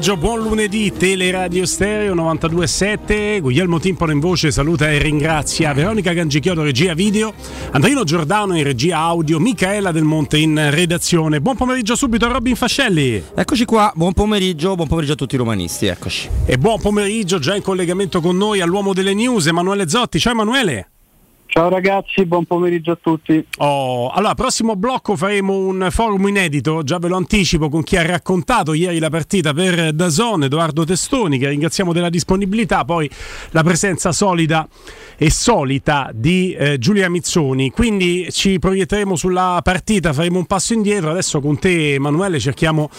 pomeriggio, buon lunedì, Teleradio Stereo 92.7, Guglielmo Timpano in voce saluta e ringrazia Veronica Gangichiodo, regia video, Andrino Giordano in regia audio, Michaela Del Monte in redazione. Buon pomeriggio subito a Robin Fascelli. Eccoci qua, buon pomeriggio, buon pomeriggio a tutti i romanisti, eccoci. E buon pomeriggio già in collegamento con noi all'uomo delle news, Emanuele Zotti. Ciao Emanuele. Ciao ragazzi, buon pomeriggio a tutti. Oh, allora, prossimo blocco faremo un forum inedito, già ve lo anticipo, con chi ha raccontato ieri la partita per Dazon, Edoardo Testoni, che ringraziamo della disponibilità, poi la presenza solida e solita di eh, Giulia Mizzoni. Quindi ci proietteremo sulla partita, faremo un passo indietro. Adesso con te, Emanuele, cerchiamo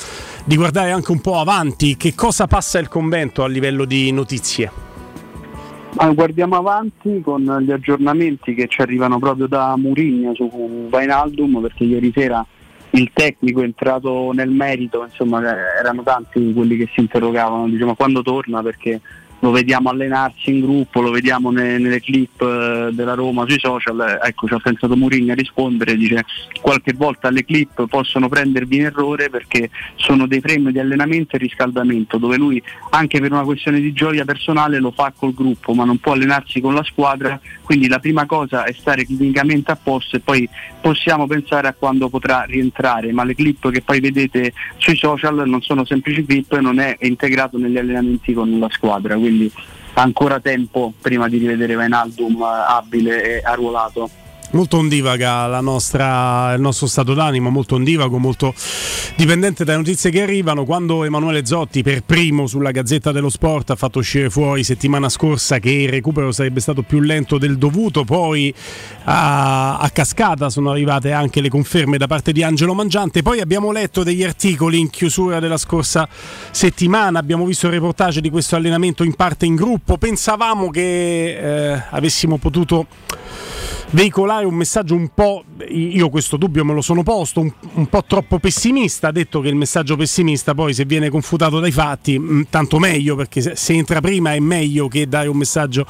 di guardare anche un po' avanti. Che cosa passa il convento a livello di notizie? Guardiamo avanti con gli aggiornamenti che ci arrivano proprio da Murigna su Vainaldum perché ieri sera il tecnico è entrato nel merito, insomma erano tanti quelli che si interrogavano diciamo, quando torna perché lo vediamo allenarsi in gruppo, lo vediamo ne, nelle clip eh, della Roma sui social, ecco ci ha pensato Mourinho a rispondere, dice qualche volta le clip possono prendervi in errore perché sono dei frame di allenamento e riscaldamento dove lui anche per una questione di gioia personale lo fa col gruppo ma non può allenarsi con la squadra, quindi la prima cosa è stare clinicamente a posto e poi possiamo pensare a quando potrà rientrare, ma le clip che poi vedete sui social non sono semplici clip, non è integrato negli allenamenti con la squadra. Quindi quindi ancora tempo prima di rivedere Vainaldum abile e arruolato molto ondivaga nostra, il nostro stato d'animo, molto ondivago, molto dipendente dalle notizie che arrivano. Quando Emanuele Zotti per primo sulla Gazzetta dello Sport ha fatto uscire fuori settimana scorsa che il recupero sarebbe stato più lento del dovuto, poi a, a cascata sono arrivate anche le conferme da parte di Angelo Mangiante, poi abbiamo letto degli articoli in chiusura della scorsa settimana, abbiamo visto il reportage di questo allenamento in parte in gruppo, pensavamo che eh, avessimo potuto veicolare un messaggio un po', io questo dubbio me lo sono posto, un, un, po' troppo pessimista, detto che il messaggio pessimista poi se viene confutato dai fatti, mm, tanto meglio, perché se, se, entra prima è meglio che dare un messaggio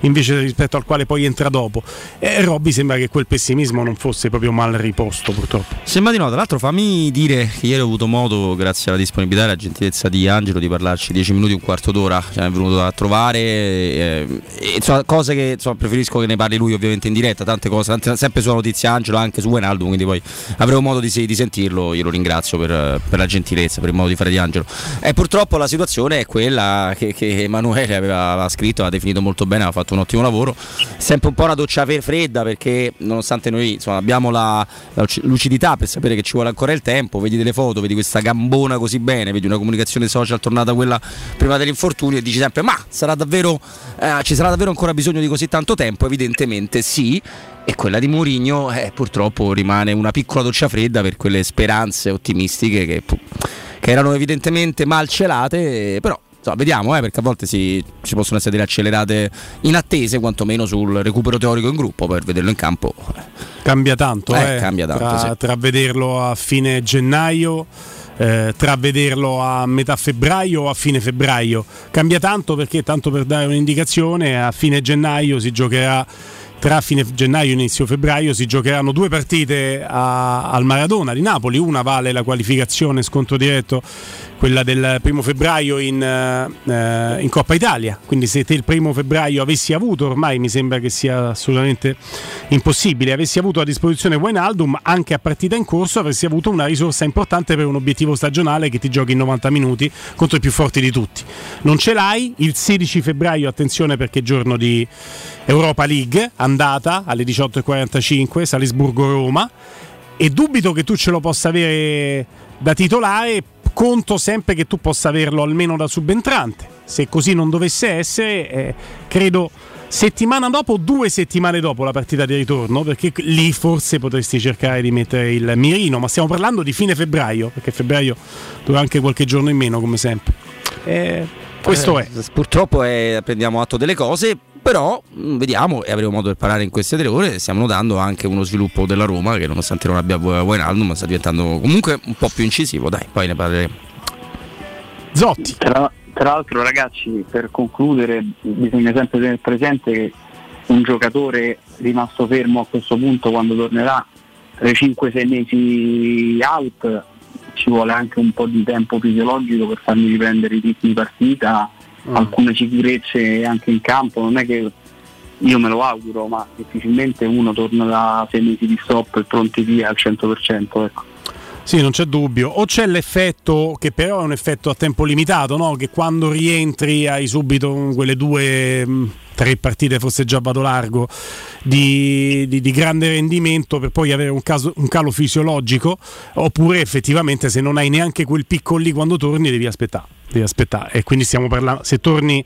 invece rispetto al quale poi entra dopo. E Robby sembra che quel pessimismo non fosse proprio mal riposto purtroppo. Sembra di no, tra l'altro fammi dire che ieri ho avuto modo, grazie alla disponibilità e alla gentilezza di Angelo, di parlarci 10 minuti, un quarto d'ora, cioè, è venuto a trovare, eh, e, insomma, cose che insomma, preferisco che ne parli lui ovviamente in diretta tante cose, tante, sempre sulla notizia Angelo, anche su Wijnaldum, quindi poi avremo modo di, di, sentirlo, io lo ringrazio per, per, la gentilezza, per il modo di fare di Angelo. E purtroppo la situazione è quella che, che Emanuele aveva, aveva, scritto, ha definito molto bene, ha fatto un ottimo lavoro, sempre un po' una doccia fredda perché nonostante noi insomma, abbiamo la, la lucidità per sapere che ci vuole ancora il tempo, vedi delle foto, vedi questa gambona così bene, vedi una comunicazione social tornata quella prima dell'infortunio e dici sempre ma sarà davvero, eh, ci sarà davvero ancora bisogno di così tanto tempo? Evidentemente sì e quella di Mourinho eh, purtroppo rimane una piccola doccia fredda per quelle speranze ottimistiche che, che erano evidentemente mal celate, però insomma, vediamo eh, perché a volte si, ci possono essere delle accelerate inattese quantomeno sul recupero teorico in gruppo per vederlo in campo. Cambia tanto, eh, eh, cambia tanto tra, sì. tra vederlo a fine gennaio eh, tra vederlo a metà febbraio o a fine febbraio. Cambia tanto perché, tanto per dare un'indicazione, a fine gennaio si giocherà tra fine gennaio e inizio febbraio si giocheranno due partite a, al Maradona di Napoli, una vale la qualificazione scontro diretto quella del primo febbraio in, eh, in, Coppa Italia. Quindi se te il primo febbraio avessi avuto, ormai mi sembra che sia assolutamente impossibile, avessi avuto a disposizione Wijnaldum anche a partita in corso, avresti avuto una risorsa importante per un obiettivo stagionale che ti giochi in 90 minuti contro i più forti di tutti. Non ce l'hai, il 16 febbraio, attenzione perché è giorno di Europa League, andata alle 18.45, Salisburgo-Roma, e dubito che tu ce lo possa avere da titolare conto sempre che tu possa averlo almeno da subentrante. Se così non dovesse essere, eh, credo settimana dopo, due settimane dopo la partita di ritorno, perché lì forse potresti cercare di mettere il mirino, ma stiamo parlando di fine febbraio, perché febbraio dura anche qualche giorno in meno come sempre. Eh, questo eh, è. Purtroppo è, prendiamo atto delle cose, però mm, vediamo e avremo modo di parlare in queste tre ore stiamo notando anche uno sviluppo della Roma che nonostante non abbia Wijnaldum sta diventando comunque un po' più incisivo. Dai poi ne parleremo. Zotti. Tra, tra l'altro ragazzi per concludere bisogna sempre tenere presente che un giocatore rimasto fermo a questo punto quando tornerà tra i 5-6 mesi out ci vuole anche un po' di tempo fisiologico per farmi riprendere i ritmi partita, mm. alcune sicurezze anche in campo, non è che io me lo auguro, ma difficilmente uno torna da sei mesi di stop e pronti via al 100%. Ecco. Sì, non c'è dubbio. O c'è l'effetto, che però è un effetto a tempo limitato, no? che quando rientri hai subito quelle due, mm, tre partite, forse già vado largo, di, di, di grande rendimento per poi avere un, caso, un, calo fisiologico, oppure effettivamente se non hai neanche quel picco lì quando torni devi aspettare. Devi aspettare. E quindi stiamo parlando, se torni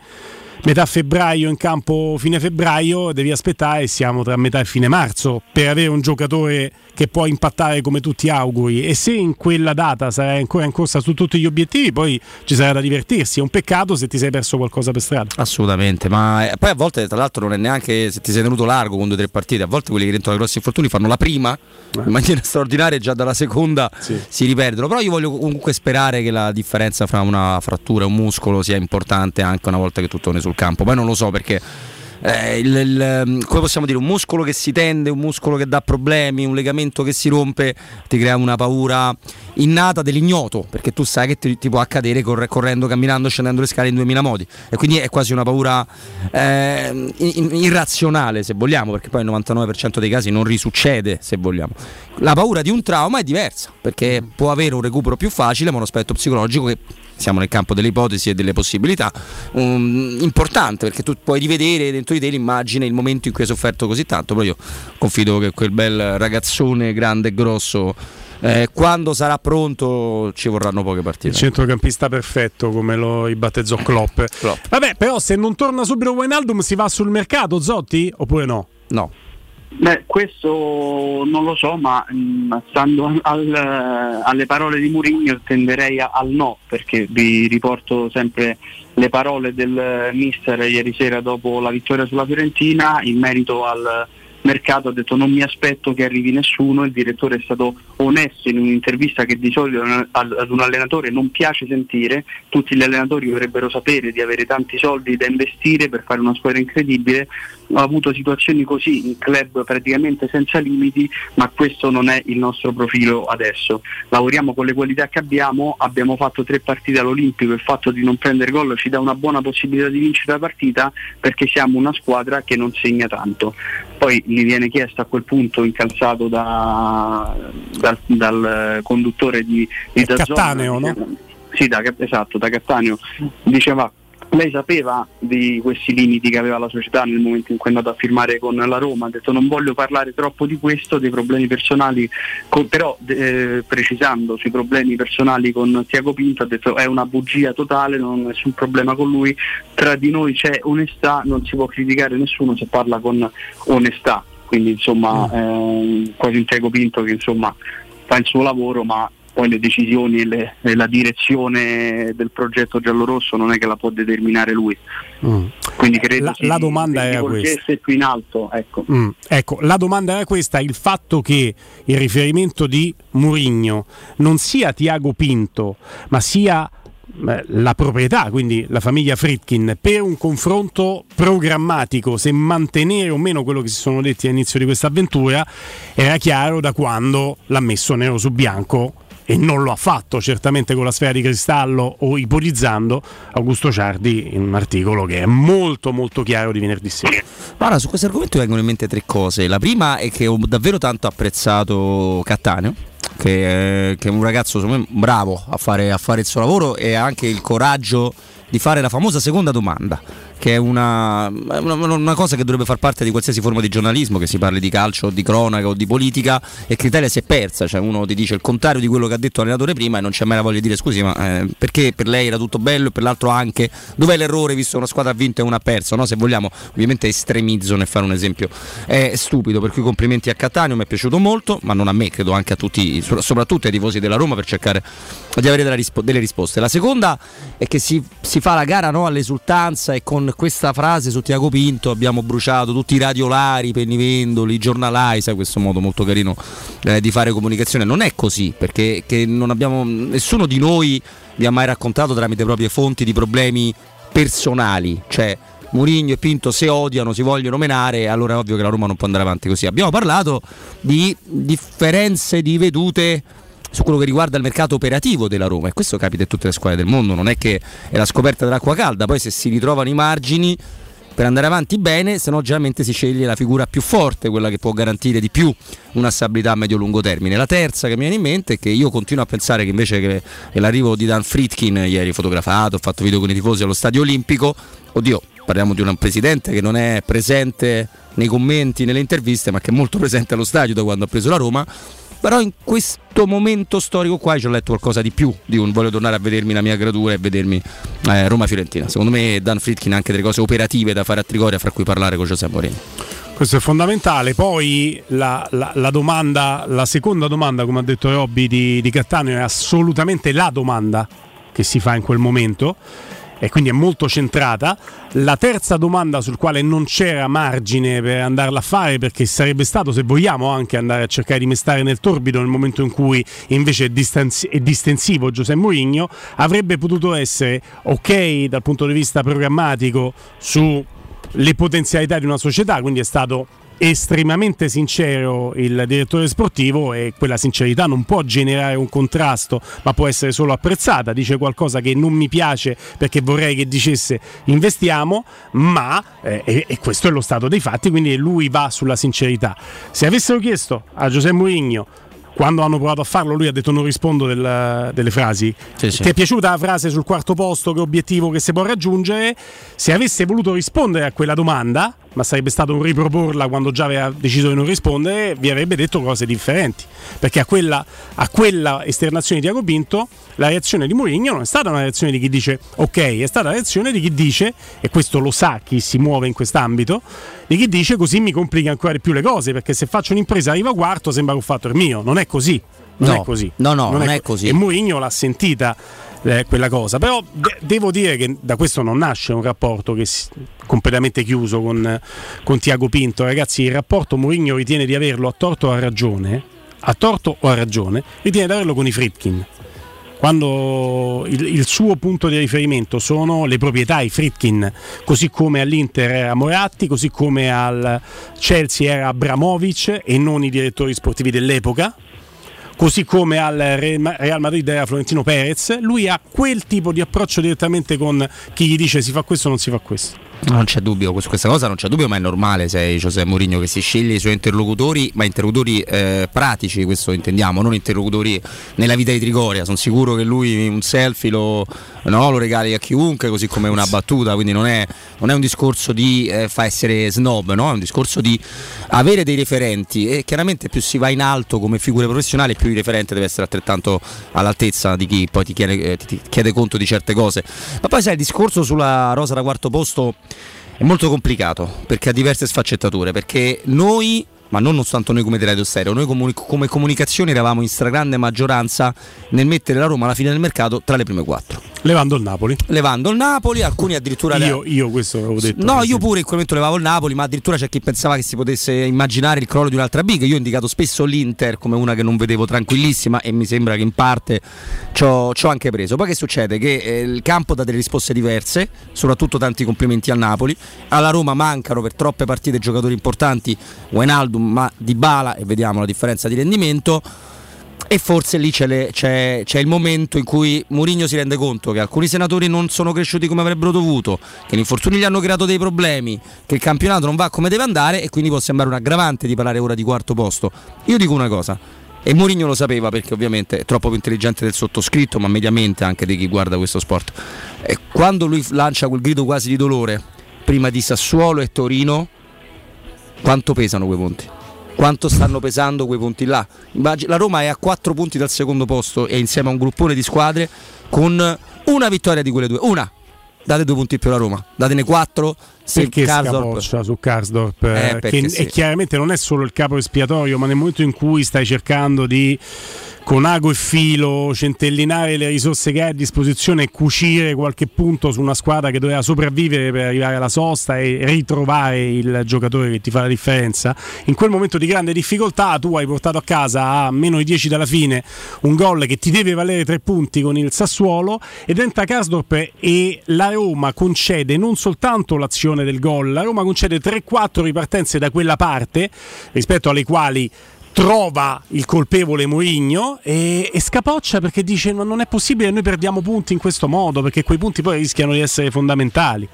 metà febbraio in campo fine febbraio, devi aspettare e siamo tra metà e fine marzo per avere un giocatore che può impattare come tutti auguri. E se in quella data sarai ancora in corsa su tutti gli obiettivi poi ci sarà da divertirsi. È un peccato se ti sei perso qualcosa per strada. Assolutamente ma eh, poi a volte tra l'altro non è neanche se ti sei tenuto largo con due o tre partite. A volte quelli che rientrano da grossi infortuni fanno la prima eh. in maniera straordinaria e già dalla seconda sì. si riperdono. Però io voglio comunque sperare che la differenza fra una frattura e un muscolo sia importante anche una volta che tu torni sul campo poi non lo so perché eh, il, il, ehm, come possiamo dire, un muscolo che si tende, un muscolo che dà problemi, un legamento che si rompe, ti crea una paura innata dell'ignoto, perché tu sai che ti, ti può accadere corre, correndo, camminando, scendendo le scale in 2000 modi. E quindi è quasi una paura eh, irrazionale, se vogliamo, perché poi il 99% dei casi non risuccede, se vogliamo. La paura di un trauma è diversa, perché può avere un recupero più facile, ma un aspetto psicologico che siamo nel campo delle ipotesi e delle possibilità, um, importante perché tu puoi rivedere dentro di te l'immagine, il momento in cui hai sofferto così tanto, però io confido che quel bel ragazzone grande e grosso eh, quando sarà pronto ci vorranno poche partite. Il centrocampista perfetto come lo battezzò Klopp. Klopp. Vabbè, però se non torna subito Wijnaldum si va sul mercato Zotti oppure no? No. Beh, questo non lo so, ma mh, mm, stando al, alle parole di Mourinho tenderei a, al no, perché vi riporto sempre le parole del mister ieri sera dopo la vittoria sulla Fiorentina in merito al mercato ha detto non mi aspetto che arrivi nessuno, il direttore è stato onesto in un'intervista che di solito ad un allenatore non piace sentire, tutti gli allenatori dovrebbero sapere di avere tanti soldi da investire per fare una squadra incredibile, ho avuto situazioni così in club praticamente senza limiti, ma questo non è il nostro profilo adesso. Lavoriamo con le qualità che abbiamo, abbiamo fatto tre partite all'Olimpico, il fatto di non prendere gol ci dà una buona possibilità di vincere la partita perché siamo una squadra che non segna tanto. Poi gli viene chiesto a quel punto incalzato da, dal, dal, conduttore di, di Cattaneo, no? Sì, da, esatto, da Cattaneo, diceva lei sapeva di questi limiti che aveva la società nel momento in cui è andata a firmare con la Roma, ha detto non voglio parlare troppo di questo, dei problemi personali, con, però eh, precisando sui problemi personali con Tiago Pinto ha detto è una bugia totale, non ho nessun problema con lui, tra di noi c'è onestà, non si può criticare nessuno se parla con onestà, quindi insomma mm. eh, quasi un Tiago Pinto che insomma fa il suo lavoro ma poi le decisioni e, le, e, la direzione del progetto giallorosso non è che la può determinare lui. Mm. Quindi credo la, la domanda era questa. più in alto. Ecco. Mm. ecco. la domanda era questa: il fatto che il riferimento di Murigno non sia Tiago Pinto, ma sia la proprietà, quindi la famiglia Fritkin, per un confronto programmatico, se mantenere o meno quello che si sono detti all'inizio di questa avventura, era chiaro da quando l'ha messo nero su bianco e non lo ha fatto certamente con la sfera di cristallo o ipotizzando Augusto Ciardi in un articolo che è molto molto chiaro di venerdì sera. Guarda, su questo argomento vengono in mente tre cose. La prima è che ho davvero tanto apprezzato Cattaneo. Che è, che è un ragazzo me, bravo a fare, a fare il suo lavoro e ha anche il coraggio di fare la famosa seconda domanda che è una, una, una, cosa che dovrebbe far parte di qualsiasi forma di giornalismo, che si parli di calcio di cronaca o di politica, e Criteria si è persa, cioè uno ti dice il contrario di quello che ha detto l'allenatore prima e non c'è mai la voglia di dire scusi, ma eh, perché per lei era tutto bello e per l'altro anche, dov'è l'errore visto che una squadra ha vinto e una ha perso? No? Se vogliamo, ovviamente estremizzo nel fare un esempio, è stupido, per cui complimenti a Cattaneo, mi è piaciuto molto, ma non a me, credo anche a tutti, soprattutto ai tifosi della Roma per cercare di avere delle risposte. La seconda è che si, si fa la gara no, all'esultanza e con questa frase su Tiago Pinto abbiamo bruciato tutti i radiolari, i pennivendoli, i giornalai, sai questo modo molto carino eh, di fare comunicazione. Non è così, perché abbiamo, nessuno di noi vi ha mai raccontato tramite proprie fonti di problemi personali, cioè Murigno e Pinto se odiano, si vogliono menare, allora è ovvio che la Roma non può andare avanti così. Abbiamo parlato di differenze di vedute su quello che riguarda il mercato operativo della Roma e questo capita in tutte le squadre del mondo, non è che è la scoperta dell'acqua calda, poi se si ritrovano i margini per andare avanti bene, se no generalmente si sceglie la figura più forte, quella che può garantire di più una stabilità a medio-lungo termine. La terza che mi viene in mente è che io continuo a pensare che invece che l'arrivo di Dan Fritkin, ieri fotografato, ho fatto video con i tifosi allo Stadio Olimpico, oddio, parliamo di un presidente che non è presente nei commenti, nelle interviste, ma che è molto presente allo stadio da quando ha preso la Roma però in questo momento storico qua ci ho letto qualcosa di più di un voglio tornare a vedermi la mia gradura e vedermi eh, Roma-Fiorentina. Secondo me Dan Fritkin ha anche delle cose operative da fare a Trigoria, fra cui parlare con Giuseppe Morini. Questo è fondamentale. Poi la, la, la, domanda, la seconda domanda, come ha detto Robby di, di Cattaneo, è assolutamente la domanda che si fa in quel momento e quindi è molto centrata. La terza domanda sul quale non c'era margine per andarla a fare perché sarebbe stato, se vogliamo, anche andare a cercare di mestare nel torbido nel momento in cui invece è, distanzi- è distensivo Giuseppe Mourinho, avrebbe potuto essere ok dal punto di vista programmatico sulle potenzialità di una società, quindi è stato estremamente sincero il direttore sportivo e quella sincerità non può generare un contrasto ma può essere solo apprezzata, dice qualcosa che non mi piace perché vorrei che dicesse investiamo, ma eh, e, questo è lo stato dei fatti, quindi lui va sulla sincerità. Se avessero chiesto a Giuseppe Mourinho quando hanno provato a farlo lui ha detto non rispondo del, delle frasi sì, sì. ti è piaciuta la frase sul quarto posto che obiettivo che si può raggiungere se avesse voluto rispondere a quella domanda ma sarebbe stato un riproporla quando già aveva deciso di non rispondere, vi avrebbe detto cose differenti. Perché a quella, a quella esternazione di Tiago Pinto la reazione di Mourinho non è stata una reazione di chi dice ok, è stata la reazione di chi dice, e questo lo sa chi si muove in quest'ambito, di chi dice così mi complica ancora di più le cose, perché se faccio un'impresa arriva quarto sembra che ho fatto il mio, non è così. Non no, è così. No, no, non, non è, è così. E Mourinho l'ha sentita eh, quella cosa. Però de- devo dire che da questo non nasce un rapporto che si- completamente chiuso con, con Tiago Pinto. Ragazzi, il rapporto Mourinho ritiene di averlo a torto o a ragione, a torto o a ragione, ritiene di averlo con i Fritkin. Quando il, il, suo punto di riferimento sono le proprietà, i Fritkin, così come all'Inter era Moratti, così come al Chelsea era Abramovic e non i direttori sportivi dell'epoca, così come al Real Madrid era Florentino Perez, lui ha quel tipo di approccio direttamente con chi gli dice si fa questo o non si fa questo. Non c'è dubbio, su questa cosa non c'è dubbio, ma è normale sei Giuseppe Mourinho che si sceglie i suoi interlocutori, ma interlocutori eh, pratici, questo intendiamo, non interlocutori nella vita di Trigoria. Sono sicuro che lui un selfie lo, no, lo regali a chiunque, così come una battuta, quindi non è, non è un discorso di eh, fa essere snob, no? è un discorso di avere dei referenti e chiaramente più si va in alto come figure professionali, più il referente deve essere altrettanto all'altezza di chi poi ti chiede, eh, ti chiede conto di certe cose. Ma poi sai, il discorso sulla rosa da quarto posto è molto complicato perché ha diverse sfaccettature, perché noi ma non soltanto noi come Radio Stereo, noi comuni- come comunicazione eravamo in stragrande maggioranza nel mettere la Roma alla fine del mercato tra le prime quattro. Levando il Napoli. Levando il Napoli, alcuni addirittura... Io, io questo avevo detto. No, io pure in quel momento levavo il Napoli, ma addirittura c'è chi pensava che si potesse immaginare il crollo di un'altra big. Io ho indicato spesso l'Inter come una che non vedevo tranquillissima e mi sembra che in parte ci ho anche preso. Poi che succede? Che eh, il campo dà delle risposte diverse, soprattutto tanti complimenti al Napoli. Alla Roma mancano per troppe partite giocatori importanti, Wijnaldum, ma Di Bala e vediamo la differenza di rendimento e forse lì c'è, le, c'è, c'è, il momento in cui Mourinho si rende conto che alcuni senatori non sono cresciuti come avrebbero dovuto, che gli infortuni gli hanno creato dei problemi, che il campionato non va come deve andare e quindi può sembrare un aggravante di parlare ora di quarto posto. Io dico una cosa, e Mourinho lo sapeva perché ovviamente è troppo più intelligente del sottoscritto, ma mediamente anche di chi guarda questo sport. E quando lui lancia quel grido quasi di dolore prima di Sassuolo e Torino, quanto pesano quei punti? Quanto stanno pesando quei punti là? La Roma è a 4 punti dal secondo posto e insieme a un gruppone di squadre con una vittoria di quelle due, una. Date due punti in più alla Roma, datene 4, perché Karsdorp... su Karsdorp, eh, che sì. chiaramente non è solo il capo espiatorio, ma nel momento in cui stai cercando di con ago e filo centellinare le risorse che hai a disposizione e cucire qualche punto su una squadra che doveva sopravvivere per arrivare alla sosta e ritrovare il giocatore che ti fa la differenza. In quel momento di grande difficoltà tu hai portato a casa a meno di 10 dalla fine un gol che ti deve valere 3 punti con il Sassuolo ed entra Karsdorp e la Roma concede non soltanto l'azione del gol, la Roma concede 3-4 ripartenze da quella parte rispetto alle quali trova il colpevole Mourinho e, e, scapoccia perché dice ma non è possibile noi perdiamo punti in questo modo perché quei punti poi rischiano di essere fondamentali.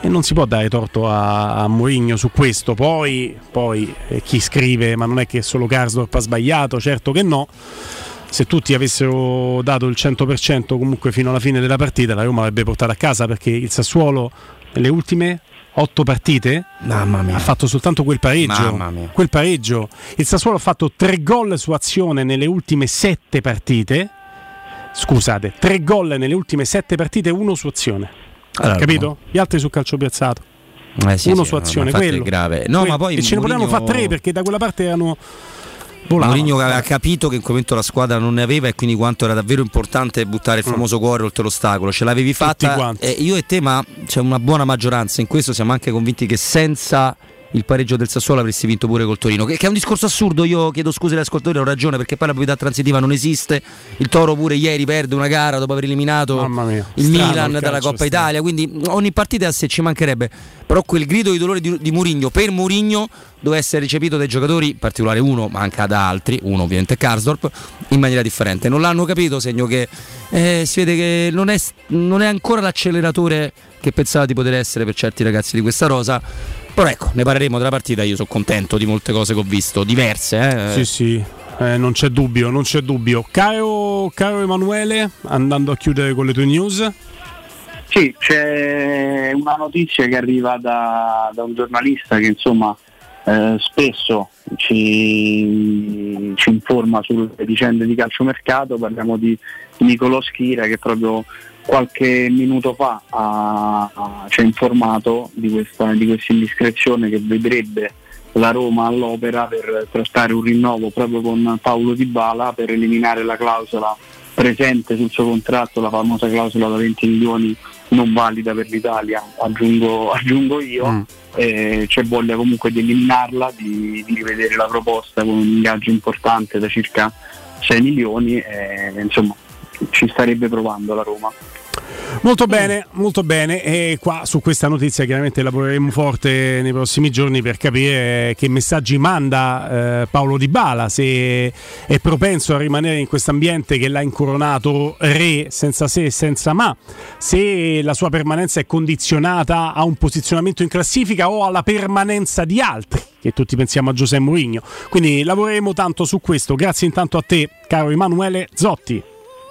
E non si può dare torto a, a Mourinho su questo. Poi, poi eh, chi scrive ma non è che solo Karsdorp ha sbagliato? certo che no. Se tutti avessero dato il 100% comunque fino alla fine della partita la Roma avrebbe portato a casa perché il Sassuolo nelle ultime otto partite ha fatto soltanto quel pareggio. Quel pareggio. Il Sassuolo ha fatto tre gol su azione nelle ultime sette partite. Scusate, tre gol nelle ultime sette partite, uno su azione. Allora, Capito? Gli altri su calcio piazzato. Eh sì, uno sì, su azione, quello. È grave. No, quello. ma poi e ce ne potevano fare tre perché da quella parte erano Volava. Mourinho aveva capito che in quel momento la squadra non ne aveva e quindi quanto era davvero importante buttare il mm. famoso cuore oltre l'ostacolo. Ce l'avevi fatta e io e te, ma c'è una buona maggioranza in questo, siamo anche convinti che senza il pareggio del Sassuolo avresti vinto pure col Torino. Che, che, è un discorso assurdo, io chiedo scusa agli ascoltatori, ho ragione perché poi la proprietà transitiva non esiste. Il Toro pure ieri perde una gara dopo aver eliminato mia, il Milan il dalla Coppa strano. Italia, quindi ogni partita a sé ci mancherebbe. Però quel grido di dolore di, di Murigno per Murigno doveva essere recepito dai giocatori, in particolare uno, ma anche da altri, uno ovviamente Karsdorp, in maniera differente. Non l'hanno capito, segno che eh, si vede che non è, non è ancora l'acceleratore che pensava di poter essere per certi ragazzi di questa rosa però ecco, ne parleremo della partita. Io sono contento di molte cose che ho visto, diverse. Eh? Sì, sì. Eh, non c'è dubbio, non c'è dubbio. Caro, caro Emanuele, andando a chiudere con le tue news. Sì, c'è una notizia che arriva da, da un giornalista che insomma eh, spesso ci, ci, informa sulle vicende di calciomercato, parliamo di Nicolo Schira che proprio qualche minuto fa ha, ha, ci ha informato di questa, di questa indiscrezione che vedrebbe la Roma all'opera per trattare un rinnovo proprio con Paolo Di Bala per eliminare la clausola presente sul suo contratto, la famosa clausola da 20 milioni non valida per l'Italia, aggiungo, aggiungo io, mm. eh, c'è voglia comunque di eliminarla, di, di, rivedere la proposta con un ingaggio importante da circa 6 milioni, eh, insomma ci starebbe provando la Roma. Molto bene, molto bene. E qua su questa notizia chiaramente lavoreremo forte nei prossimi giorni per capire che messaggi manda eh, Paolo Di Bala, se è propenso a rimanere in questo ambiente che l'ha incoronato re senza se e senza ma, se la sua permanenza è condizionata a un posizionamento in classifica o alla permanenza di altri che tutti pensiamo a Giuseppe Mourinho. Quindi lavoreremo tanto su questo. Grazie intanto a te, caro Emanuele Zotti.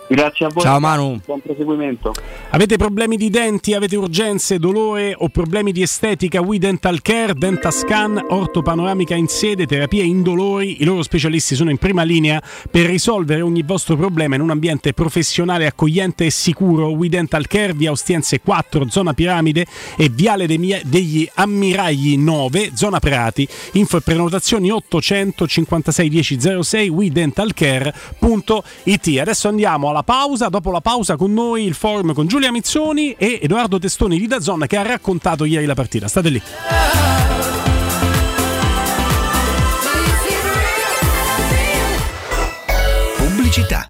Grazie a voi. Ciao Manu. Buon proseguimento. Avete problemi di denti, avete urgenze, dolore o problemi di estetica? We Dental Care, Dentascan, ortopanoramica in sede, terapia indolori. I loro specialisti sono in prima linea per risolvere ogni vostro problema in un ambiente professionale, accogliente e sicuro. We Dental Care, via Ostiense 4, zona Piramide e viale degli Ammiragli 9, zona Prati. Info e prenotazioni 856 1006 WeDentalCare.it. Adesso andiamo alla la pausa. Dopo la pausa con noi il forum con Giulia Mizzoni e Edoardo Testoni di Dazon che ha raccontato ieri la partita. State lì. Pubblicità.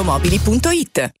valentinoautomobili.it.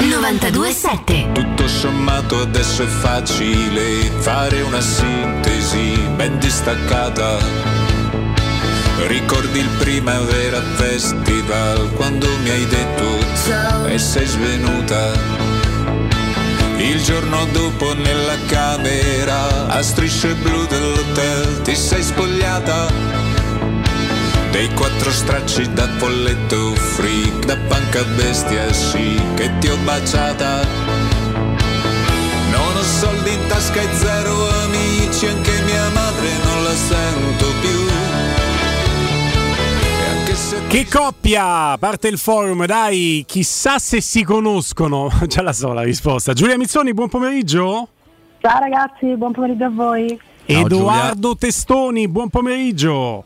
927 Tutto sommato adesso è facile fare una sintesi ben distaccata. Ricordi il Primavera Festival quando mi hai detto ciao e sei svenuta. Il giorno dopo nella camera a strisce blu dell'hotel ti sei spogliata dei quattro stracci da folletto freak Da panca bestia sì che ti ho baciata Non ho soldi in tasca e zero amici Anche mia madre non la sento più che coppia! Parte il forum, dai, chissà se si conoscono. Già la so la risposta. Giulia Mizzoni, buon pomeriggio. Ciao ragazzi, buon pomeriggio a voi. Edoardo Testoni, buon pomeriggio.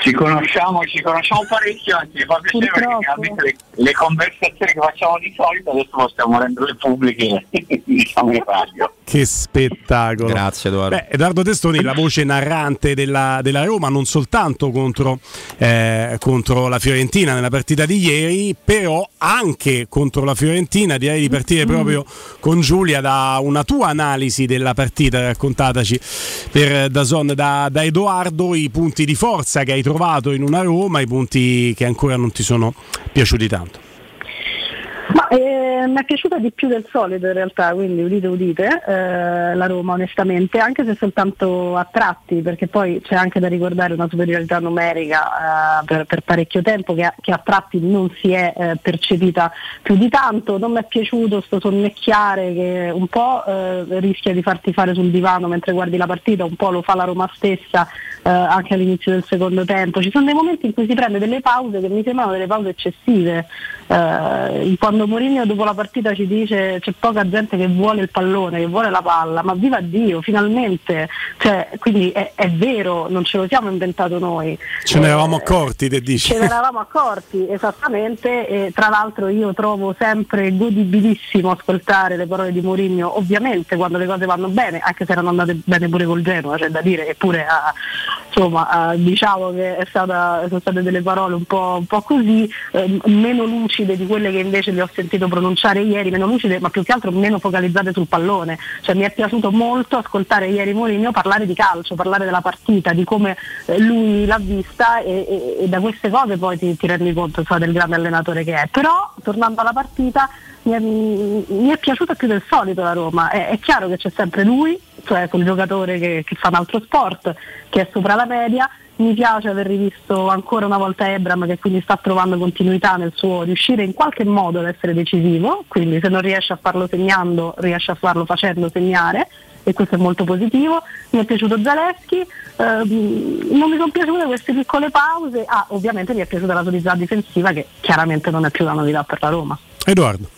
Ci conosciamo, ci conosciamo parecchio, anzi mi fa piacere perché le, le, conversazioni che facciamo di solito adesso possiamo renderle pubbliche diciamo in radio. Che spettacolo! Grazie Edoardo. Beh, Edoardo Testoni, la voce narrante della, della Roma, non soltanto contro, eh, contro, la Fiorentina nella partita di ieri, però anche contro la Fiorentina. Direi di partire proprio con Giulia da una tua analisi della partita, raccontataci per Dazon da, da Edoardo i punti di forza che hai trovato in una Roma, i punti che ancora non ti sono piaciuti tanto. Ma, eh, mi è piaciuta di più del solito in realtà, quindi udite udite eh, la Roma onestamente, anche se soltanto a tratti, perché poi c'è anche da ricordare una superiorità numerica eh, per, per, parecchio tempo che a, che a, tratti non si è eh, percepita più di tanto. Non mi è piaciuto questo sonnecchiare che un po' eh, rischia di farti fare sul divano mentre guardi la partita, un po' lo fa la Roma stessa eh, anche all'inizio del secondo tempo. Ci sono dei momenti in cui si prende delle pause che mi sembrano delle pause eccessive. Eh, quando Mourinho dopo la partita ci dice c'è poca gente che vuole il pallone, che vuole la palla, ma viva Dio, finalmente! Cioè, quindi è, è, vero, non ce lo siamo inventato noi. Ce ne eravamo accorti, te dici? Ce ne eravamo accorti, esattamente, e tra l'altro io trovo sempre godibilissimo ascoltare le parole di Mourinho, ovviamente quando le cose vanno bene, anche se erano andate bene pure col Genoa, c'è da dire che pure a, insomma, a, diciamo che stata, sono state delle parole un po', un po così, eh, meno lucide di quelle che invece le ho sentito pronunciare ieri, meno lucide ma più che altro meno focalizzate sul pallone. Cioè, mi è piaciuto molto ascoltare ieri Mourinho parlare di calcio, parlare della partita, di come eh, lui l'ha vista e, e, e, da queste cose poi ti, ti rendi conto insomma, del grande allenatore che è. Però tornando alla partita mi è, mi è piaciuta più del solito la Roma, è, è chiaro che c'è sempre lui, cioè quel giocatore che, che fa un altro sport, che è sopra la media, mi piace aver rivisto ancora una volta Ebram che quindi sta trovando continuità nel suo riuscire in qualche modo ad essere decisivo, quindi se non riesce a farlo segnando riesce a farlo facendo segnare e questo è molto positivo. Mi è piaciuto Zaleschi, ehm, non mi sono piaciute queste piccole pause, ah ovviamente mi è piaciuta la solidità difensiva che chiaramente non è più la novità per la Roma. Edoardo.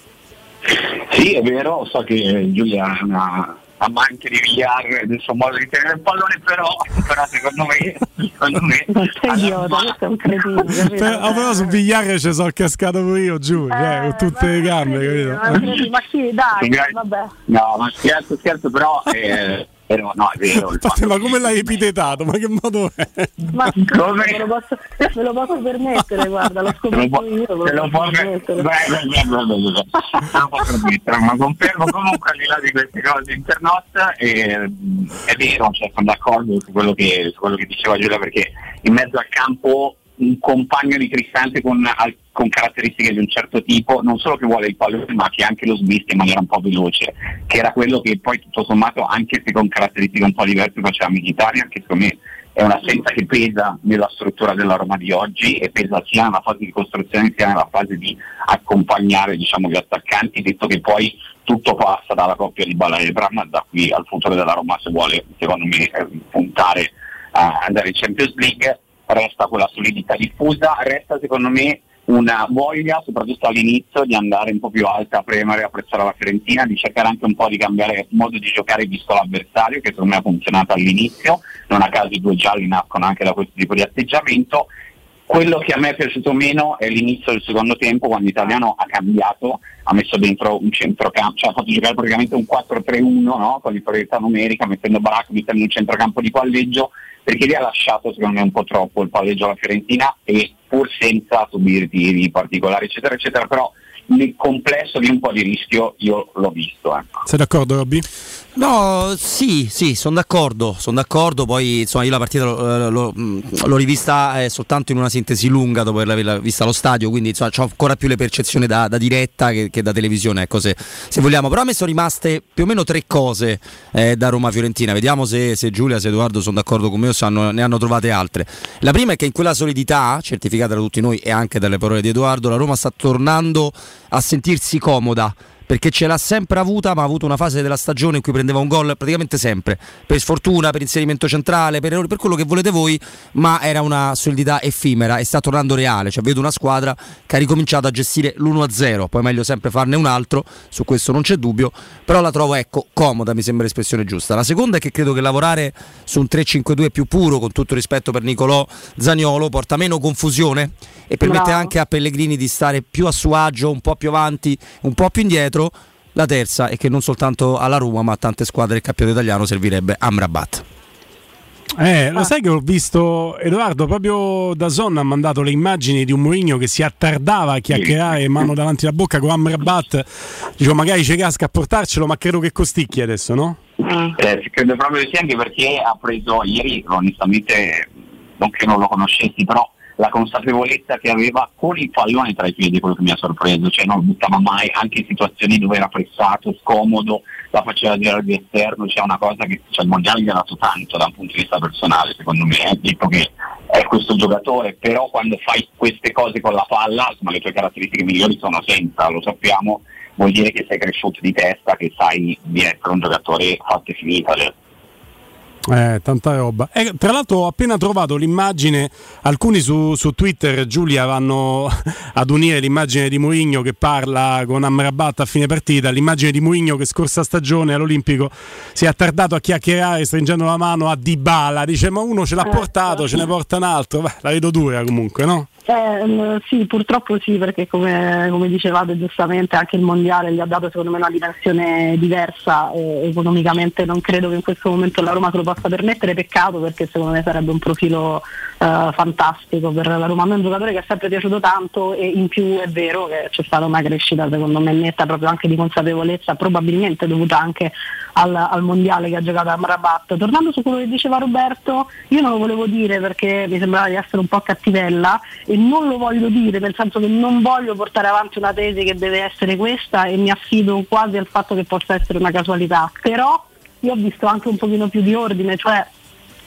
Sì, è vero, so che Giulia è una amante di VR del suo modo di tenere il pallone, però, però secondo me, secondo me idiota, questo è un cretino. Per, oh, però su VR ci sono cascato pure io giù, eh, cioè, con tutte le gambe, capito? Ma chi, dai, vabbè. No, ma scherzo, scherzo, però eh, però no, è vero. Infatti, ma come l'hai epitetato? Ma che modo è? Ma come? Me lo posso, me lo posso permettere, guarda, l'ho scoperto io. Me lo posso permettere. ma confermo comunque al di là di queste cose internos eh, è vero, cioè, sono d'accordo su quello, che, su quello che diceva Giulia perché in mezzo al campo un compagno di Cristante con, con, caratteristiche di un certo tipo, non solo che vuole il pallone, ma che anche lo smista in maniera un po' veloce, che era quello che poi tutto sommato, anche se con caratteristiche un po' diverse, faceva Mkhitaryan, che secondo me è un'assenza che pesa nella struttura della Roma di oggi e pesa sia nella fase di costruzione sia nella fase di accompagnare diciamo, gli attaccanti, detto che poi tutto passa dalla coppia di Bala e Bram da qui al futuro della Roma se vuole secondo me eh, puntare a andare in Champions League resta quella solidità diffusa, resta secondo me una voglia, soprattutto all'inizio, di andare un po' più alta a premere, a apprezzare la Fiorentina, di cercare anche un po' di cambiare modo di giocare visto l'avversario, che secondo me ha funzionato all'inizio, non a caso i due gialli nascono anche da questo tipo di atteggiamento. Quello che a me è piaciuto meno è l'inizio del secondo tempo, quando Italiano ha cambiato, ha messo dentro un centrocampo, cioè ha fatto giocare praticamente un 4-3-1 no? con l'inferiorità numerica, mettendo Barak, mettendo un centrocampo di palleggio perché lì ha lasciato secondo me un po' troppo il palleggio alla Fiorentina e pur senza subire tiri particolari eccetera eccetera però nel complesso di un po' di rischio io l'ho visto ecco. sei d'accordo Robby? No, sì, sì, sono d'accordo, sono d'accordo, poi insomma io la partita l'ho, l'ho, l'ho rivista eh, soltanto in una sintesi lunga dopo averla vista allo stadio, quindi insomma ho ancora più le percezioni da, da diretta che, che, da televisione, ecco se, se, vogliamo, però a me sono rimaste più o meno tre cose eh, da Roma-Fiorentina, vediamo se, se, Giulia, se Edoardo sono d'accordo con me o se hanno, ne hanno trovate altre. La prima è che in quella solidità, certificata da tutti noi e anche dalle parole di Edoardo, la Roma sta tornando a sentirsi comoda perché ce l'ha sempre avuta, ma ha avuto una fase della stagione in cui prendeva un gol praticamente sempre, per sfortuna, per inserimento centrale, per, per quello che volete voi, ma era una solidità effimera e sta tornando reale, cioè vedo una squadra che ha ricominciato a gestire l'1-0, poi meglio sempre farne un altro, su questo non c'è dubbio, però la trovo ecco comoda, mi sembra l'espressione giusta. La seconda è che credo che lavorare su un 3-5-2 più puro, con tutto rispetto per Nicolò Zagnolo, porta meno confusione e permette Bravo. anche a Pellegrini di stare più a suo agio, un po' più avanti, un po' più indietro la terza è che non soltanto alla Roma, ma a tante squadre del campionato italiano servirebbe Amrabat. Eh, lo ah. sai che ho visto Edoardo proprio da Zon ha mandato le immagini di un Mourinho che si attardava a chiacchierare mano davanti alla bocca con Amrabat. Dicevo, magari ci casca a portarcelo, ma credo che costicchi adesso, no? Eh, credo proprio di sì, anche perché ha preso ieri, onestamente, non che non lo conoscessi, però la consapevolezza che aveva con il pallone tra i piedi, quello che mi ha sorpreso, cioè non buttava mai, anche in situazioni dove era pressato, scomodo, la faceva girare di esterno, cioè una cosa che cioè, il mondiale gli ha dato tanto da un punto di vista personale, secondo me, è tipo che è questo giocatore, però quando fai queste cose con la palla, insomma, le tue caratteristiche migliori sono senza, lo sappiamo, vuol dire che sei cresciuto di testa, che sai di essere un giocatore fatto e finito. Eh, tanta roba. Eh, tra l'altro ho appena trovato l'immagine, alcuni su, su, Twitter, Giulia, vanno ad unire l'immagine di Mourinho che parla con Amrabat a fine partita, l'immagine di Mourinho che scorsa stagione all'Olimpico si è attardato a chiacchierare stringendo la mano a Dybala, dice ma uno ce l'ha portato, ce ne porta un altro, Beh, la vedo dura comunque, no? Eh, sì, purtroppo sì, perché come, come, dicevate giustamente anche il mondiale gli ha dato secondo me una dimensione diversa e economicamente non credo che in questo momento la Roma se lo possa permettere, peccato perché secondo me sarebbe un profilo eh, fantastico per la Roma, a me è un giocatore che è sempre piaciuto tanto e in più è vero che c'è stata una crescita secondo me netta proprio anche di consapevolezza, probabilmente dovuta anche al, al mondiale che ha giocato a Marabat. Tornando su quello che diceva Roberto, io non lo volevo dire perché mi sembrava di essere un po' cattivella e non lo voglio dire nel senso che non voglio portare avanti una tesi che deve essere questa e mi affido quasi al fatto che possa essere una casualità, però io ho visto anche un pochino più di ordine, cioè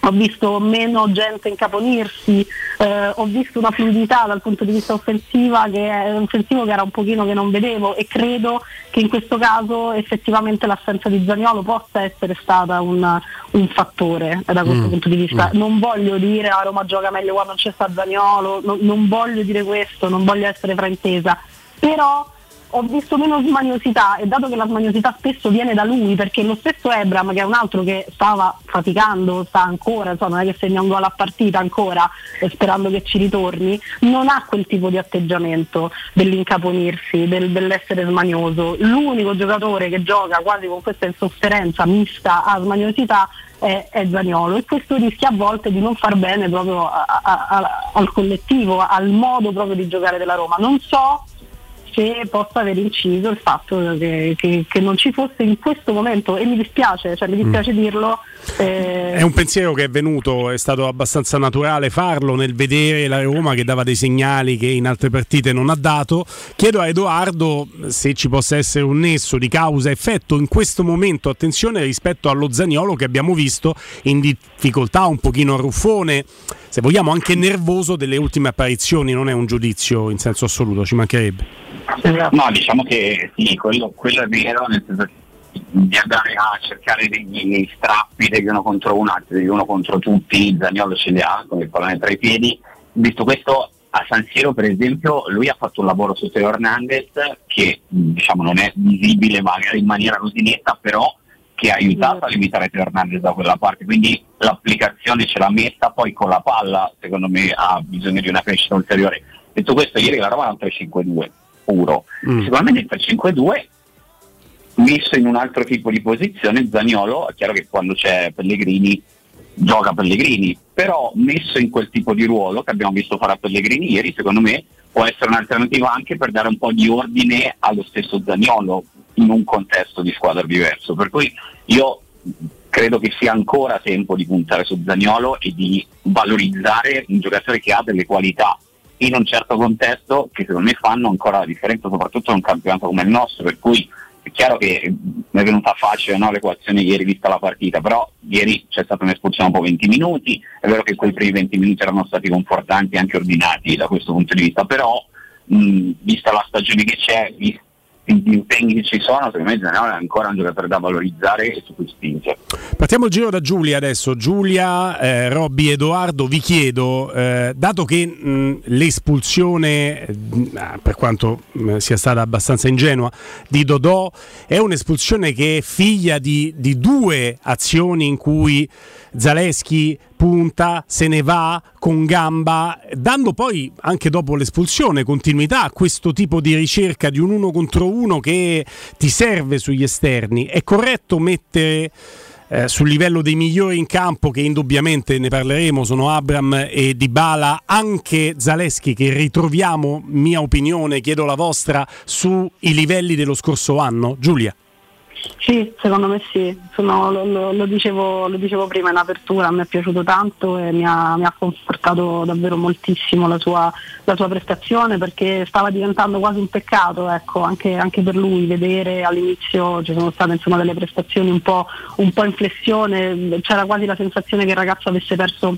ho visto meno gente incaponirsi, eh, ho visto una fluidità dal punto di vista offensiva che, offensivo che era un pochino che non vedevo e credo che in questo caso effettivamente l'assenza di Zagnolo possa essere stata un, un fattore da questo mm. punto di vista. Mm. Non voglio dire a ah, Roma gioca meglio quando non c'è sta Zagnolo, no, non voglio dire questo, non voglio essere fraintesa, però ho visto meno smaniosità e dato che la smaniosità spesso viene da lui perché lo stesso Ebram che è un altro che stava faticando, sta ancora, insomma, non è che segna un gol a partita ancora sperando che ci ritorni, non ha quel tipo di atteggiamento dell'incaponirsi, del, dell'essere smanioso. L'unico giocatore che gioca quasi con questa insofferenza mista a smaniosità è, è Zaniolo e questo rischia a volte di non far bene proprio a, a, a, al collettivo, al modo proprio di giocare della Roma. Non so che possa aver inciso il fatto che, che, che, non ci fosse in questo momento, e mi dispiace, cioè mi dispiace mm. dirlo. Eh... È un pensiero che è venuto, è stato abbastanza naturale farlo nel vedere la Roma che dava dei segnali che in altre partite non ha dato. Chiedo a Edoardo se ci possa essere un nesso di causa-effetto in questo momento, attenzione rispetto allo Zagnolo che abbiamo visto in difficoltà un pochino ruffone se vogliamo anche nervoso delle ultime apparizioni, non è un giudizio in senso assoluto, ci mancherebbe. No, diciamo che sì, quello, quello è vero, nel senso di andare a cercare degli strappi degli uno contro uno, anzi degli uno contro tutti, Zagnolo ce li ha con il pallone tra i piedi. Visto questo a San Siro per esempio lui ha fatto un lavoro su Teo Hernandez che diciamo non è visibile magari in maniera così netta, però che ha aiutato a limitare Teo Hernandez da quella parte, quindi l'applicazione ce l'ha messa, poi con la palla secondo me ha bisogno di una crescita ulteriore. Detto questo, ieri la Roma era un 3-5-2 puro, mm. me nel 3-5-2 messo in un altro tipo di posizione, Zagnolo, è chiaro che quando c'è Pellegrini gioca Pellegrini, però messo in quel tipo di ruolo che abbiamo visto fare a Pellegrini ieri, secondo me può essere un'alternativa anche per dare un po' di ordine allo stesso Zagnolo in un contesto di squadra diverso. Per cui io credo che sia ancora tempo di puntare su Zagnolo e di valorizzare un giocatore che ha delle qualità in un certo contesto che secondo me fanno ancora la differenza, soprattutto in un campionato come il nostro, per cui chiaro che mi è venuta facile no, l'equazione ieri vista la partita, però ieri c'è stata un'espulsione dopo 20 minuti, è vero che quei primi 20 minuti erano stati confortanti e anche ordinati da questo punto di vista, però mh, vista la stagione che c'è, gli impegni che ci sono, secondo me Zanello è ancora un giocatore da valorizzare e su cui spingere. Partiamo il giro da Giulia adesso. Giulia, eh, Robby, Edoardo, vi chiedo, eh, dato che mh, l'espulsione, mh, per quanto mh, sia stata abbastanza ingenua, di Dodò, è un'espulsione che è figlia di, di due azioni in cui Zaleschi punta, se ne va con gamba, dando poi anche dopo l'espulsione continuità a questo tipo di ricerca di un uno contro uno che ti serve sugli esterni. È corretto mettere eh, sul livello dei migliori in campo, che indubbiamente ne parleremo, sono Abram e Dybala, anche Zaleschi che ritroviamo, mia opinione, chiedo la vostra, sui livelli dello scorso anno. Giulia. Sì, secondo me sì, Sono, lo, lo, lo, dicevo, lo, dicevo, prima in apertura, mi è piaciuto tanto e mi ha, mi ha confortato davvero moltissimo la sua, la sua, prestazione perché stava diventando quasi un peccato ecco, anche, anche, per lui vedere all'inizio ci sono state insomma, delle prestazioni un po', un po' in flessione, c'era quasi la sensazione che il ragazzo avesse perso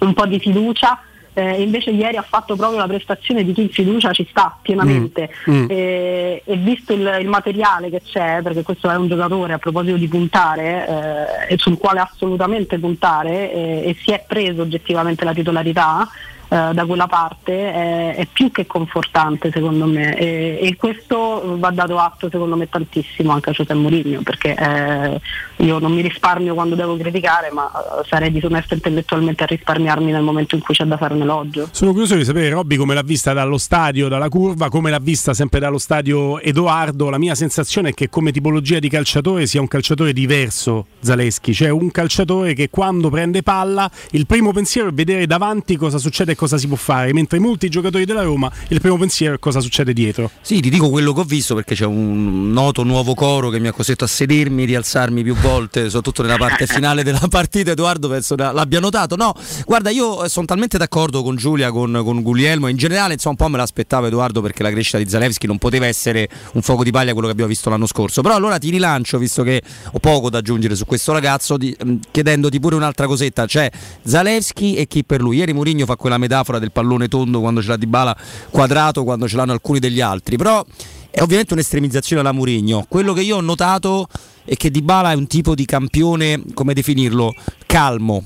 un po' di fiducia eh, invece ieri ha fatto proprio la prestazione di chi in fiducia ci sta pienamente Mm, mm. E, e visto il, il materiale che c'è, perché questo è un giocatore a proposito di puntare eh, e sul quale assolutamente puntare eh, e si è preso oggettivamente la titolarità. Eh, da quella parte è, è più che confortante secondo me. E, e questo va dato atto secondo me tantissimo anche a José Mourinho perché eh, io non mi risparmio quando devo criticare ma eh, sarei disonesta intellettualmente a risparmiarmi nel momento in cui c'è da fare un elogio. Sono curioso di sapere, Robby, come l'ha vista dallo stadio, dalla curva, come l'ha vista sempre dallo stadio Edoardo. La mia sensazione è che come tipologia di calciatore sia un calciatore diverso, Zaleschi, cioè un calciatore che quando prende palla il primo pensiero è vedere davanti cosa succede cosa si può fare, mentre molti giocatori della Roma il primo pensiero è cosa succede dietro. Sì, ti dico quello che ho visto perché c'è un noto nuovo coro che mi ha costretto a sedermi, rialzarmi più volte, soprattutto nella parte finale della partita. Edoardo penso l'abbia notato. No, guarda, io sono talmente d'accordo con Giulia, con, con Guglielmo. In generale, insomma, un po' me l'aspettavo Edoardo perché la crescita di Zalewski non poteva essere un fuoco di paglia quello che abbiamo visto l'anno scorso. Però allora ti rilancio, visto che ho poco da aggiungere su questo ragazzo, di- chiedendoti pure un'altra cosetta. C'è Zalewski e chi per lui. Ieri Mourinho fa quella metafora del pallone tondo quando ce l'ha di bala quadrato, quando ce l'hanno alcuni degli altri. Però è ovviamente un'estremizzazione alla Mourinho. Quello che io ho notato è che Dybala è un tipo di campione, come definirlo, calmo.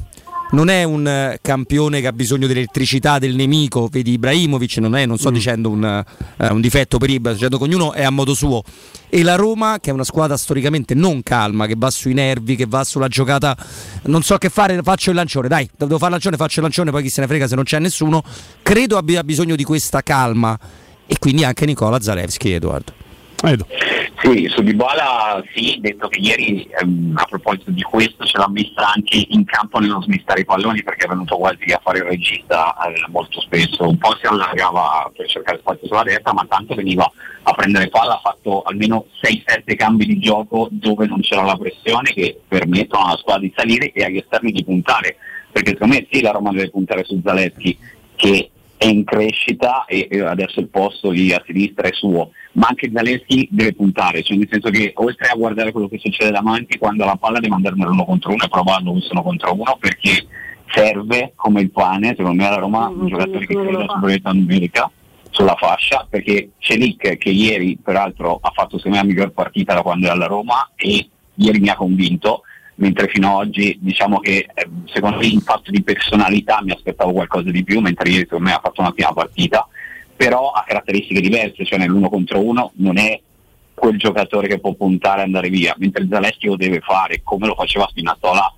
Non è un eh, campione che ha bisogno dell'elettricità del nemico, vedi Ibrahimovic, non, è, non sto dicendo un, eh, un difetto per Ibra, sto dicendo che ognuno è a modo suo. E la Roma, che è una squadra storicamente non calma, che va sui nervi, che va sulla giocata, non so che fare, faccio il lancione, dai, devo fare il lancione, faccio il lancione, poi chi se ne frega se non c'è nessuno, credo abbia bisogno di questa calma. E quindi anche Nicola Zalewski, Edoardo. Sì, su Dybala sì, detto che ieri ehm, a proposito di questo ce l'ha messa anche in campo nello smistare i palloni perché è venuto quasi a fare il regista eh, molto spesso, un po' si allargava per cercare spazio sulla destra ma tanto veniva a prendere palla, ha fatto almeno 6-7 cambi di gioco dove non c'era la pressione che permettono alla squadra di salire e agli esterni di puntare, perché secondo me sì la Roma deve puntare su Zaleschi che è in crescita e e adesso il posto lì a sinistra è suo, ma anche Zaleschi deve puntare, cioè nel senso che oltre a guardare quello che succede davanti, quando la palla deve andare nell'uno contro uno e provarlo uno contro uno perché serve come il pane, secondo me alla Roma, un giocatore che crede la superiorità numerica sulla fascia, perché Celic che ieri peraltro ha fatto secondo me la miglior partita da quando è alla Roma e ieri mi ha convinto, mentre fino ad oggi diciamo che eh, secondo me in fatto di personalità mi aspettavo qualcosa di più, mentre ieri secondo me ha fatto un'ottima partita, però ha caratteristiche diverse, cioè nell'uno contro uno non è quel giocatore che può puntare e andare via, mentre Zaleschi lo deve fare come lo faceva Spinazzola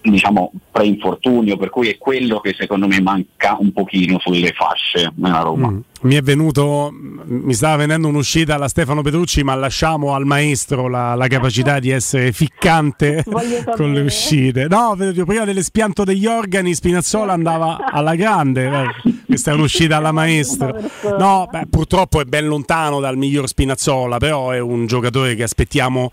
diciamo pre-infortunio, per cui è quello che secondo me manca un pochino sulle fasce nella Roma. Mm. Mi è venuto, mi stava venendo un'uscita alla Stefano Petrucci, ma lasciamo al maestro la, la capacità di essere ficcante con le uscite. No, vedo, prima dell'espianto degli organi Spinazzola andava alla grande, eh, questa è un'uscita alla maestra. No, beh, purtroppo è ben lontano dal miglior Spinazzola, però è un giocatore che aspettiamo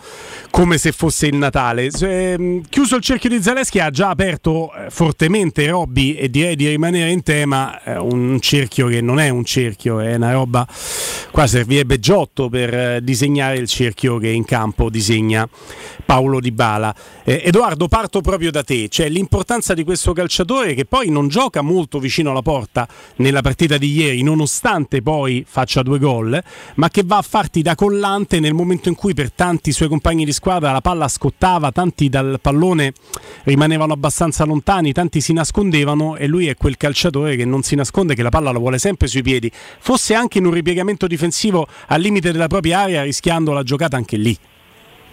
come se fosse il Natale. Se, mh, chiuso il cerchio di Zaleschi ha già aperto eh, fortemente Robby e direi di rimanere in tema eh, un cerchio che non è un cerchio, è una roba qua servirebbe Giotto per eh, disegnare il cerchio che in campo disegna Paolo Di Bala. Eh, Edoardo, parto proprio da te, cioè l'importanza di questo calciatore che poi non gioca molto vicino alla porta nella partita di ieri, nonostante poi faccia due gol, ma che va a farti da collante nel momento in cui per tanti suoi compagni di squadra la palla scottava, tanti dal pallone rimanevano abbastanza lontani, tanti si nascondevano e lui è quel calciatore che non si nasconde, che la palla la vuole sempre sui piedi, fosse anche in un ripiegamento difensivo al limite della propria area, rischiando la giocata anche lì.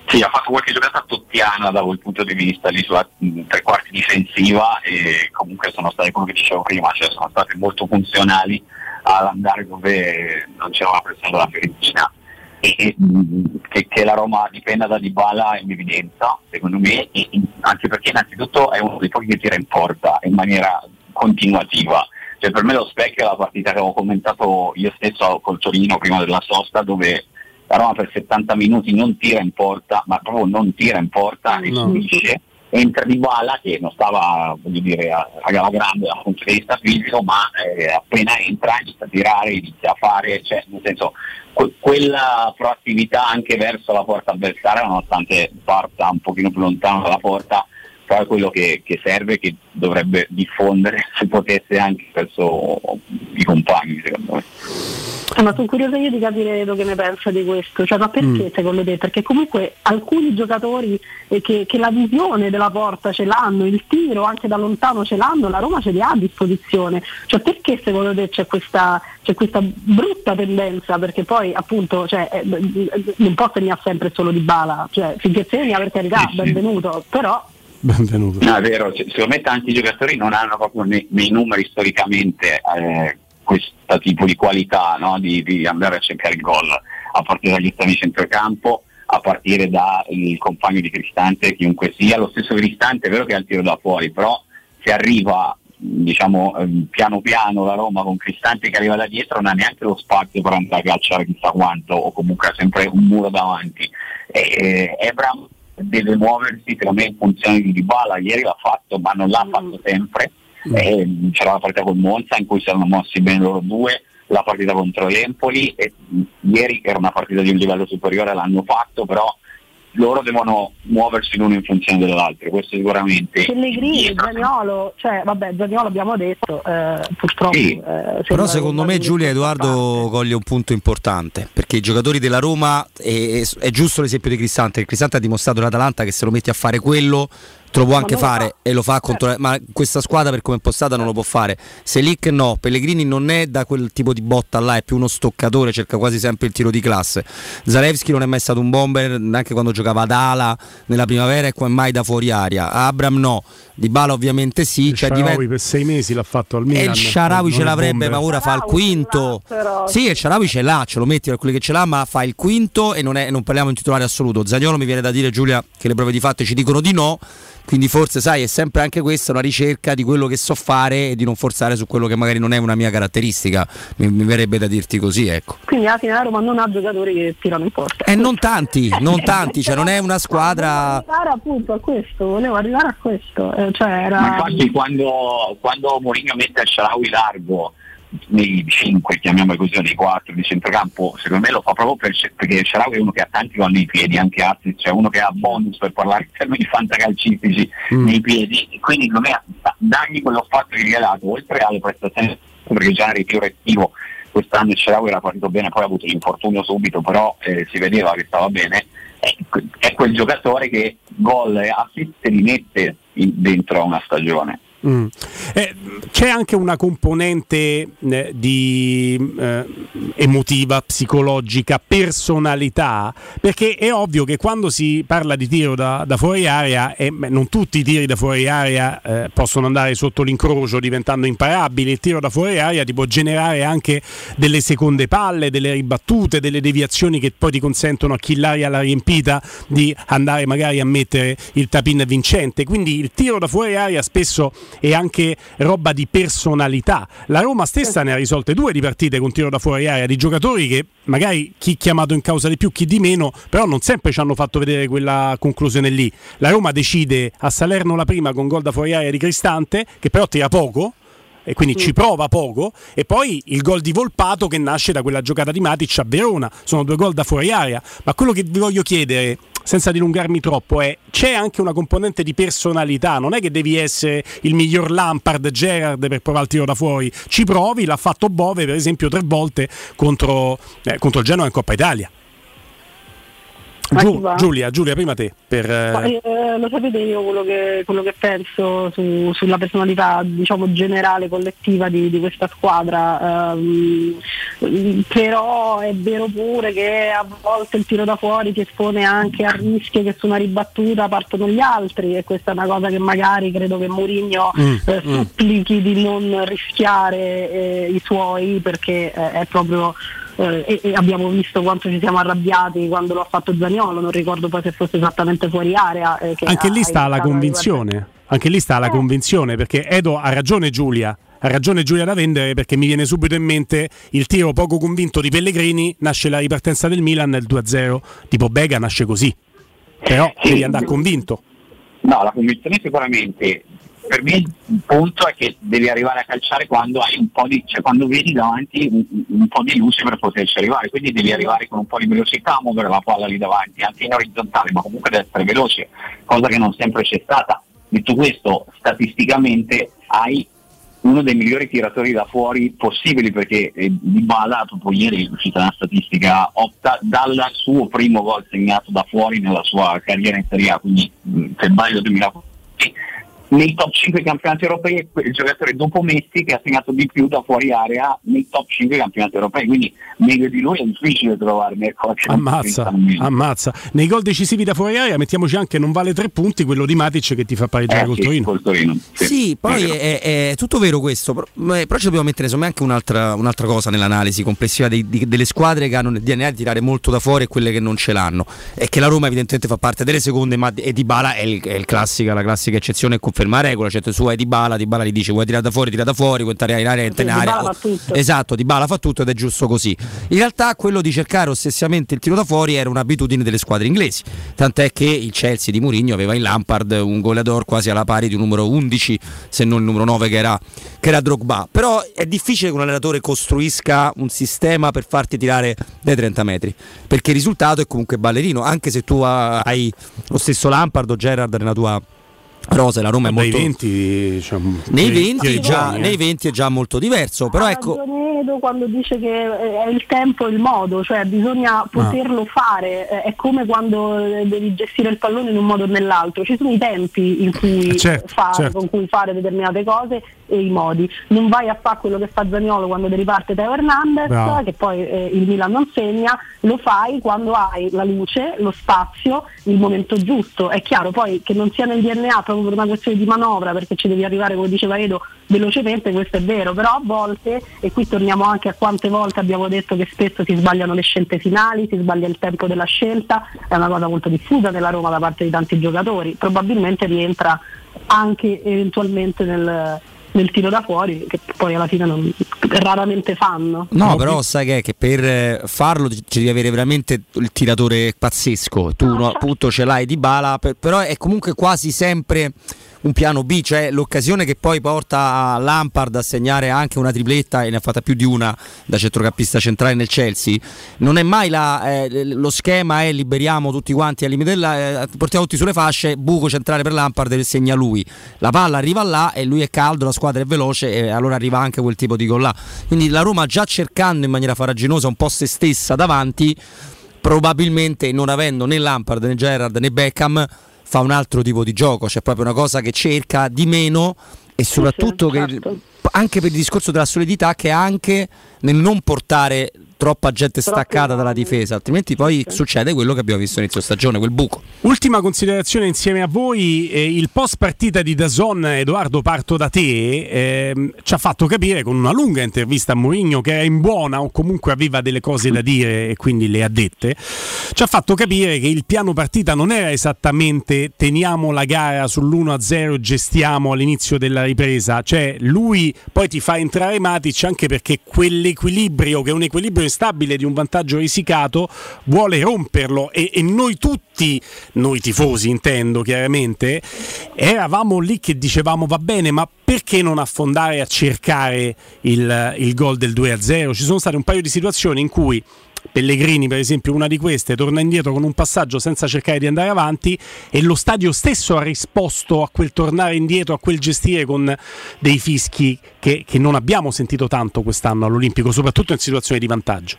Sì, ha fatto qualche giocata tottiana da quel punto di vista, lì sulla mh, tre quarti difensiva e comunque sono state, come dicevo prima, cioè sono state molto funzionali ad andare dove non c'era la pressione della Fiorentina. E, mh, che, che la Roma dipenda da Dybala è un'evidenza, secondo me, e anche perché innanzitutto è uno dei pochi che tira in porta in maniera continuativa. Cioè, per me lo specchio è la partita che avevo commentato io stesso col Torino prima della sosta dove la Roma per 70 minuti non tira in porta, ma proprio non tira in porta e No. subisce. Entra di bala che non stava voglio dire, a, alla grande dal punto di vista fisico, ma eh, appena entra inizia a tirare, inizia a fare, cioè, nel senso, que- quella proattività anche verso la porta avversaria, nonostante parta un pochino più lontano dalla porta, però è quello che, che serve, che dovrebbe diffondere se potesse anche verso i compagni secondo me. Eh, ma sono curiosa io di capire Edo che ne pensa di questo, cioè, ma perché Mm. secondo te? Perché comunque alcuni giocatori eh, che, che la visione della porta ce l'hanno, il tiro anche da lontano ce l'hanno, la Roma ce li ha a disposizione, cioè perché secondo te c'è questa, c'è questa brutta tendenza? Perché poi appunto cioè, eh, non può segnare sempre solo di bala, cioè finché segna per carità, benvenuto, però Benvenuto. No, è vero, c- secondo me tanti giocatori non hanno proprio nei, nei numeri storicamente eh, questo tipo di qualità no? di, di andare a cercare il gol, a partire dagli estremi centrocampo, a partire dal compagno di Cristante, chiunque sia, lo stesso Cristante è vero che ha il tiro da fuori, però se arriva diciamo ehm, piano piano la Roma con Cristante che arriva da dietro non ha neanche lo spazio per andare a calciare chissà quanto o comunque ha sempre un muro davanti. E, Ebram deve muoversi secondo me in funzione di Dybala. Ieri l'ha fatto ma non l'ha fatto sempre Eh, c'era la partita con Monza in cui si erano mossi bene loro due la partita contro l'Empoli e ieri era una partita di un livello superiore l'hanno fatto però loro devono muoversi l'uno in funzione dell'altro questo sicuramente. Pellegrini, Zaniolo, cioè vabbè Zaniolo abbiamo detto, eh, purtroppo eh, Però secondo me Giulia Edoardo coglie un punto importante perché i giocatori della Roma è, è giusto l'esempio di Cristante, il Cristante ha dimostrato l'Atalanta che se lo metti a fare quello te lo può anche fare fa. e lo fa contro ma questa squadra per come è impostata non lo può fare. Selic no, Pellegrini non è da quel tipo di botta là, è più uno stoccatore, cerca quasi sempre il tiro di classe. Zalewski non è mai stato un bomber neanche quando giocava ad ala nella primavera e qua mai da fuori aria. Abram no, Di Bala ovviamente sì, cioè Sharawi diventa- per sei mesi l'ha fatto al e Milan. il Sharawi ce l'avrebbe, ma ora fa il quinto. Sì, il Sharawi ce l'ha, ce lo metti per quelli che ce l'ha, ma fa il quinto e non, è- non parliamo in titolare assoluto. Zagnolo mi viene da dire, Giulia, che le prove di fatto ci dicono di no. Quindi forse, sai, è sempre anche questa una ricerca di quello che so fare e di non forzare su quello che magari non è una mia caratteristica. Mi, mi verrebbe da dirti così, ecco. Quindi alla fine la Roma non ha giocatori che tirano in porta. E non tanti, non tanti, cioè non è una squadra... arrivare appunto a questo, volevo arrivare a questo. eh, cioè era... Ma infatti quando, quando Mourinho mette il Sharawi largo nei 5, chiamiamoli così, o nei 4 di centrocampo, secondo me lo fa proprio per, perché Sharawi è uno che ha tanti gol nei piedi, anche Assis, cioè uno che ha bonus per parlare in termini fantacalcistici nei piedi, e quindi secondo me dargli quello spazio che gli ha dato, oltre alle prestazioni, perché già nel ritiro estivo quest'anno Sharawi era partito bene, poi ha avuto l'infortunio subito, però eh, si vedeva che stava bene, è, è quel giocatore che gol e assist li mette in- dentro a una stagione. Mm. Eh, c'è anche una componente eh, di eh, emotiva, psicologica, personalità, perché è ovvio che quando si parla di tiro da, da fuori area, e beh, non tutti i tiri da fuori area eh, possono andare sotto l'incrocio diventando imparabili, il tiro da fuori area ti può generare anche delle seconde palle, delle ribattute, delle deviazioni che poi ti consentono a chi l'aria l'ha riempita di andare magari a mettere il tapin vincente, quindi il tiro da fuori area spesso è anche roba di personalità. La Roma stessa ne ha risolte due di partite con tiro da fuori area di giocatori che magari chi chiamato in causa di più, chi di meno, però non sempre ci hanno fatto vedere quella conclusione lì. La Roma decide a Salerno la prima con gol da fuori area di Cristante, che però tira poco. E quindi ci prova poco, e poi il gol di Volpato che nasce da quella giocata di Matic a Verona. Sono due gol da fuori area. Ma quello che vi voglio chiedere, senza dilungarmi troppo, è: c'è anche una componente di personalità. Non è che devi essere il miglior Lampard, Gerard per provare il tiro da fuori. Ci provi, l'ha fatto Bove, per esempio, tre volte contro, eh, contro il Genoa in Coppa Italia. Giu-? Giulia, Giulia, prima te. Per, eh, eh, lo sapete io quello che, quello che penso su- sulla personalità diciamo, generale, collettiva di, di questa squadra, ehm, però è vero pure che a volte il tiro da fuori si espone anche a rischio che su una ribattuta partono gli altri e questa è una cosa che magari credo che Mourinho Mm, eh, mm. supplichi di non rischiare eh, i suoi perché eh, è proprio eh, e, abbiamo visto quanto ci siamo arrabbiati quando lo ha fatto Zaniolo, non ricordo poi se fosse esattamente fuori area. eh, che anche ha- lì sta la convinzione. Anche lì sta la convinzione, perché Edo ha ragione Giulia. Ha ragione Giulia da vendere perché mi viene subito in mente il tiro poco convinto di Pellegrini, nasce la ripartenza del Milan nel 2-0, tipo Bega nasce così. Però devi andare convinto. No, la convinzione sicuramente. Per me il punto è che devi arrivare a calciare quando hai un po' di, cioè quando vedi davanti un, un po' di luce per poterci arrivare, quindi devi arrivare con un po' di velocità a muovere la palla lì davanti, anche in orizzontale, ma comunque deve essere veloce, cosa che non sempre c'è stata. Detto questo, statisticamente hai uno dei migliori tiratori da fuori possibili perché eh, Dybala proprio ieri è uscita una statistica opta dal suo primo gol segnato da fuori nella sua carriera in Serie A, quindi mh, febbraio 2014 nei top 5 campionati europei è il giocatore dopo Messi che ha segnato di più da fuori area nei top 5 campionati europei, quindi meglio di lui è difficile trovarne. Ecco, ammazza, ammazza. Nei gol decisivi da fuori area mettiamoci anche non vale tre punti quello di Matic che ti fa pareggiare eh, col sì, Torino. Col Torino sì. sì, poi è, è, è, tutto vero questo, però, però ci dobbiamo mettere insomma anche un'altra, un'altra cosa nell'analisi complessiva dei, di, delle squadre che hanno il DNA di tirare molto da fuori e quelle che non ce l'hanno. È che la Roma evidentemente fa parte delle seconde, ma e Di Bala è, il, è il classica, la classica eccezione e conferma la regola, certo su è Di Bala, Di Bala gli dice vuoi tirare da fuori, tira da fuori, vuoi entrare in area, entra in area. Esatto, Di Bala fa tutto ed è giusto così. In realtà quello di cercare ossessivamente il tiro da fuori era un'abitudine delle squadre inglesi, tant'è che il Chelsea di Mourinho aveva in Lampard un goleador quasi alla pari di un numero 11, se non il numero 9 che era, che era Drogba. Però è difficile che un allenatore costruisca un sistema per farti tirare dai 30 metri, perché il risultato è comunque ballerino, anche se tu hai lo stesso Lampard o Gerrard nella tua Rosa, la Roma è molto. 20, cioè, nei, 20 già, nei 20 è già molto diverso. Però ecco. Quando dice che è il tempo e il modo, cioè bisogna poterlo ah. fare, è come quando devi gestire il pallone in un modo o nell'altro, ci sono i tempi in cui certo, fare, certo. con cui fare determinate cose e i modi. Non vai a fare quello che fa Zaniolo quando riparte Teo Hernandez, Bravo. che poi eh, il Milan non segna, lo fai quando hai la luce, lo spazio, il momento giusto. È chiaro poi che non sia nel DNA proprio per una questione di manovra, perché ci devi arrivare, come diceva Edo, velocemente, questo è vero, però a volte, e qui torniamo anche a quante volte abbiamo detto che spesso si sbagliano le scelte finali, si sbaglia il tempo della scelta, è una cosa molto diffusa nella Roma da parte di tanti giocatori, probabilmente rientra anche eventualmente nel, nel tiro da fuori che poi alla fine non, raramente fanno. No, però sai che, che per farlo ci devi avere veramente il tiratore pazzesco. Tu no, appunto ce l'hai di bala, per, però è comunque quasi sempre un piano B, cioè l'occasione che poi porta Lampard a segnare anche una tripletta e ne ha fatta più di una da centrocampista centrale nel Chelsea. Non è mai la, eh, lo schema è liberiamo tutti quanti al limite della, eh, portiamo tutti sulle fasce, buco centrale per Lampard e segna lui. La palla arriva là e lui è caldo, la squadra è veloce e allora arriva anche quel tipo di gol là. Quindi la Roma già cercando in maniera faraginosa un po' se stessa davanti, probabilmente non avendo né Lampard né Gerrard né Beckham fa un altro tipo di gioco, cioè proprio una cosa che cerca di meno e soprattutto sì, certo. che, anche per il discorso della solidità che è anche nel non portare troppa gente staccata dalla difesa, altrimenti poi succede quello che abbiamo visto inizio stagione, quel buco. Ultima considerazione insieme a voi, eh, il post partita di Dazon, Edoardo parto da te, eh, ci ha fatto capire con una lunga intervista a Mourinho che era in buona o comunque aveva delle cose da dire e quindi le ha dette, ci ha fatto capire che il piano partita non era esattamente teniamo la gara sull'1-0 e gestiamo all'inizio della ripresa, cioè lui poi ti fa entrare Matic anche perché quell'equilibrio che è un equilibrio instabile di un vantaggio risicato vuole romperlo e, e noi tutti, noi tifosi intendo chiaramente, eravamo lì che dicevamo va bene ma perché non affondare a cercare il, il gol del 2-0? Ci sono state un paio di situazioni in cui Pellegrini, per esempio, una di queste, torna indietro con un passaggio senza cercare di andare avanti e lo stadio stesso ha risposto a quel tornare indietro, a quel gestire con dei fischi che, che non abbiamo sentito tanto quest'anno all'Olimpico, soprattutto in situazioni di vantaggio.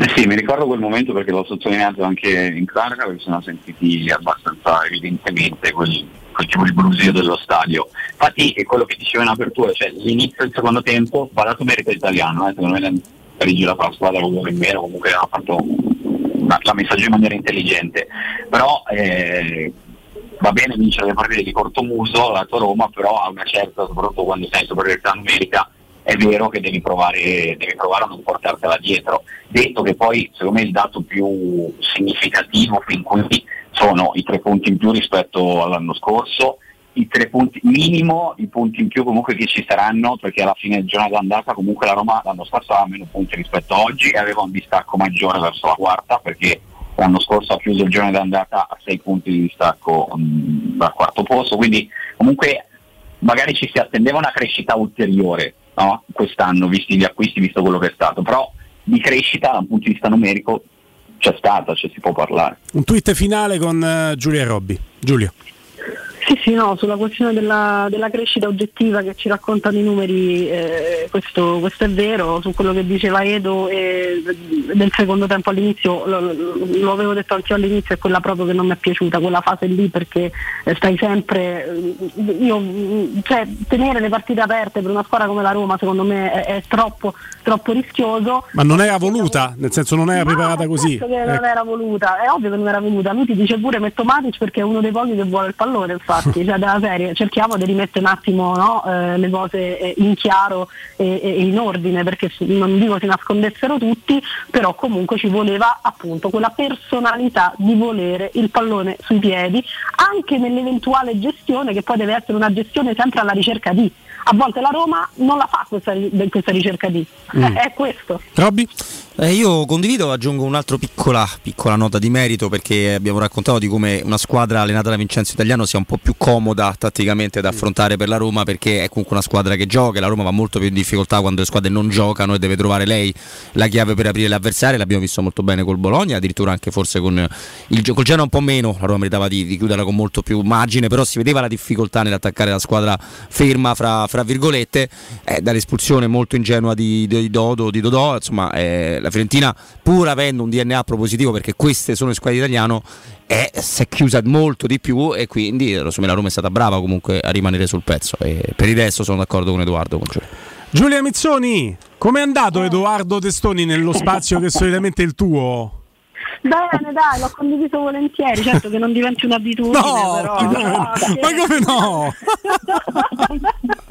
Eh sì, mi ricordo quel momento perché l'ho sottolineato anche in cronaca perché sono sentiti abbastanza evidentemente quel, quel tipo di brusio dello stadio. Infatti è quello che dicevo in apertura, cioè l'inizio del secondo tempo va dato merito italiano, eh, secondo me Parigi la fa la squadra comunque in meno, comunque ha fatto la messaggio in maniera intelligente. Però eh, va bene vincere le partite di cortomuso, la tua Roma, però a una certa, soprattutto quando sei in superiorità numerica, è vero che devi provare, devi provare, a non portartela dietro. Detto che poi secondo me il dato più significativo fin qui sono i tre punti in più rispetto all'anno scorso, i tre punti minimo, i punti in più comunque che ci saranno, perché alla fine del giorno d'andata comunque la Roma l'anno scorso aveva meno punti rispetto a oggi e aveva un distacco maggiore verso la quarta perché l'anno scorso ha chiuso il giorno d'andata a sei punti di distacco mh, dal quarto posto, quindi comunque magari ci si attendeva una crescita ulteriore no? quest'anno, visti gli acquisti, visto quello che è stato, però di crescita da un punto di vista numerico c'è stata, cioè si può parlare. Un tweet finale con uh, Giulia Robbi. Giulio. Sì, sì, no, sulla questione della, della crescita oggettiva che ci raccontano i numeri, eh, questo, questo, è vero, su quello che diceva Edo eh, del secondo tempo all'inizio, lo, lo, avevo detto anche all'inizio, è quella proprio che non mi è piaciuta, quella fase lì perché eh, stai sempre, eh, io, cioè, tenere le partite aperte per una squadra come la Roma secondo me è, è troppo, troppo, rischioso. Ma non era voluta, nel senso non era no, preparata così. Che ecco. non era voluta, è ovvio che non era voluta, lui ti dice pure metto Matic perché è uno dei pochi che vuole il pallone infatti infatti, cioè della serie cerchiamo di rimettere un attimo no, eh, le cose eh, in chiaro e, e, in ordine perché non dico si nascondessero tutti, però comunque ci voleva appunto quella personalità di volere il pallone sui piedi anche nell'eventuale gestione che poi deve essere una gestione sempre alla ricerca di a volte la Roma non la fa questa, questa ricerca di mm. è, è questo Robby? Eh, io condivido, aggiungo un'altra piccola, piccola, nota di merito perché abbiamo raccontato di come una squadra allenata da Vincenzo Italiano sia un po' più comoda tatticamente da affrontare per la Roma perché è comunque una squadra che gioca e la Roma va molto più in difficoltà quando le squadre non giocano e deve trovare lei la chiave per aprire l'avversario, l'abbiamo visto molto bene col Bologna, addirittura anche forse con il col Genoa un po' meno, la Roma meritava di, di, chiuderla con molto più margine, però si vedeva la difficoltà nell'attaccare la squadra ferma fra, fra virgolette, eh, dall'espulsione molto ingenua di, di Dodo, di Dodò, insomma eh, la Fiorentina pur avendo un DNA propositivo perché queste sono le squadre italiane è, si è chiusa molto di più e quindi la Roma è stata brava comunque a rimanere sul pezzo e per il resto sono d'accordo con Edoardo con Giulia. Giulia Mizzoni, com'è andato Edoardo Testoni nello spazio che è solitamente il tuo? Bene, dai, l'ho condiviso volentieri, certo che non diventi un'abitudine, no, però. No, no, ma come no?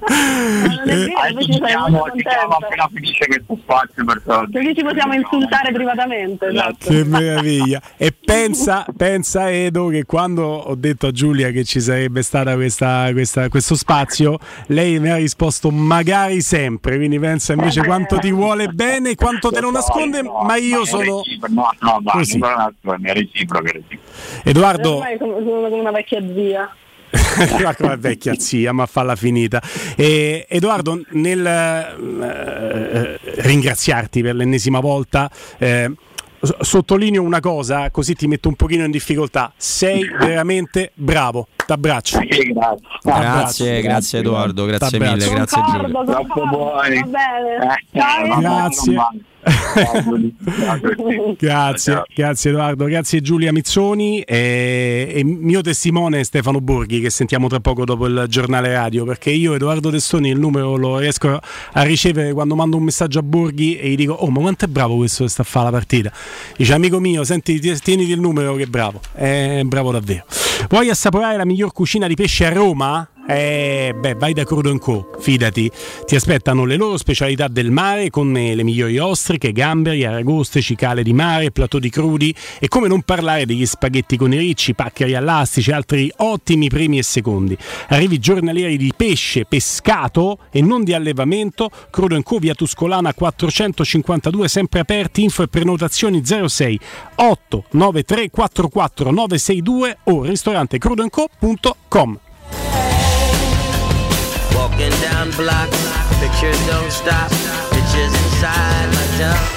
non è vero, eh, ci siamo, ci siamo appena finisce questo spazio per Così ci possiamo insultare privatamente. Esatto. Che meraviglia. E pensa, pensa Edo che quando ho detto a Giulia che ci sarebbe stato questo spazio, lei mi ha risposto magari sempre, quindi pensa invece quanto ti vuole bene, quanto te lo nasconde, ma io sono... No, no, no, così. è reciproco, Edoardo... Sono come una vecchia zia. come vecchia zia, ma falla finita. E, Edoardo, nel eh, ringraziarti per l'ennesima volta, eh, sottolineo una cosa, così ti metto un pochino in difficoltà. Sei veramente bravo. T'abbraccio. Grazie. Grazie, grazie Edoardo, grazie mille, grazie Giulio. Troppo buoni. Grazie. grazie, grazie. Edoardo, grazie Giulia Mizzoni e, e, mio testimone Stefano Borghi che sentiamo tra poco dopo il giornale radio perché io Edoardo Testoni il numero lo riesco a ricevere quando mando un messaggio a Borghi e gli dico oh ma quanto è bravo questo che sta a fare la partita? Dice amico mio senti tieniti il numero che è bravo. È bravo davvero. Vuoi assaporare la miglior cucina di pesce a Roma? Eh, beh, vai da Crudo Co, fidati. Ti aspettano le loro specialità del mare con le migliori ostriche, gamberi, aragoste, cicale di mare, plateau di crudi e come non parlare degli spaghetti con i ricci, paccheri allastici e altri ottimi primi e secondi. Arrivi giornalieri di pesce, pescato e non di allevamento. Crudo Co via Tuscolana 452 sempre aperti, info e prenotazioni 06 893 44 962 o ristorante crudoenco.com. Walking down blocks, pictures don't stop, pictures inside my top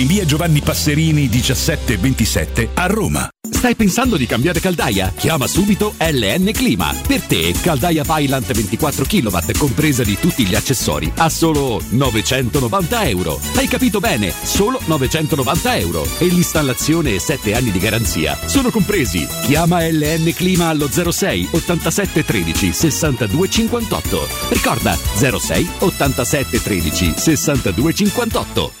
in via Giovanni Passerini 1727 a Roma. Stai pensando di cambiare caldaia? Chiama subito LN Clima. Per te, caldaia Pylant 24 kW compresa di tutti gli accessori a solo 990 euro. Hai capito bene? Solo 990 euro. E l'installazione e 7 anni di garanzia sono compresi. Chiama LN Clima allo 06 87 13 62 58. Ricorda 06 87 13 62 58.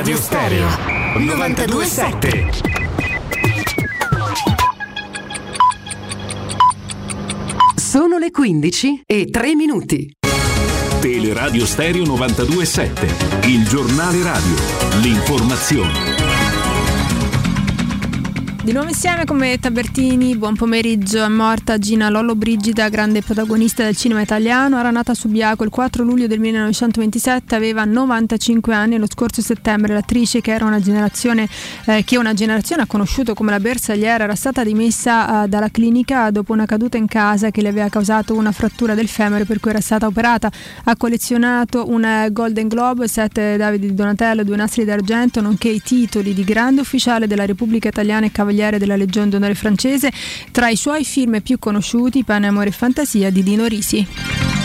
Teleradio Stereo 927. Sono le 15 e 3 minuti. Teleradio Stereo 927, il giornale radio, l'informazione. Di nuovo insieme come Tabertini, buon pomeriggio, è morta Gina Lollo Brigida, grande protagonista del cinema italiano, era nata a Subiaco il 4 luglio del 1927, aveva 95 anni, lo scorso settembre l'attrice che una generazione eh, che una generazione ha conosciuto come la Bersagliera era stata dimessa eh, dalla clinica dopo una caduta in casa che le aveva causato una frattura del femore per cui era stata operata, ha collezionato un Golden Globe, sette Davide di Donatello, due nastri d'argento, nonché i titoli di grande ufficiale della Repubblica Italiana e Cavaliere della Legione d'Onore francese, tra i suoi film più conosciuti Pane, Amore e Fantasia di Dino Risi.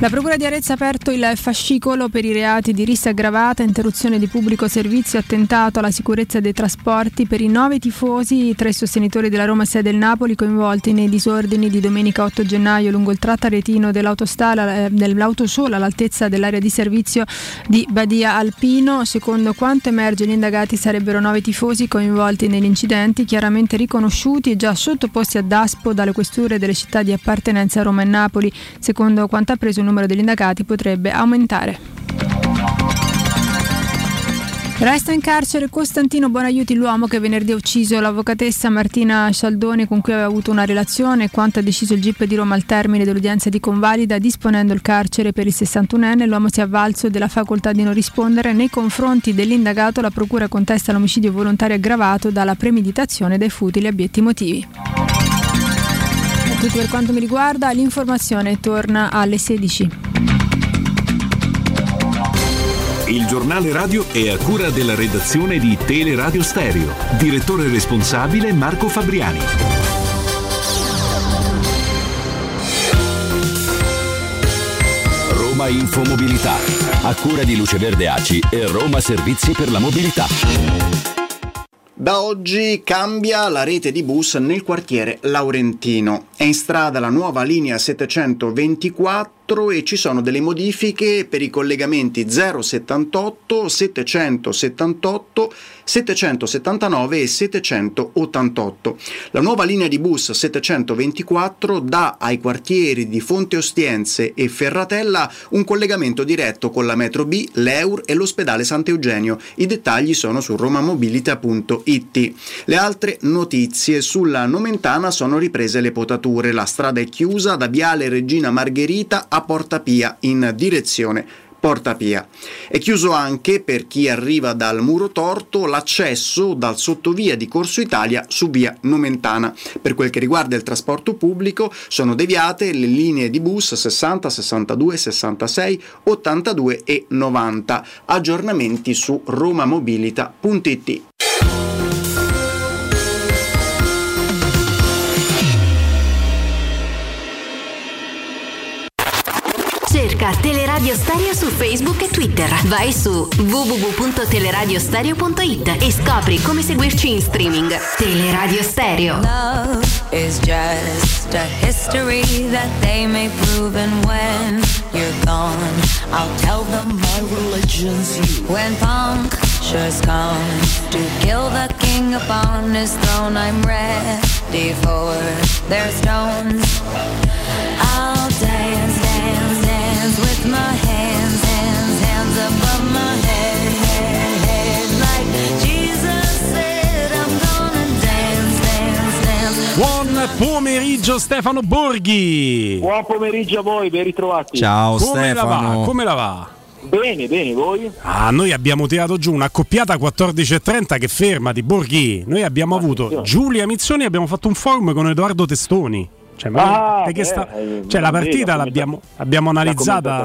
La Procura di Arezzo ha aperto il fascicolo per i reati di rissa aggravata, interruzione di pubblico servizio, attentato alla sicurezza dei trasporti per i nove tifosi, tre sostenitori della Roma 6 del Napoli coinvolti nei disordini di domenica 8 gennaio lungo il tratto aretino dell'autosala, eh, dell'autosola all'altezza dell'area di servizio di Badia Alpino. Secondo quanto emerge gli indagati sarebbero nove tifosi coinvolti negli incidenti, chiaramente riconosciuti e già sottoposti a DASPO dalle questure delle città di appartenenza Roma e Napoli. Secondo quanto ha preso il numero degli indagati potrebbe aumentare. Resta in carcere Costantino Bonaiuti, l'uomo che venerdì ha ucciso l'avvocatessa Martina Scialdoni con cui aveva avuto una relazione, quanto ha deciso il GIP di Roma al termine dell'udienza di convalida, disponendo il carcere per il 61enne, l'uomo si è avvalso della facoltà di non rispondere. Nei confronti dell'indagato la procura contesta l'omicidio volontario aggravato dalla premeditazione dai futili abietti motivi. Tutto per quanto mi riguarda, l'informazione torna alle 16. Il giornale radio è a cura della redazione di Teleradio Stereo. Direttore responsabile Marco Fabriani. Roma Infomobilità. A cura di Luce Verde Aci e Roma Servizi per la Mobilità. Da oggi cambia la rete di bus nel quartiere Laurentino. È in strada la nuova linea 724 e ci sono delle modifiche per i collegamenti 078, 778, 779 e 788. La nuova linea di bus 724 dà ai quartieri di Fonte Ostiense e Ferratella un collegamento diretto con la metro B, l'Eur e l'ospedale Sant'Eugenio. I dettagli sono su romamobilita.it. Le altre notizie sulla Nomentana sono riprese le potature. La strada è chiusa da Viale Regina Margherita a Porta Pia in direzione Porta Pia. È chiuso anche per chi arriva dal Muro Torto l'accesso dal sottovia di Corso Italia su via Nomentana. Per quel che riguarda il trasporto pubblico sono deviate le linee di bus 60, 62, 66, 82 e 90. Aggiornamenti su romamobilita.it. Teleradio Stereo su Facebook e Twitter. Vai su www.teleradiostereo.it e scopri come seguirci in streaming. Teleradio Stereo. Love is just a history that they may prove and when you're gone I'll tell them my religion's you When punctures come to kill the king upon his throne I'm ready for their stones I'll dance, Buon pomeriggio Stefano Borghi. Buon pomeriggio a voi, ben ritrovati. Ciao Come la Stefano. va? Come la va? Bene, bene, voi? Ah, noi abbiamo tirato giù un'accoppiata 14.30 che ferma di Borghi. Noi abbiamo avuto Giulia Mizzoni e abbiamo fatto un forum con Edoardo Testoni. Cioè, Ah, beh, sta- cioè, la partita l'abbiamo abbiamo analizzata.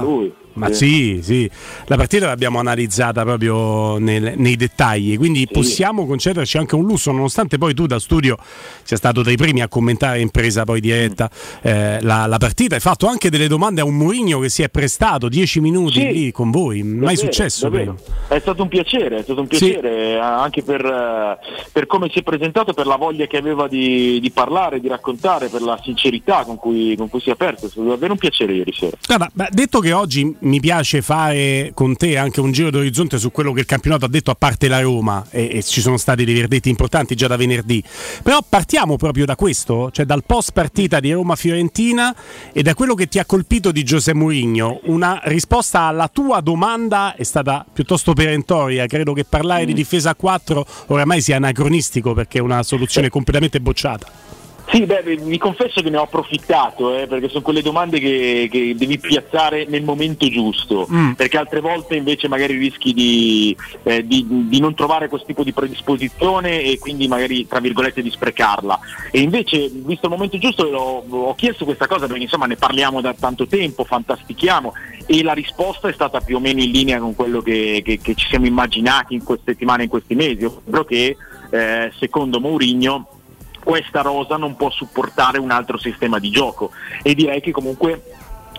Ma Sì. sì, sì, la partita l'abbiamo analizzata proprio nel- nei dettagli, quindi possiamo concederci anche un lusso, nonostante poi tu da studio sia stato tra i primi a commentare in presa poi diretta eh, la, la partita. Hai fatto anche delle domande a un Mourinho che si è prestato 10 minuti Sì. lì con voi, mai Davvero, successo davvero. È stato un piacere, è stato un Sì. piacere eh, anche per, eh, per come si è presentato, per la voglia che aveva di, di parlare, di raccontare, per la sincerità con cui, con cui si è aperto. È stato davvero un piacere ieri sera. Guarda, detto che oggi mi piace fare con te anche un giro d'orizzonte su quello che il campionato ha detto a parte la Roma e, e ci sono stati dei verdetti importanti già da venerdì, però partiamo proprio da questo, cioè dal post partita di Roma-Fiorentina e da quello che ti ha colpito di Giuseppe Mourinho. Una risposta alla tua domanda è stata piuttosto perentoria, credo che parlare di difesa a 4 oramai sia anacronistico perché è una soluzione completamente bocciata. Sì, beh, mi confesso che ne ho approfittato, eh, perché sono quelle domande che, che devi piazzare nel momento giusto, Mm. perché altre volte invece magari rischi di, eh, di- di non trovare questo tipo di predisposizione e quindi magari, tra virgolette, di sprecarla. E invece, visto il momento giusto, ho, ho chiesto questa cosa perché insomma ne parliamo da tanto tempo, fantastichiamo, e la risposta è stata più o meno in linea con quello che, che- che ci siamo immaginati in queste settimane, in questi mesi, ovvero che eh, secondo Mourinho questa rosa non può supportare un altro sistema di gioco. E direi che comunque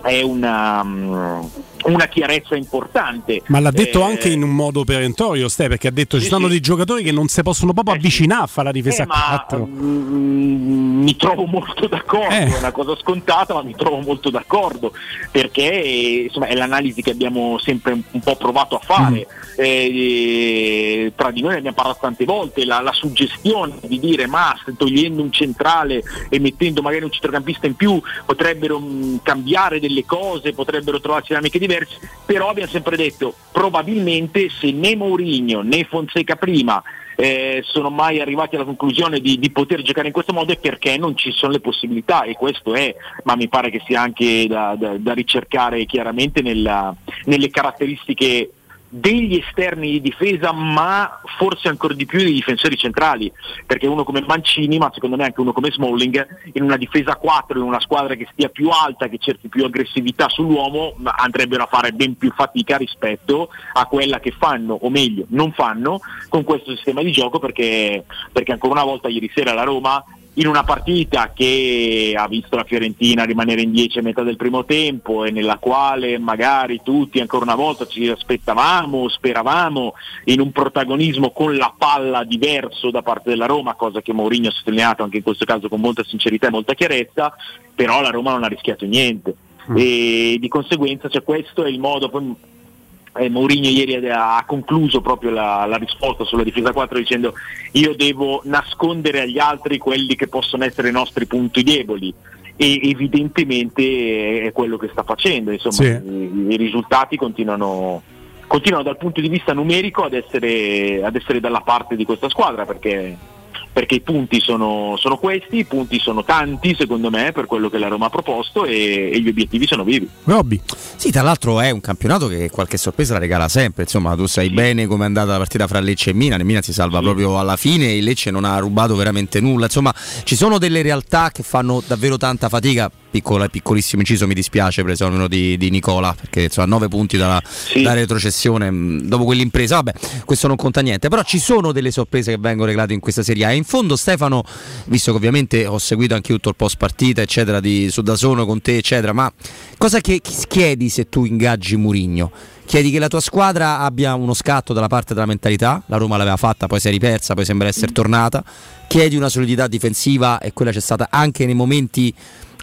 è una, mm, una chiarezza importante. Ma l'ha detto Eh, anche in un modo perentorio, Ste, perché ha detto ci sì, sono sì. dei giocatori che non si possono proprio avvicinare a fare la difesa eh, a ma 4. mm, mi trovo molto d'accordo, Eh. è una cosa scontata, ma mi trovo molto d'accordo perché eh, insomma, è l'analisi che abbiamo sempre un, po' provato a fare. Mm. Eh, tra di noi ne abbiamo parlato tante volte, la, la suggestione di dire ma togliendo un centrale e mettendo magari un centrocampista in più potrebbero mh, cambiare delle cose, potrebbero trovarsi dinamiche diverse, però abbiamo sempre detto probabilmente se né Mourinho né Fonseca prima eh, sono mai arrivati alla conclusione di, di poter giocare in questo modo è perché non ci sono le possibilità e questo è, ma mi pare che sia anche da, da- da ricercare chiaramente nella- nelle caratteristiche degli esterni di difesa, ma forse ancora di più dei difensori centrali, perché uno come Mancini, ma secondo me anche uno come Smalling, in una difesa 4, in una squadra che stia più alta, che cerchi più aggressività sull'uomo, andrebbero a fare ben più fatica rispetto a quella che fanno, o meglio, non fanno con questo sistema di gioco, perché, perché ancora una volta ieri sera la Roma in una partita che ha visto la Fiorentina rimanere in 10 a metà del primo tempo e nella quale magari tutti ancora una volta ci aspettavamo, speravamo in un protagonismo con la palla diverso da parte della Roma, cosa che Mourinho ha sottolineato anche in questo caso con molta sincerità e molta chiarezza, però la Roma non ha rischiato niente. Mm. E di conseguenza cioè, questo è il modo, poi eh, Mourinho ieri ha, concluso proprio la, la, risposta sulla difesa 4 dicendo io devo nascondere agli altri quelli che possono essere i nostri punti deboli e evidentemente è quello che sta facendo, insomma sì. i, i, risultati continuano, continuano dal punto di vista numerico ad essere, ad essere dalla parte di questa squadra perché perché i punti sono, sono, questi, i punti sono tanti secondo me per quello che la Roma ha proposto e, e, gli obiettivi sono vivi. Robby. Sì, tra l'altro è un campionato che qualche sorpresa la regala sempre, insomma tu sai sì. bene come è andata la partita fra Lecce e Milan, Milan si salva sì. proprio alla fine e Lecce non ha rubato veramente nulla, insomma ci sono delle realtà che fanno davvero tanta fatica piccola, piccolissimo inciso mi dispiace per esempio di, di Nicola perché insomma 9 punti dalla, sì. dalla retrocessione mm, dopo quell'impresa vabbè questo non conta niente però ci sono delle sorprese che vengono regalate in questa serie A e in fondo Stefano visto che ovviamente ho seguito anche tutto il post partita eccetera di Sudasono con te eccetera ma cosa che, chiedi se tu ingaggi Murigno? chiedi che la tua squadra abbia uno scatto dalla parte della mentalità, la Roma l'aveva fatta, poi si è ripersa, poi sembra essere tornata, chiedi una solidità difensiva e quella c'è stata anche nei momenti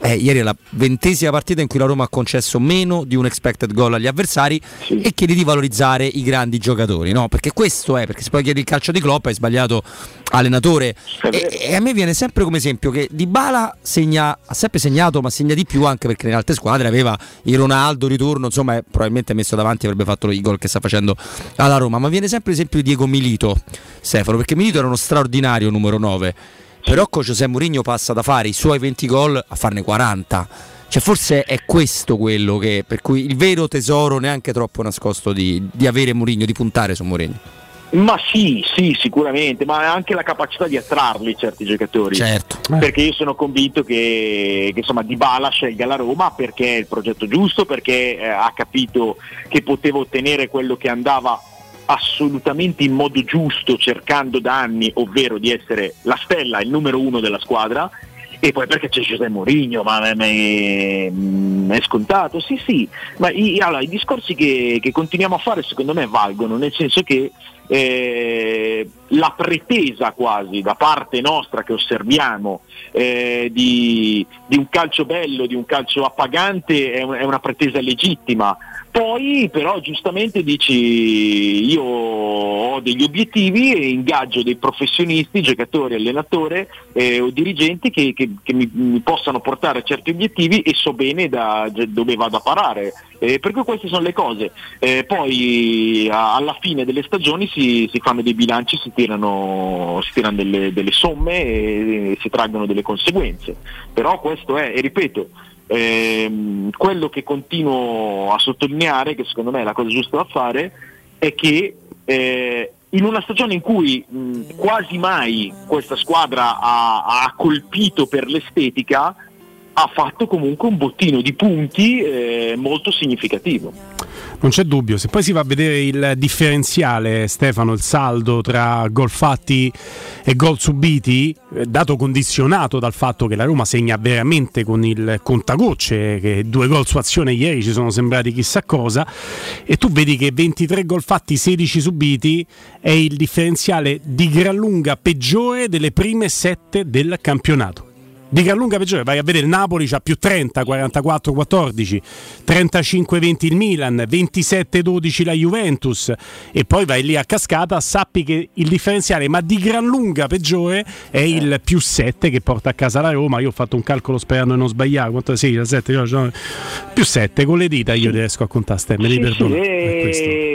eh, ieri è la ventesima partita in cui la Roma ha concesso meno di un expected goal agli avversari sì. e chiede di valorizzare i grandi giocatori, no? Perché questo è, perché se poi chiedi il calcio di Klopp hai sbagliato allenatore e, e, a me viene sempre come esempio che Di Bala segna, ha sempre segnato ma segna di più anche perché nelle altre squadre aveva il Ronaldo ritorno, insomma probabilmente messo davanti avrebbe fatto i gol che sta facendo alla Roma, ma viene sempre l'esempio di Diego Milito, Stefano, perché Milito era uno straordinario numero 9 però con José Mourinho passa da fare i suoi 20 gol a farne 40. Cioè, forse è questo quello che, per cui il vero tesoro neanche troppo nascosto di, di avere Mourinho, di puntare su Mourinho. Ma sì, sì, sicuramente, ma anche la capacità di attrarli certi giocatori. Certo. Perché io sono convinto che, che insomma Dybala scelga la Roma perché è il progetto giusto, perché eh, ha capito che poteva ottenere quello che andava assolutamente in modo giusto cercando da anni, ovvero di essere la stella, il numero uno della squadra, e poi perché c'è Giuseppe Mourinho, ma è, è, è, scontato? Sì, sì, ma i, allora, i discorsi che, che, continuiamo a fare secondo me valgono, nel senso che eh, la pretesa quasi da parte nostra che osserviamo eh, di, di, un calcio bello, di un calcio appagante è, è una pretesa legittima, poi però giustamente dici io ho degli obiettivi e ingaggio dei professionisti, giocatori, allenatore eh, o dirigenti che, che, che mi, mi, possano portare a certi obiettivi e so bene da, dove vado a parare. Eh, cui queste sono le cose. Eh, poi a, alla fine delle stagioni si, si, fanno dei bilanci, si tirano, si tirano delle, delle, somme e, e si traggono delle conseguenze. Però questo è, e ripeto, Ehm, quello che continuo a sottolineare, che secondo me è la cosa giusta da fare, è che eh, in una stagione in cui mh, quasi mai questa squadra ha, ha, colpito per l'estetica, ha fatto comunque un bottino di punti eh, molto significativo. Non c'è dubbio, se poi si va a vedere il differenziale, Stefano, il saldo tra gol fatti e gol subiti, eh, dato condizionato dal fatto che la Roma segna veramente con il contagocce, che due gol su azione ieri ci sono sembrati chissà cosa, e tu vedi che 23 gol fatti, 16 subiti è il differenziale di gran lunga peggiore delle prime sette del campionato di gran lunga peggiore. Vai a vedere il Napoli c'ha più 30, 44, 14, 35, 20 il Milan, 27, 12 la Juventus e poi vai lì a cascata, sappi che il differenziale, ma di gran lunga peggiore, è il più 7 che porta a casa la Roma. Io ho fatto un calcolo sperando di non sbagliare. Quanto sei? 7, no, più 7 con le dita io riesco a contare, me li sì, perdono. Sì,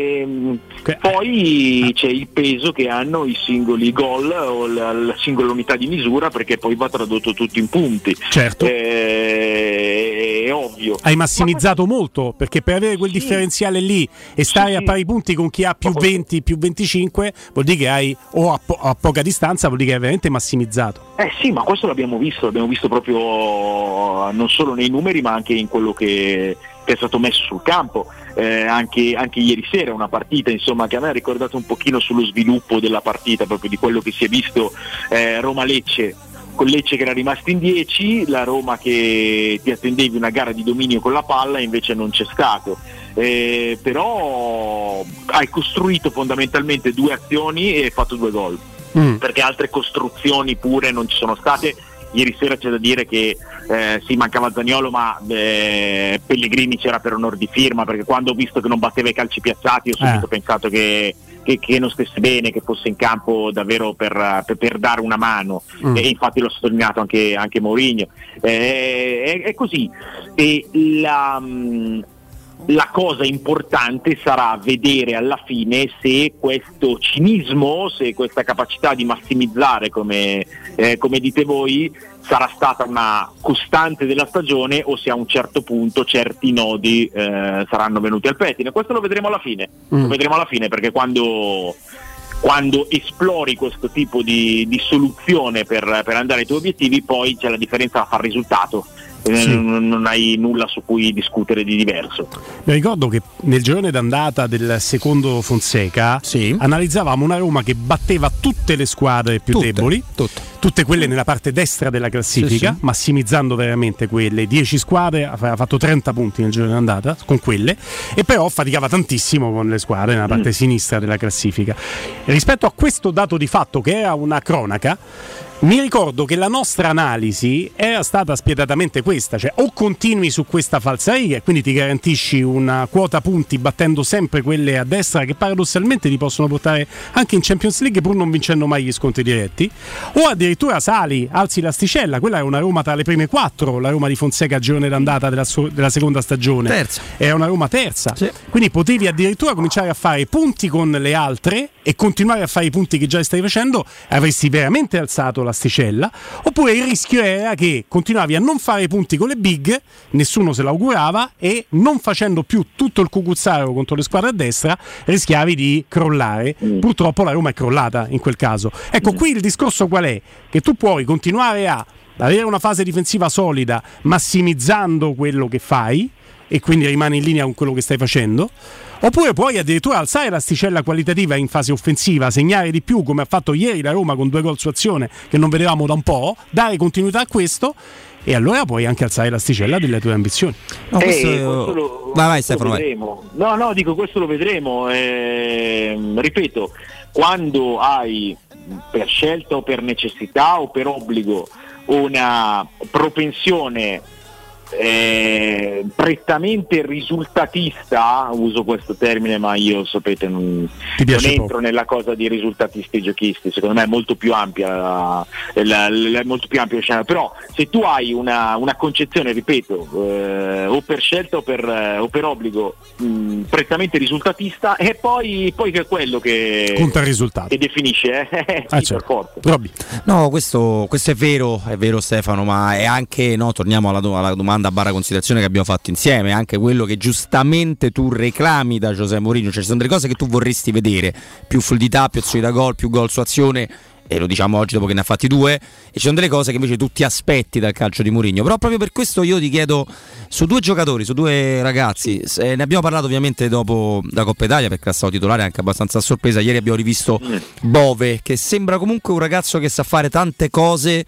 poi c'è il peso che hanno i singoli gol o la, la singola unità di misura perché poi va tradotto tutto in punti. Certo. Eh, è ovvio. Hai massimizzato molto perché per avere quel differenziale lì e stare a pari punti con chi ha più 20, più 25, vuol dire che hai o a, po- a poca distanza, vuol dire che hai veramente massimizzato. Eh sì, ma questo l'abbiamo visto, l'abbiamo visto proprio non solo nei numeri ma anche in quello che, che è stato messo sul campo. Eh, anche, anche, ieri sera una partita insomma, che a me ha ricordato un pochino sullo sviluppo della partita, proprio di quello che si è visto eh, Roma-Lecce con Lecce che era rimasto in 10, la Roma che ti attendevi una gara di dominio con la palla invece non c'è stato. Eh, però hai costruito fondamentalmente due azioni e hai fatto due gol mm. perché altre costruzioni pure non ci sono state ieri sera c'è da dire che eh, sì mancava Zagnolo ma eh, Pellegrini c'era per onor di firma perché quando ho visto che non batteva i calci piazzati ho subito Eh. pensato che, che- che non stesse bene che fosse in campo davvero per, per- per dare una mano Mm. e infatti l'ho sottolineato anche, anche Mourinho Eh, è, è così e la, mh, la cosa importante sarà vedere alla fine se questo cinismo, se questa capacità di massimizzare, come, eh, come dite voi, sarà stata una costante della stagione o se a un certo punto certi nodi eh, saranno venuti al pettine. Questo lo vedremo alla fine, Mm. lo vedremo alla fine perché quando, quando esplori questo tipo di, di soluzione per, per andare ai tuoi obiettivi poi c'è la differenza fra il risultato. Eh, Sì. Non, non hai nulla su cui discutere di diverso. Mi ricordo che nel girone d'andata del secondo Fonseca analizzavamo una Roma che batteva tutte le squadre più deboli, tutte. quelle nella parte destra della classifica, Sì, sì. massimizzando veramente quelle 10 squadre, aveva fatto 30 punti nel girone d'andata con quelle, e però faticava tantissimo con le squadre nella parte sinistra della classifica. Rispetto a questo dato di fatto che era una cronaca, mi ricordo che la nostra analisi era stata spietatamente questa, cioè o continui su questa falsariga e quindi ti garantisci una quota punti battendo sempre quelle a destra che paradossalmente ti possono portare anche in Champions League pur non vincendo mai gli scontri diretti, o addirittura sali, alzi l'asticella, quella è una Roma tra le prime quattro, la Roma di Fonseca a girone d'andata della, su- della seconda stagione. Terza. Era una Roma terza, quindi potevi addirittura cominciare a fare punti con le altre e continuare a fare i punti che già stai facendo, avresti veramente alzato l'asticella, oppure il rischio era che continuavi a non fare punti con le big, nessuno se l'augurava, e non facendo più tutto il cucuzzaro contro le squadre a destra, rischiavi di crollare. Purtroppo la Roma è crollata in quel caso. Ecco, qui il discorso qual è? Che tu puoi continuare a avere una fase difensiva solida, massimizzando quello che fai, e quindi rimani in linea con quello che stai facendo. Oppure puoi addirittura alzare l'asticella qualitativa in fase offensiva, segnare di più come ha fatto ieri la Roma con due gol su azione che non vedevamo da un po', dare continuità a questo e allora puoi anche alzare l'asticella delle tue ambizioni. Eh, questo lo- Vai, vai, questo Stefano, lo vai. vedremo. No, no, dico questo lo vedremo. Ehm, ripeto, quando hai per scelta o per necessità o per obbligo una propensione eh, prettamente risultatista, uso questo termine ma io sapete non, non entro poco. nella cosa di risultatisti e giochisti, secondo me è molto più ampia la- la- la- è molto più ampio lo scenario. però se tu hai una, una concezione, ripeto, eh, o per scelta o per, eh, o per obbligo mh, prettamente risultatista e poi, poi che è quello che, Conta il risultato. che definisce, eh? Ah, Sì, certo. per forza. No, questo, questo è vero, è vero Stefano, ma è anche, no, torniamo alla, alla domanda barra considerazione che abbiamo fatto insieme, anche quello che giustamente tu reclami da Giuseppe Mourinho, cioè ci sono delle cose che tu vorresti vedere, più fluidità, più azioni da gol, più gol su azione, e lo diciamo oggi dopo che ne ha fatti due, e ci sono delle cose che invece tu ti aspetti dal calcio di Mourinho, però proprio per questo io ti chiedo su due giocatori, su due ragazzi, se ne abbiamo parlato ovviamente dopo la Coppa Italia perché era stato titolare anche abbastanza a sorpresa, ieri abbiamo rivisto Bove che sembra comunque un ragazzo che sa fare tante cose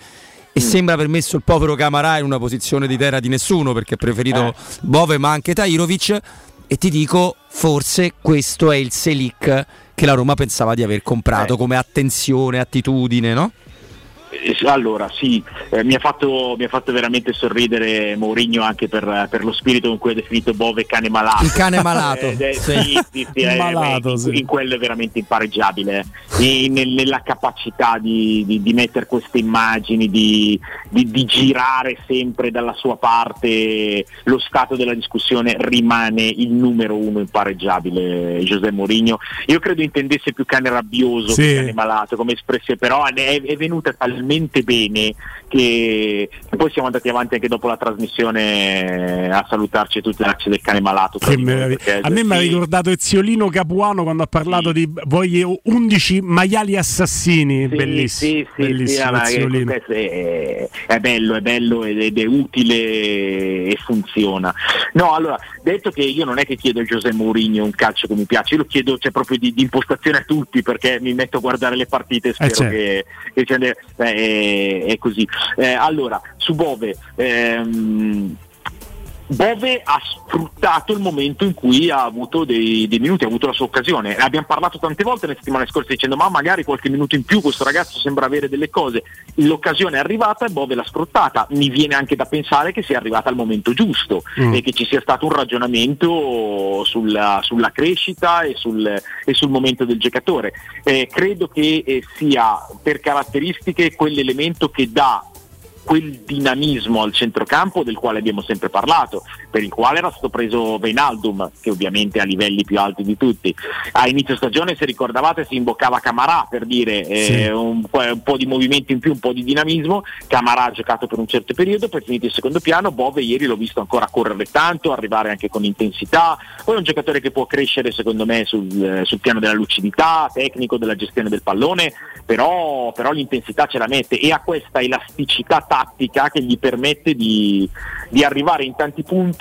e sembra aver messo il povero Camarà in una posizione di terra di nessuno perché ha preferito Bove ma anche Tairovic. E ti dico forse questo è il Selic che la Roma pensava di aver comprato come attenzione, attitudine, no? Eh, Allora, sì, eh, mi, ha fatto, mi ha fatto veramente sorridere Mourinho anche per, per lo spirito con cui ha definito Bove cane malato. Il cane malato, Eh, eh, sì. sì, sì, sì, eh, Malato, in, sì. in quello è veramente impareggiabile. In- nel- nella capacità di, di- di mettere queste immagini, di, di- girare sempre dalla sua parte lo stato della discussione rimane il numero uno impareggiabile Giuseppe Mourinho. Io credo intendesse più cane rabbioso che cane malato come espressione, però è, è venuta talmente talmente bene che, che poi siamo andati avanti anche dopo la trasmissione a salutarci tutti l'arci del cane malato. Meraviglia. Perché, a me mi ha sì, ricordato Eziolino Capuano quando ha parlato di voglio 11 maiali assassini. Sì, bellissimo. sì, sì, bellissimo sì, Eziolino. questo è, è bello, è bello ed è utile e funziona. No, allora, detto che io non è che chiedo a Giuseppe Mourinho un calcio che mi piace, io lo chiedo cioè, proprio di, di impostazione a tutti perché mi metto a guardare le partite e spero certo. che, che è, è così. Eh, allora, su Bove. ehm, Bove ha sfruttato il momento in cui ha avuto dei, dei minuti, ha avuto la sua occasione. Abbiamo parlato tante volte le settimane scorse dicendo ma magari qualche minuto in più questo ragazzo sembra avere delle cose. L'occasione è arrivata e Bove l'ha sfruttata. Mi viene anche da pensare che sia arrivata al momento giusto Mm. e che ci sia stato un ragionamento sulla, sulla crescita e sul, e sul momento del giocatore. Eh, credo che eh, sia per caratteristiche quell'elemento che dà quel dinamismo al centrocampo del quale abbiamo sempre parlato, per il quale era stato preso Veinaldum, che ovviamente ha livelli più alti di tutti. A inizio stagione, se ricordavate, si imboccava Camarà per dire eh, Sì. un, po', un po' di movimento in più, un po' di dinamismo. Camarà ha giocato per un certo periodo, poi è finito in secondo piano. Bove ieri l'ho visto ancora correre tanto, arrivare anche con intensità. Poi è un giocatore che può crescere, secondo me, sul, eh, sul piano della lucidità, tecnico, della gestione del pallone, però, però l'intensità ce la mette e ha questa elasticità tattica che gli permette di, di arrivare in tanti punti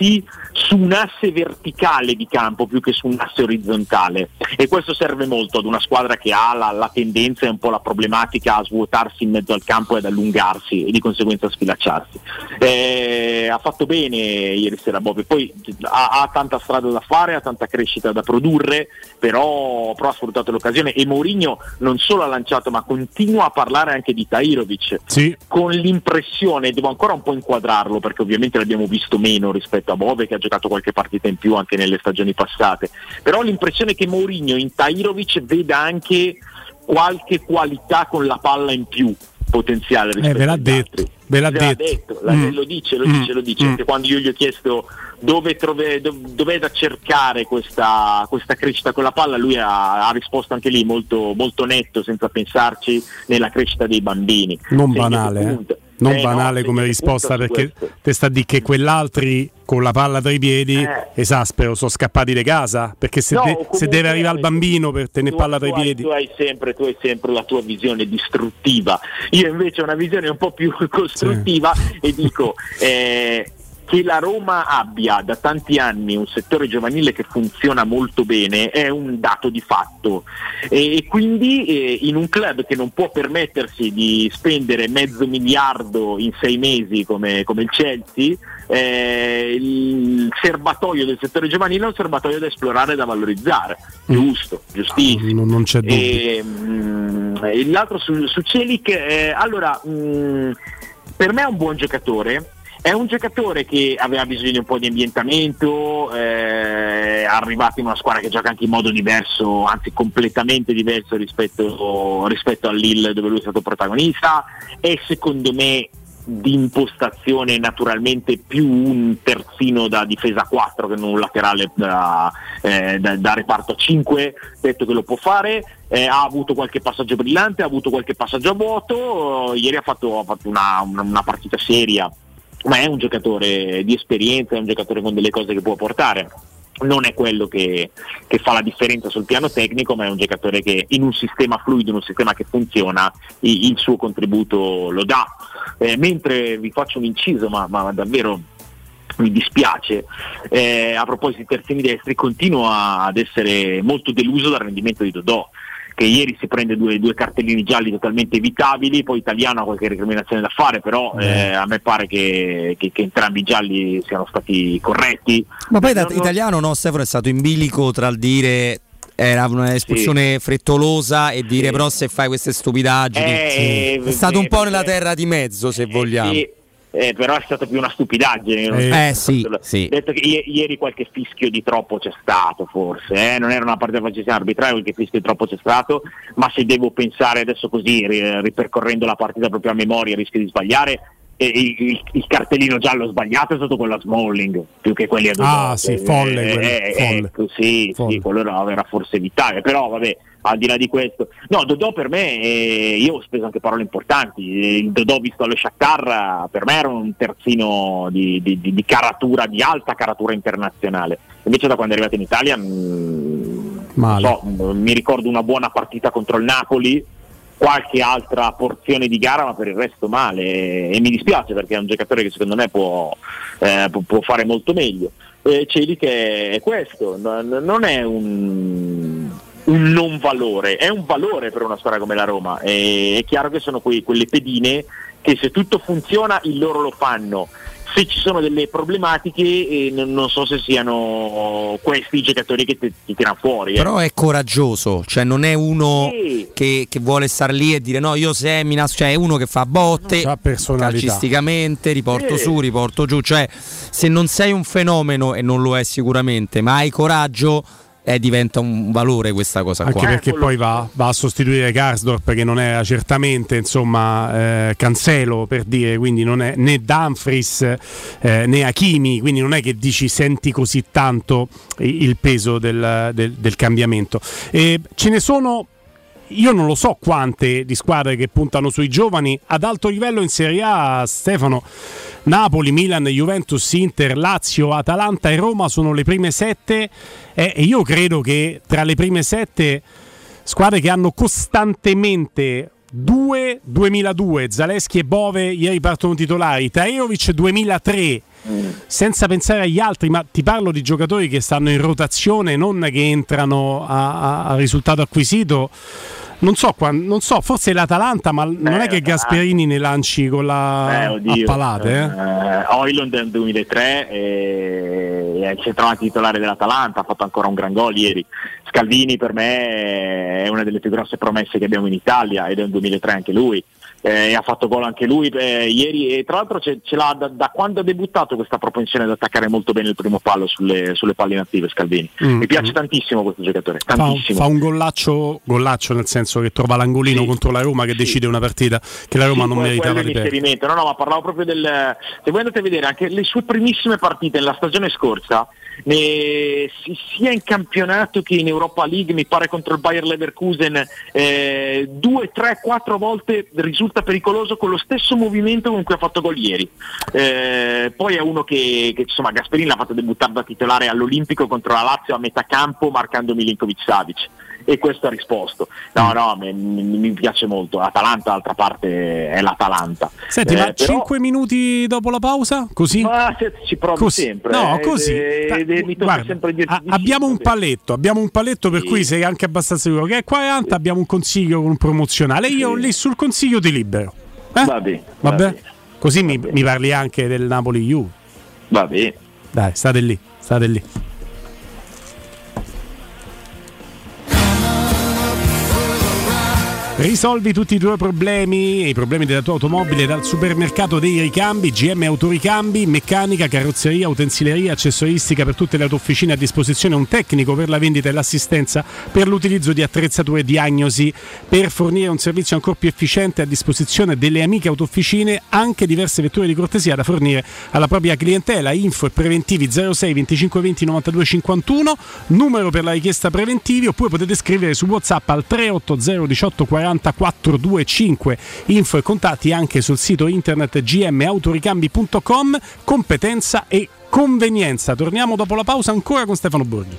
su un asse verticale di campo più che su un asse orizzontale e questo serve molto ad una squadra che ha la, la tendenza e un po' la problematica a svuotarsi in mezzo al campo e ad allungarsi e di conseguenza a sfilacciarsi. Eh, ha fatto bene ieri sera Bobby, poi ha, ha tanta strada da fare, ha tanta crescita da produrre, però, però ha sfruttato l'occasione e Mourinho non solo ha lanciato ma continua a parlare anche di Tairovic Sì. con l'impressione, devo ancora un po' inquadrarlo perché ovviamente l'abbiamo visto meno rispetto a Bove che ha giocato qualche partita in più anche nelle stagioni passate, però l'impressione che Mourinho in Tairovic veda anche qualche qualità con la palla in più potenziale rispetto Eh, ve l'ha detto. Ve l'ha Ve detto. la- Mm. lo dice, lo Mm. dice, lo dice. Mm. Anche quando io gli ho chiesto dove, trove, dov- dov'è da cercare questa, questa crescita con la palla, lui ha, ha risposto anche lì molto, molto netto, senza pensarci, nella crescita dei bambini. Non Segno banale, che eh. Non Eh, no, banale segno come risposta perché te sta dire che quell'altri con la palla tra i piedi Eh. esaspero sono scappati di casa perché se, No, de- se deve arrivare il bambino per tenere palla tra i piedi Tu hai, sempre, tu hai sempre la tua visione distruttiva. Io invece ho una visione un po' più costruttiva e dico eh, che la Roma abbia da tanti anni un settore giovanile che funziona molto bene è un dato di fatto. E, e quindi eh, in un club che non può permettersi di spendere mezzo miliardo in sei mesi come, come il Chelsea eh, il serbatoio del settore giovanile è un serbatoio da esplorare e da valorizzare. Giusto, giustissimo. Non, non c'è dubbio. E, mm, e l'altro su, su Celic, eh, allora mm, per me è un buon giocatore. È un giocatore che aveva bisogno di un po' di ambientamento, eh, è arrivato in una squadra che gioca anche in modo diverso, anzi completamente diverso rispetto, rispetto al Lille dove lui è stato protagonista. È secondo me di impostazione naturalmente più un terzino da difesa 4 che non un laterale da, eh, da- da reparto 5 detto che lo può fare. Eh, ha avuto qualche passaggio brillante ha avuto qualche passaggio a vuoto. Ieri ha fatto, ha fatto una, una- una partita seria ma è un giocatore di esperienza è un giocatore con delle cose che può portare non è quello che, che fa la differenza sul piano tecnico, ma è un giocatore che in un sistema fluido, in un sistema che funziona, il suo contributo lo dà. Eh, mentre vi faccio un inciso, ma, ma davvero mi dispiace, eh, a proposito di terzini destri, continuo ad essere molto deluso dal rendimento di Dodò che ieri si prende due, due cartellini gialli totalmente evitabili, poi Italiano ha qualche recriminazione da fare, però eh, a me pare che, che- che entrambi i gialli siano stati corretti. Ma poi Non- italiano no, Stefano è stato in bilico tra il dire era un'espulsione frettolosa e dire però se fai queste stupidaggini Eh, è stato un po' eh, nella terra di mezzo se vogliamo. Sì, eh, però è stata più una stupidaggine. Eh, se- sì, sì. Detto che i- ieri qualche fischio di troppo c'è stato, forse, eh, non era una partita facilissima arbitrare, qualche fischio di troppo c'è stato, ma se devo pensare adesso così, ri- ripercorrendo la partita proprio a memoria, rischio di sbagliare. Il, il- il cartellino giallo sbagliato è stato quello a Smalling più che quelli a Dodò. Ah, sì, folle Eh, quello, eh, folle. ecco, sì, sì, quello era, era forse evitabile, però vabbè, al di là di questo. No, Dodò per me, eh, io ho speso anche parole importanti, eh, il Dodò visto allo Shakhtar per me era un terzino di, di- di- di caratura, di alta caratura internazionale, invece da quando è arrivato in Italia mm, non so, mm, mi ricordo una buona partita contro il Napoli, qualche altra porzione di gara, ma per il resto male. E mi dispiace perché è un giocatore che secondo me può, eh, può- fare molto meglio. Eh, Celi che è questo, non è un, un non valore, è un valore per una squadra come la Roma. E è chiaro che sono quei- quelle pedine che se tutto funziona il loro lo fanno. Se ci sono delle problematiche eh, non, non so se siano questi i giocatori che ti, ti tirano fuori. eh. Però è coraggioso, cioè non è uno Sì. che, che vuole star lì e dire no, io semina, cioè è uno che fa botte calcisticamente, riporto Sì. su, riporto giù, cioè se non sei un fenomeno e non lo è sicuramente, ma hai coraggio, eh, diventa un valore questa cosa Anche qua. perché poi va, va a sostituire Karsdorp che non era certamente insomma eh, Cancelo per dire, quindi non è né Dumfries eh, né Hakimi, quindi non è che dici senti così tanto il peso del, del- del cambiamento. E ce ne sono io non lo so quante di squadre che puntano sui giovani ad alto livello in Serie A, Stefano. Napoli, Milan, Juventus, Inter, Lazio, Atalanta e Roma sono le prime sette e e io credo che tra le prime sette squadre che hanno costantemente 2 2002 Zaleschi e Bove ieri partono titolari Taerovic 2003 senza pensare agli altri ma ti parlo di giocatori che stanno in rotazione non che entrano a, a- a risultato acquisito non so, non so, forse l'Atalanta, ma non è che Gasperini ne lanci con la Eh, oddio. palate. Eh? Eh, Oiland nel 2003 e- è il centravanti titolare dell'Atalanta, ha fatto ancora un gran gol ieri. Scalvini per me è una delle più grosse promesse che abbiamo in Italia ed è un 2003 anche lui. Eh, ha fatto gol anche lui eh, ieri e tra l'altro ce, ce l'ha da, da quando ha debuttato questa propensione ad attaccare molto bene il primo pallo sulle, sulle palle inattive Scalvini. Mm, Mi piace tantissimo questo giocatore, Fa, tantissimo. fa un gollaccio, gollaccio nel senso che trova l'angolino contro la Roma che decide una partita che la Roma Sì, non meritava di perdere. No, no, ma parlavo proprio del. Se voi andate a vedere anche le sue primissime partite nella stagione scorsa, si- sia in campionato che in Europa League, mi pare contro il Bayer Leverkusen, eh, due, tre, quattro volte risulta pericoloso con lo stesso movimento con cui ha fatto gol ieri. Eh, poi è uno che, che, insomma Gasperini l'ha fatto debuttare da titolare all'Olimpico contro la Lazio a metà campo marcando Milinkovic Savic e questo ha risposto. No, no, mi, mi- piace molto. Atalanta, d'altra parte, è l'Atalanta. Senti, Eh, ma però- 5 minuti dopo la pausa? Così? Ma ci provo Così. sempre. No, eh, così. ed- ed mi tocca Guarda, sempre dirti a- di sì, abbiamo un vabbè. palletto, abbiamo un palletto per cui sei anche abbastanza sicuro che è 40, abbiamo un consiglio con un promozionale. Io lì sul consiglio ti libero. Eh? Vabbè, Vabbè? Così mi, mi parli anche del Napoli Juve. Vabbè. Dai, state lì, state lì. Risolvi tutti i tuoi problemi e i problemi della tua automobile dal supermercato dei ricambi, GM Autoricambi, meccanica, carrozzeria, utensileria, accessoristica per tutte le autofficine a disposizione, un tecnico per la vendita e l'assistenza per l'utilizzo di attrezzature diagnosi, per fornire un servizio ancora più efficiente a disposizione delle amiche autofficine, anche diverse vetture di cortesia da fornire alla propria clientela. Info e preventivi 06 25 20 92 51, numero per la richiesta preventivi, oppure potete scrivere su WhatsApp al 380 18 40 425. Info e contatti anche sul sito internet gmautoricambi.com. Competenza e convenienza. Torniamo dopo la pausa ancora con Stefano Borghi.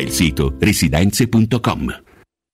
il sito residenze.com.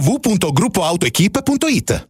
www.gruppoautoequip.it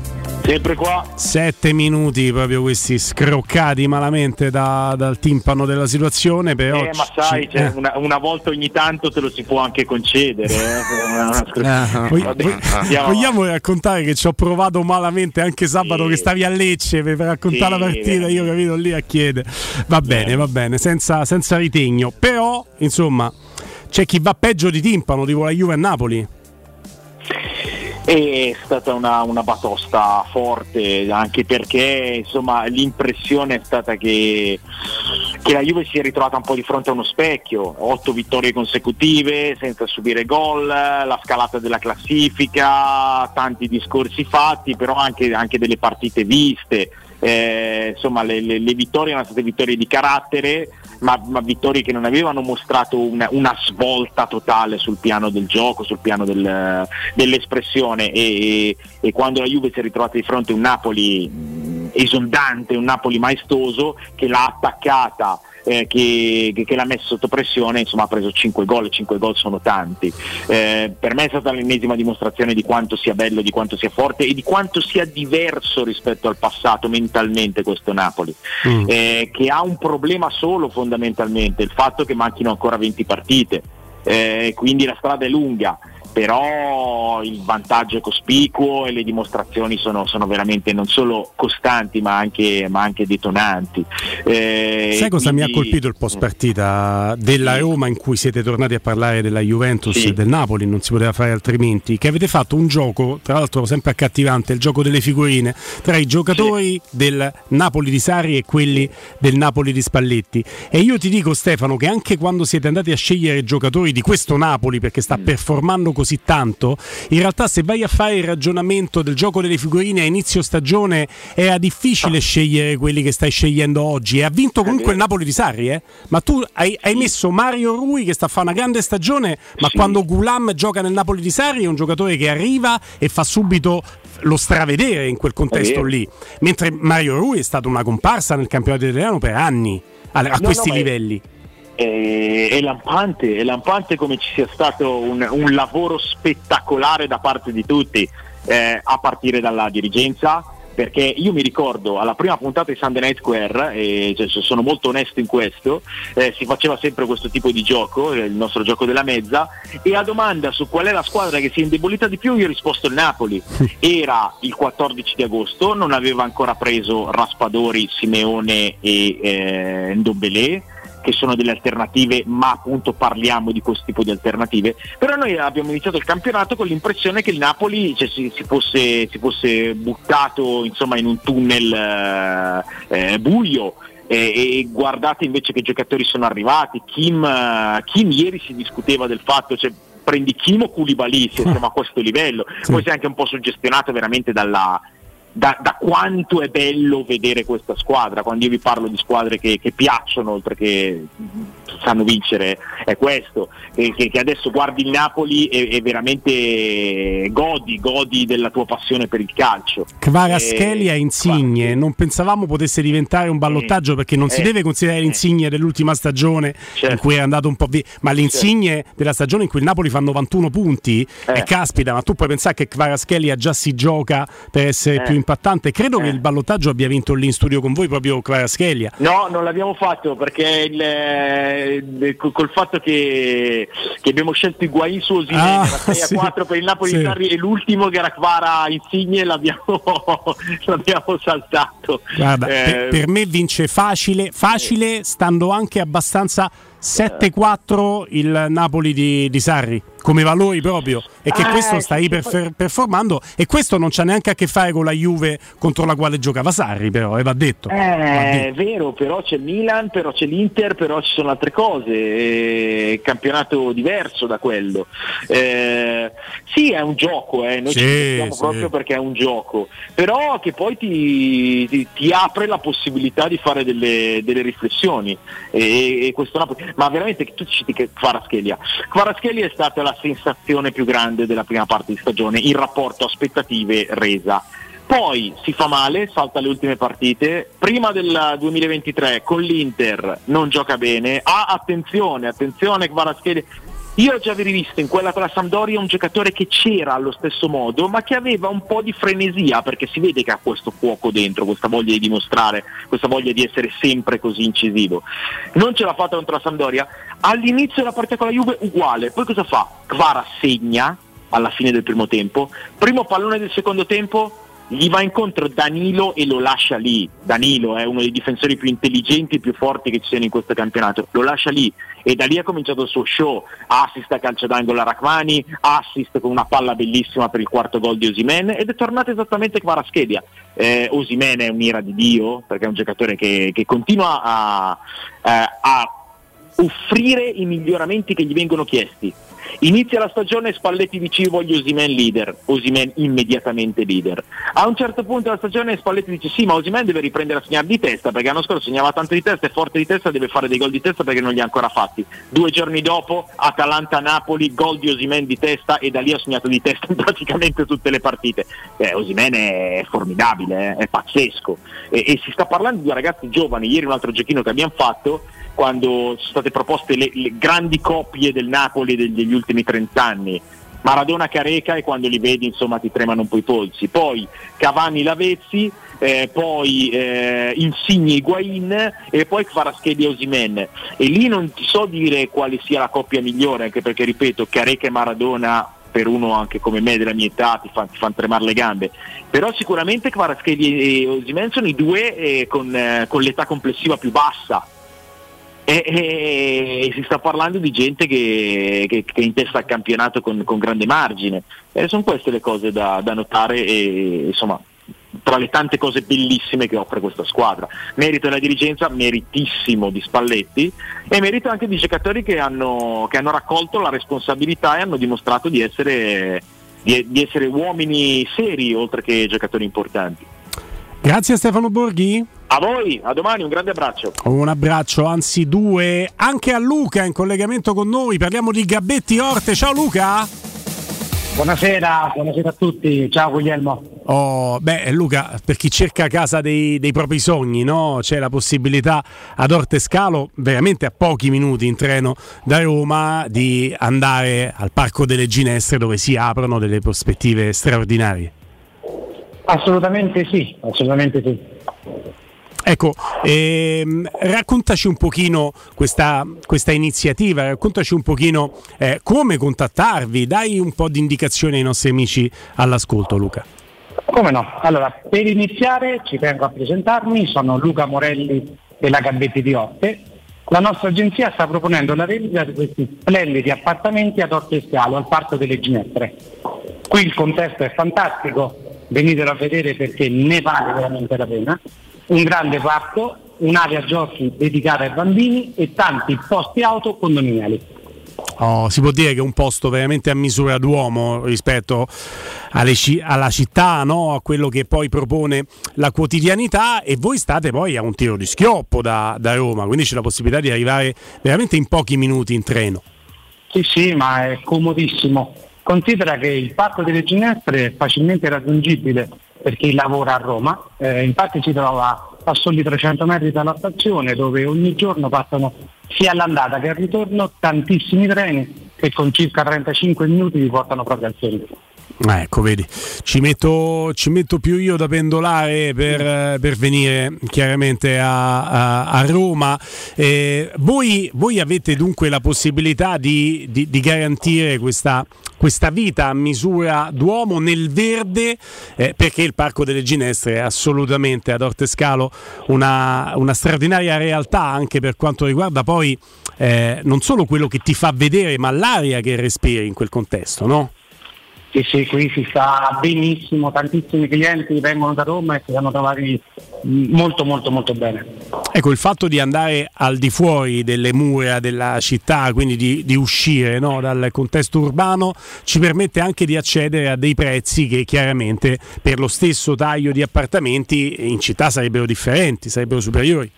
Sempre qua. Sette minuti proprio questi scroccati malamente da- dal timpano della situazione, però... Eh, ma sai, ci- cioè, eh. una, una volta ogni tanto te lo si può anche concedere. eh. Ah, Vog- Vabbè, vog- vogliamo raccontare che ci ho provato malamente anche sabato che stavi a Lecce per raccontare Sì, la partita, io capito lì a chiedere. Va bene, va bene, senza, senza ritegno. Però, insomma, c'è chi va peggio di timpano, tipo la Juve a Napoli. È stata una, una batosta forte, anche perché insomma, l'impressione è stata che, che la Juve si è ritrovata un po' di fronte a uno specchio, otto vittorie consecutive senza subire gol, la scalata della classifica, tanti discorsi fatti, però anche, anche delle partite viste. Eh, insomma le, le, le, vittorie erano state vittorie di carattere, ma, ma vittorie che non avevano mostrato una, una, svolta totale sul piano del gioco, sul piano del, dell'espressione. E, e, quando la Juve si è ritrovata di fronte a un Napoli mh, esondante, un Napoli maestoso che l'ha attaccata eh, che, che, che, l'ha messo sotto pressione, insomma ha preso 5 gol, 5 gol sono tanti. Eh, per me è stata l'ennesima dimostrazione di quanto sia bello, di quanto sia forte e di quanto sia diverso rispetto al passato mentalmente questo Napoli, mm. eh, che ha un problema solo fondamentalmente, il fatto che manchino ancora 20 partite, eh, quindi la strada è lunga però il vantaggio è cospicuo e le dimostrazioni sono, sono veramente non solo costanti ma anche, ma anche detonanti. Eh, Sai cosa quindi... mi ha colpito il post partita della Roma in cui siete tornati a parlare della Juventus sì. e del Napoli, non si poteva fare altrimenti, che avete fatto un gioco, tra l'altro sempre accattivante, il gioco delle figurine, tra i giocatori sì. del Napoli di Sari e quelli del Napoli di Spalletti. E io ti dico Stefano che anche quando siete andati a scegliere giocatori di questo Napoli perché sta mm. performando così tanto, in realtà se vai a fare il ragionamento del gioco delle figurine a inizio stagione era difficile ah. scegliere quelli che stai scegliendo oggi. E ha vinto comunque il Napoli di Sarri, eh? ma tu hai, hai, messo Mario Rui che sta a fare una grande stagione, ma sì. quando Gulam gioca nel Napoli di Sarri è un giocatore che arriva e fa subito lo stravedere in quel contesto lì, mentre Mario Rui è stato una comparsa nel campionato italiano per anni a, a no, questi no, livelli. è, è, lampante, è lampante come ci sia stato un, un lavoro spettacolare da parte di tutti, eh, a partire dalla dirigenza, perché io mi ricordo alla prima puntata di Sunday Night Square, e cioè, sono molto onesto in questo, eh, si faceva sempre questo tipo di gioco, il nostro gioco della mezza, e a domanda su qual è la squadra che si è indebolita di più io ho risposto il Napoli. Era il 14 di agosto, non aveva ancora preso Raspadori, Simeone e eh, Ndombele che sono delle alternative, ma appunto parliamo di questo tipo di alternative. Però noi abbiamo iniziato il campionato con l'impressione che il Napoli cioè, si, si, fosse, si, fosse, buttato insomma, in un tunnel eh, eh, buio. E, e, guardate invece che giocatori sono arrivati. Kim, uh, Kim ieri si discuteva del fatto, cioè, prendi Kim o Koulibaly se siamo a questo livello, sì. poi sei anche un po' suggestionato veramente dalla, da, da, quanto è bello vedere questa squadra, quando io vi parlo di squadre che, che piacciono oltre che sanno vincere, è questo, che, che adesso guardi il Napoli e, e, veramente godi, godi della tua passione per il calcio. Kvaraschelia e Insigne, non pensavamo potesse diventare un ballottaggio perché non eh, si deve considerare l'Insigne dell'ultima stagione certo. in cui è andato un po' via, ma l'Insigne certo. della stagione in cui il Napoli fa 91 punti eh. caspita, ma tu puoi pensare che Kvaraschelia già si gioca per essere eh. più impattante. Credo eh. che il ballottaggio abbia vinto lì in studio con voi proprio Clara Schelia. No, non l'abbiamo fatto perché il, eh, col fatto che, che, abbiamo scelto Higuain su Osimene, ah, 6 a sì, 4 per il Napoli sì. e l'ultimo che era Kvara Insigne l'abbiamo, l'abbiamo saltato. Guarda, eh, per, per, me vince facile, facile stando anche abbastanza 7-4 il Napoli di, di Sarri come valori proprio e che ah, questo sta iperperformando e questo non c'ha neanche a che fare con la Juve contro la quale giocava Sarri però, eh, va detto. Eh, va detto. È vero, però c'è Milan, però c'è l'Inter, però ci sono altre cose, eh, campionato diverso da quello. Eh, sì, è un gioco, eh, noi sì, ci sì. proprio perché è un gioco, però che poi ti, ti, ti apre la possibilità di fare delle, delle riflessioni e, e questo, ma veramente tu ci che Kvaraschelia. Kvaraschelia è stata la la sensazione più grande della prima parte di stagione in rapporto aspettative resa. Poi si fa male, salta le ultime partite, prima del 2023 con l'Inter non gioca bene, ah attenzione, attenzione Kvaratskhelia, io ho già rivisto in quella con la Sampdoria un giocatore che c'era allo stesso modo, ma che aveva un po' di frenesia, perché si vede che ha questo fuoco dentro, questa voglia di dimostrare, questa voglia di essere sempre così incisivo. Non ce l'ha fatta contro la Sampdoria. All'inizio della partita con la Juve uguale, poi cosa fa? Kvara segna alla fine del primo tempo, primo pallone del secondo tempo gli va incontro Danilo e lo lascia lì. Danilo è uno dei difensori più intelligenti e più forti che ci siano in questo campionato, lo lascia lì e da lì ha cominciato il suo show, assist a calcio d'angolo a Rachmani, assist con una palla bellissima per il quarto gol di Osimen ed è tornato esattamente Kvaraschelia. Eh, Osimen è un'ira di Dio perché è un giocatore che, che continua a, eh, a offrire i miglioramenti che gli vengono chiesti Inizia la stagione, Spalletti dice voglio Osimen leader, Osimen immediatamente leader. A un certo punto della stagione Spalletti dice sì ma Osimen deve riprendere a segnare di testa perché l'anno scorso segnava tanto di testa, è forte di testa, deve fare dei gol di testa perché non li ha ancora fatti. Due giorni dopo Atalanta-Napoli, gol di Osimen di testa e da lì ha segnato di testa in praticamente tutte le partite. Eh, Osimen è formidabile, eh, è pazzesco e, e si sta parlando di ragazzi giovani, ieri un altro giochino che abbiamo fatto quando sono state proposte le, le grandi coppie del Napoli degli, degli ultimi 30 anni. Maradona Careca e quando li vedi insomma ti tremano un po' i polsi. Poi Cavani Lavezzi, eh, poi eh, Insigne Higuain e poi Kvaratskhelia Osimen. E lì non ti so dire quale sia la coppia migliore, anche perché ripeto, Careca e Maradona per uno anche come me della mia età ti fanno fan tremare le gambe. Però sicuramente Kvaratskhelia e Osimen sono i due eh, con, eh, con l'età complessiva più bassa e, e, si sta parlando di gente che, che, che è in testa al campionato con, con grande margine. E sono queste le cose da, da notare e insomma tra le tante cose bellissime che offre questa squadra. Merito della dirigenza, meritissimo di Spalletti e merito anche di giocatori che hanno, che hanno raccolto la responsabilità e hanno dimostrato di essere, di, di essere uomini seri oltre che giocatori importanti. Grazie a Stefano Borghi. A voi, a domani, un grande abbraccio. Un abbraccio, anzi due, anche a Luca in collegamento con noi. Parliamo di Gabbetti Orte. Ciao Luca. Buonasera, buonasera a tutti. Ciao Guglielmo. Oh, beh, Luca, per chi cerca casa dei, dei, propri sogni, no? c'è la possibilità ad Orte Scalo, veramente a pochi minuti in treno da Roma, di andare al Parco delle Ginestre dove si aprono delle prospettive straordinarie. Assolutamente sì, assolutamente sì. Ecco, ehm, raccontaci un pochino questa, questa, iniziativa, raccontaci un pochino eh, come contattarvi, dai un po' di indicazioni ai nostri amici all'ascolto Luca. Come no? Allora, per iniziare ci tengo a presentarmi, sono Luca Morelli della Gabbetti di Orte. La nostra agenzia sta proponendo la vendita di questi splendidi appartamenti ad Orte Scalo, al Parco delle Ginestre. Qui il contesto è fantastico, venitelo a vedere perché ne vale veramente la pena un grande parco, un'area giochi dedicata ai bambini e tanti posti auto condominiali. Oh, si può dire che è un posto veramente a misura d'uomo rispetto alle, alla città, no? a quello che poi propone la quotidianità e voi state poi a un tiro di schioppo da, da Roma, quindi c'è la possibilità di arrivare veramente in pochi minuti in treno. Sì, sì, ma è comodissimo. Considera che il Parco delle Ginestre è facilmente raggiungibile per chi lavora a Roma, eh, infatti si trova a soli 300 metri dalla stazione dove ogni giorno passano sia all'andata che al ritorno tantissimi treni che con circa 35 minuti vi portano proprio al centro. Ah, ecco, vedi, ci metto, ci metto, più io da pendolare per, per venire chiaramente a, a, a Roma. Eh, voi, voi, avete dunque la possibilità di, di, di garantire questa, questa, vita a misura d'uomo nel verde, eh, perché il Parco delle Ginestre è assolutamente ad Ortescalo una, una straordinaria realtà anche per quanto riguarda poi eh, non solo quello che ti fa vedere, ma l'aria che respiri in quel contesto, no? Sì, sì, qui si sta benissimo, tantissimi clienti vengono da Roma e si vanno trovati molto molto molto bene. Ecco, il fatto di andare al di fuori delle mura della città, quindi di, di uscire no, dal contesto urbano, ci permette anche di accedere a dei prezzi che chiaramente per lo stesso taglio di appartamenti in città sarebbero differenti, sarebbero superiori.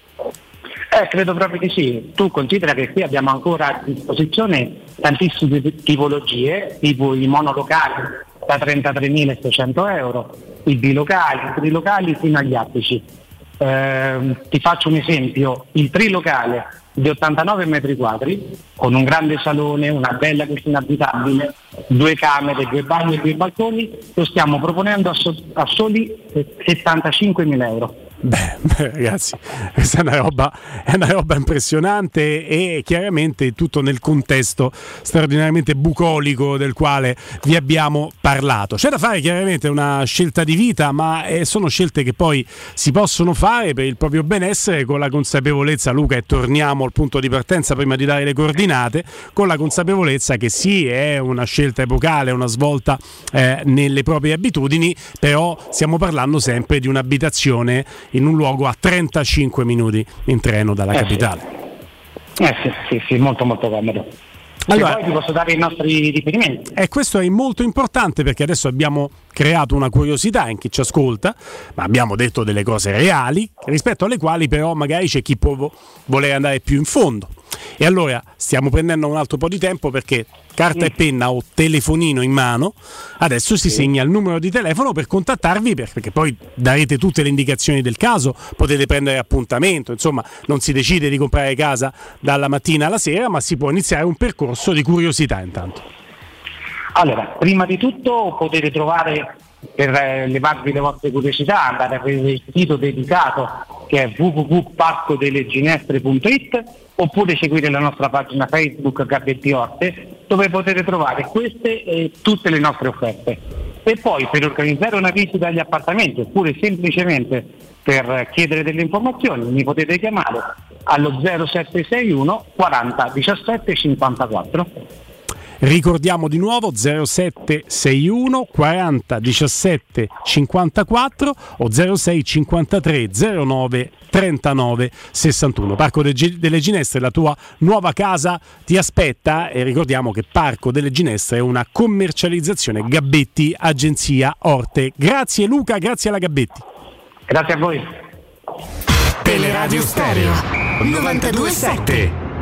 Eh, credo proprio di sì. Tu considera che qui abbiamo ancora a disposizione tantissime tipologie, tipo i monolocali da 33.600 euro, i bilocali, i trilocali fino agli attici. Eh, ti faccio un esempio, il trilocale di 89 metri quadri con un grande salone, una bella cucina abitabile, due camere, due bagni e due balconi, lo stiamo proponendo a, so- a soli 75.000 euro. Beh, ragazzi, questa è una, roba, è una roba impressionante e chiaramente tutto nel contesto straordinariamente bucolico del quale vi abbiamo parlato. C'è da fare chiaramente una scelta di vita, ma eh, sono scelte che poi si possono fare per il proprio benessere con la consapevolezza, Luca, e torniamo al punto di partenza prima di dare le coordinate, con la consapevolezza che sì, è una scelta epocale, una svolta eh, nelle proprie abitudini, però stiamo parlando sempre di un'abitazione in un luogo a 35 minuti in treno dalla eh capitale. Sì. Eh sì, sì, sì, molto molto comodo. Allora- poi ti posso dare i nostri riferimenti. E questo è molto importante perché adesso abbiamo creato una curiosità in chi ci ascolta, ma abbiamo detto delle cose reali, rispetto alle quali però magari c'è chi può voler andare più in fondo. E allora stiamo prendendo un altro po' di tempo perché carta e penna o telefonino in mano, adesso si segna il numero di telefono per contattarvi per- perché poi darete tutte le indicazioni del caso, potete prendere appuntamento, insomma non si decide di comprare casa dalla mattina alla sera, ma si può iniziare un percorso di curiosità intanto. Allora, prima di tutto potete trovare per eh, levarvi le vostre curiosità, andare a vedere il sito dedicato che è www.parcodeleginestre.it oppure seguire la nostra pagina Facebook Gabbetti Orte dove potete trovare queste e tutte le nostre offerte. E poi per organizzare una visita agli appartamenti oppure semplicemente per chiedere delle informazioni mi potete chiamare allo 0761 40 17 54. Ricordiamo di nuovo 0761 40 17 54 o 06 53 09 39 61. Parco de- delle Ginestre, la tua nuova casa ti aspetta e ricordiamo che Parco delle Ginestre è una commercializzazione Gabbetti Agenzia Orte. Grazie Luca, grazie alla Gabbetti. Grazie a voi. Teleradio Stereo 927.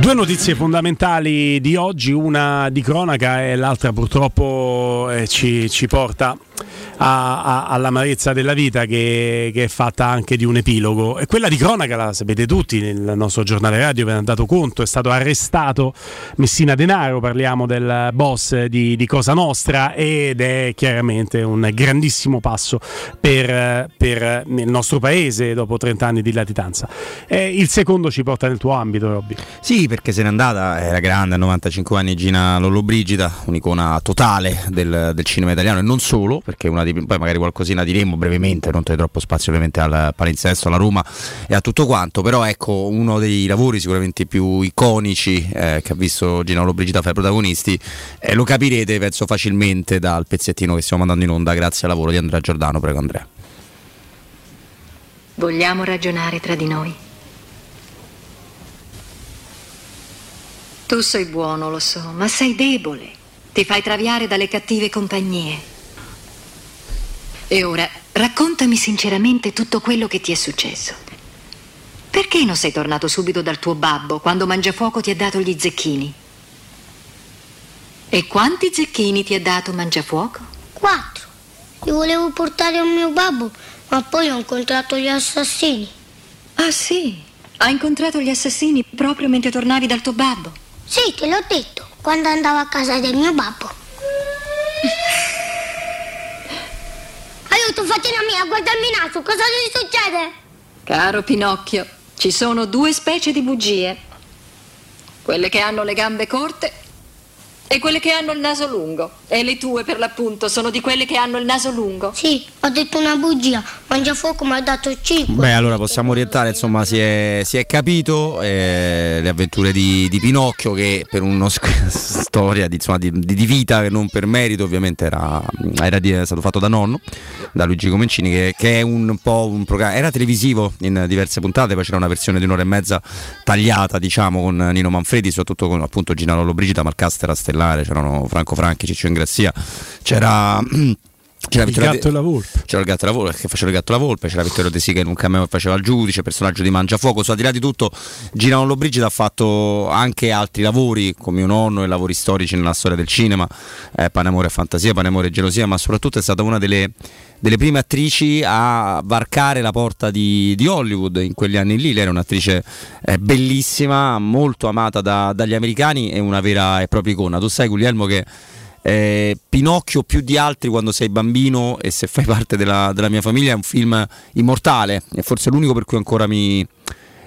Due notizie fondamentali di oggi, una di cronaca e l'altra purtroppo eh, ci, ci porta a- a- all'amarezza della vita che, che è fatta anche di un epilogo. E quella di cronaca la sapete tutti, nel nostro giornale radio ve ne hanno dato conto, è stato arrestato Messina Denaro, parliamo del boss di, di Cosa Nostra ed è chiaramente un grandissimo passo per, per il nostro paese dopo 30 anni di latitanza. Eh, il secondo ci porta nel tuo ambito, Robby. Sì, perché se n'è andata, era grande, a 95 anni Gina Lollobrigida, un'icona totale del, del cinema italiano e non solo, perché di, poi magari qualcosina diremo brevemente, non togliere troppo spazio ovviamente al palinsesto, alla Roma e a tutto quanto, però ecco uno dei lavori sicuramente più iconici eh, che ha visto Gina Lollobrigida fra i protagonisti, eh, lo capirete penso facilmente dal pezzettino che stiamo mandando in onda grazie al lavoro di Andrea Giordano, prego Andrea. Vogliamo ragionare tra di noi? Tu sei buono, lo so, ma sei debole. Ti fai traviare dalle cattive compagnie. E ora raccontami sinceramente tutto quello che ti è successo. Perché non sei tornato subito dal tuo babbo quando Mangiafuoco ti ha dato gli zecchini? E quanti zecchini ti ha dato Mangiafuoco? Quattro. Li volevo portare al mio babbo, ma poi ho incontrato gli assassini. Ah sì? Hai incontrato gli assassini proprio mentre tornavi dal tuo babbo? Sì, te l'ho detto, quando andavo a casa del mio babbo. Aiuto, fatina mia, guardami in naso, cosa gli succede? Caro Pinocchio, ci sono due specie di bugie. Quelle che hanno le gambe corte e quelle che hanno il naso lungo. E le tue, per l'appunto, sono di quelle che hanno il naso lungo. Sì, ho detto una bugia. Mangiafuoco mi ha dato cinque. Beh, allora possiamo orientare, insomma, si è, si è capito eh, le avventure di, di Pinocchio che per una storia di, insomma, di, di vita che non per merito ovviamente era, era stato fatto da nonno, da Luigi Comencini, che, che è un po' un programma, era televisivo in diverse puntate, poi c'era una versione di un'ora e mezza tagliata, diciamo, con Nino Manfredi, soprattutto con appunto Gina Lollobrigida, Marcastra era stellare, c'erano Franco Franchi, Ciccio Ingrazia, c'era... C'era Il gatto e la volpe. C'era il gatto e la volpe che faceva il gatto e la volpe, c'era Vittorio De Sica in un cameo che faceva il giudice, personaggio di Mangiafuoco. So, al di là di tutto, Gina Lollobrigida ha fatto anche altri lavori, come mio nonno, e lavori storici nella storia del cinema, eh, Panemore e Fantasia, Panemore e Gelosia, ma soprattutto è stata una delle, delle prime attrici a varcare la porta di, di Hollywood in quegli anni lì. Lei era un'attrice eh, bellissima, molto amata da- dagli americani e una vera e propria icona. Tu sai, Guglielmo, che eh, Pinocchio più di altri quando sei bambino e se fai parte della, della mia famiglia è un film immortale, è forse l'unico per cui ancora mi,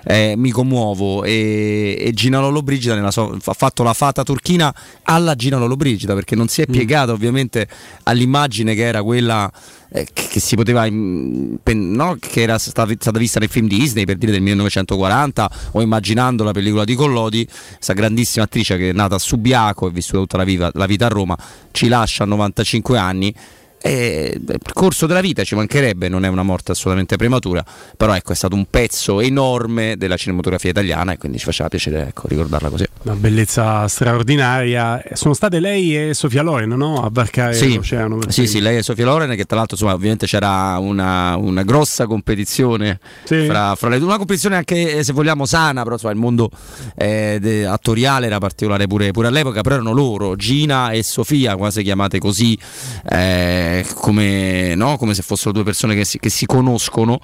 eh, mi commuovo. E, e Gina Lollobrigida nella so- ha fatto la fata turchina alla Gina Lollobrigida perché non si è piegata ovviamente all'immagine che era quella eh, che, che si poteva pen- no? che era stata, stata vista nei film Disney per dire del 1940 o immaginando la pellicola di Collodi. Questa grandissima attrice che è nata a Subiaco e vissuta tutta la, viva- la vita a Roma ci lascia a 95 anni è il percorso della vita, ci mancherebbe, non è una morte assolutamente prematura, però ecco è stato un pezzo enorme della cinematografia italiana e quindi ci faceva piacere ecco, ricordarla così. Una bellezza straordinaria. Sono state lei e Sofia Loren no? a varcare Sì, l'oceano. sì, sì, lei e Sofia Loren, che tra l'altro insomma, ovviamente c'era una, una grossa competizione fra, fra le due, una competizione anche eh, se vogliamo sana, però insomma, il mondo eh, de- attoriale era particolare pure, pure all'epoca, però erano loro, Gina e Sofia, quasi chiamate così, eh, come, no? come se fossero due persone che si, che si conoscono.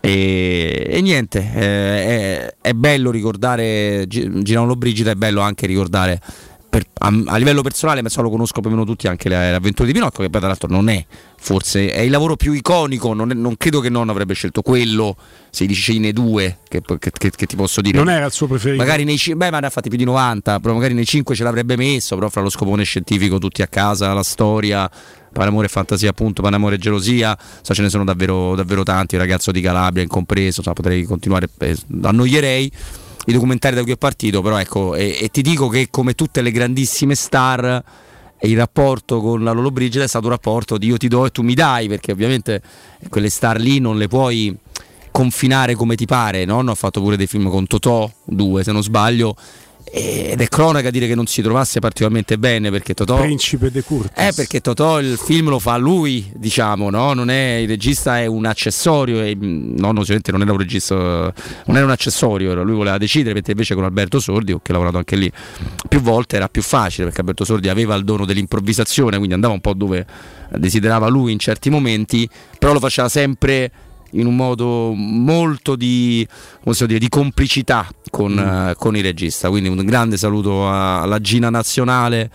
E, e niente, eh, è, è bello ricordare Girolamo Brigida, è bello anche ricordare per- a, a livello personale, ma insomma, lo conosco più o meno tutti anche le, le avventure di Pinocchio, che poi tra l'altro non è forse è il lavoro più iconico. Non, è- non credo che non avrebbe scelto quello. Se dici ne due, che, che- che- che ti posso dire? Non era il suo preferito. Magari nei ci- beh, ma ne ha fatti più di 90, però magari nei 5 ce l'avrebbe messo, però fra lo scopone scientifico, tutti a casa, la storia, Panamore e fantasia, appunto, Panamore e gelosia, so, ce ne sono davvero, davvero tanti, il ragazzo di Calabria incompreso, so, potrei continuare, eh, annoierei i documentari da cui è partito, però ecco, e, e ti dico che come tutte le grandissime star il rapporto con la Lolo Brigida è stato un rapporto di io ti do e tu mi dai, perché ovviamente quelle star lì non le puoi confinare come ti pare, no? Hanno fatto pure dei film con Totò, due se non sbaglio, ed è cronaca dire che non si trovasse particolarmente bene perché Totò... Principe de Curtis. Eh, perché Totò il film lo fa lui, diciamo, no? Non è, il regista è un accessorio, e, mm, no, no, sicuramente non era un regista, non era un accessorio, lui voleva decidere, mentre invece con Alberto Sordi, che ha lavorato anche lì più volte, era più facile perché Alberto Sordi aveva il dono dell'improvvisazione, quindi andava un po' dove desiderava lui in certi momenti, però lo faceva sempre in un modo molto di, come dire, di complicità con, eh, con il regista. Quindi un grande saluto alla Gina Nazionale.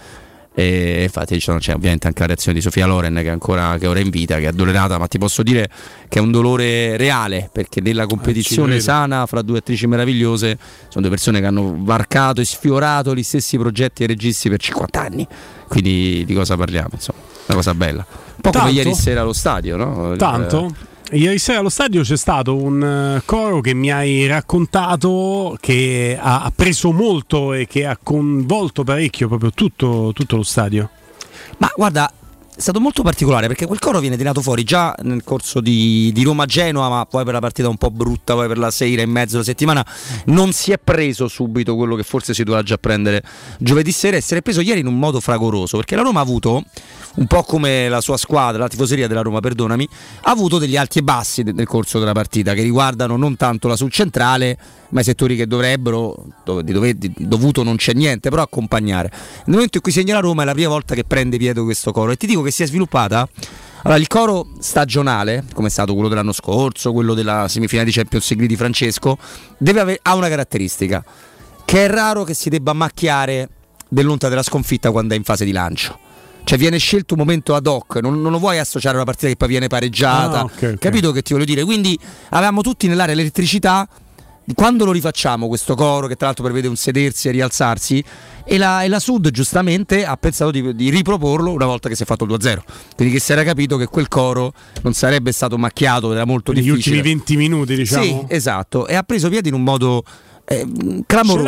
E infatti c'è ovviamente anche la reazione di Sofia Loren che è ancora che ora è in vita, che è addolorata, ma ti posso dire che è un dolore reale perché nella competizione credo. sana fra due attrici meravigliose sono due persone che hanno varcato e sfiorato gli stessi progetti e registi per 50 anni. Quindi di cosa parliamo? Insomma, una cosa bella. Un po' come Tanto? ieri sera allo stadio, no? Tanto? Ieri sera allo stadio c'è stato un eh, coro che mi hai raccontato che ha, preso molto e che ha coinvolto parecchio proprio tutto, tutto lo stadio. Ma guarda, è stato molto particolare perché quel coro viene tirato fuori già nel corso di, di Roma-Genoa, ma poi per la partita un po' brutta, poi per la sera e mezzo della settimana, non si è preso subito quello che forse si doveva già prendere giovedì sera e si è preso ieri in un modo fragoroso perché la Roma ha avuto, un po' come la sua squadra, la tifoseria della Roma, perdonami, ha avuto degli alti e bassi nel corso della partita che riguardano non tanto la sul centrale, ma i settori che dovrebbero, dove, dove- dovuto non c'è niente, però accompagnare. Nel momento in cui segna la Roma è la prima volta che prende piede questo coro e ti dico che si è sviluppata. Allora, il coro stagionale, come è stato quello dell'anno scorso, quello della semifinale di Champions League di Francesco, deve ave- ha una caratteristica, che è raro che si debba macchiare dell'onta della sconfitta quando è in fase di lancio. Cioè viene scelto un momento ad hoc, non, non lo vuoi associare a una partita che poi viene pareggiata. Ah, ok, ok. Capito che ti voglio dire? Quindi avevamo tutti nell'area l'elettricità. Quando lo rifacciamo questo coro, che tra l'altro prevede un sedersi e rialzarsi, e la, e la Sud giustamente ha pensato di, di riproporlo una volta che si è fatto il 2-0. Quindi che si era capito che quel coro non sarebbe stato macchiato, era molto Negli difficile. ultimi 20 minuti, diciamo. Sì, esatto, e ha preso piede in un modo eh, clamoroso.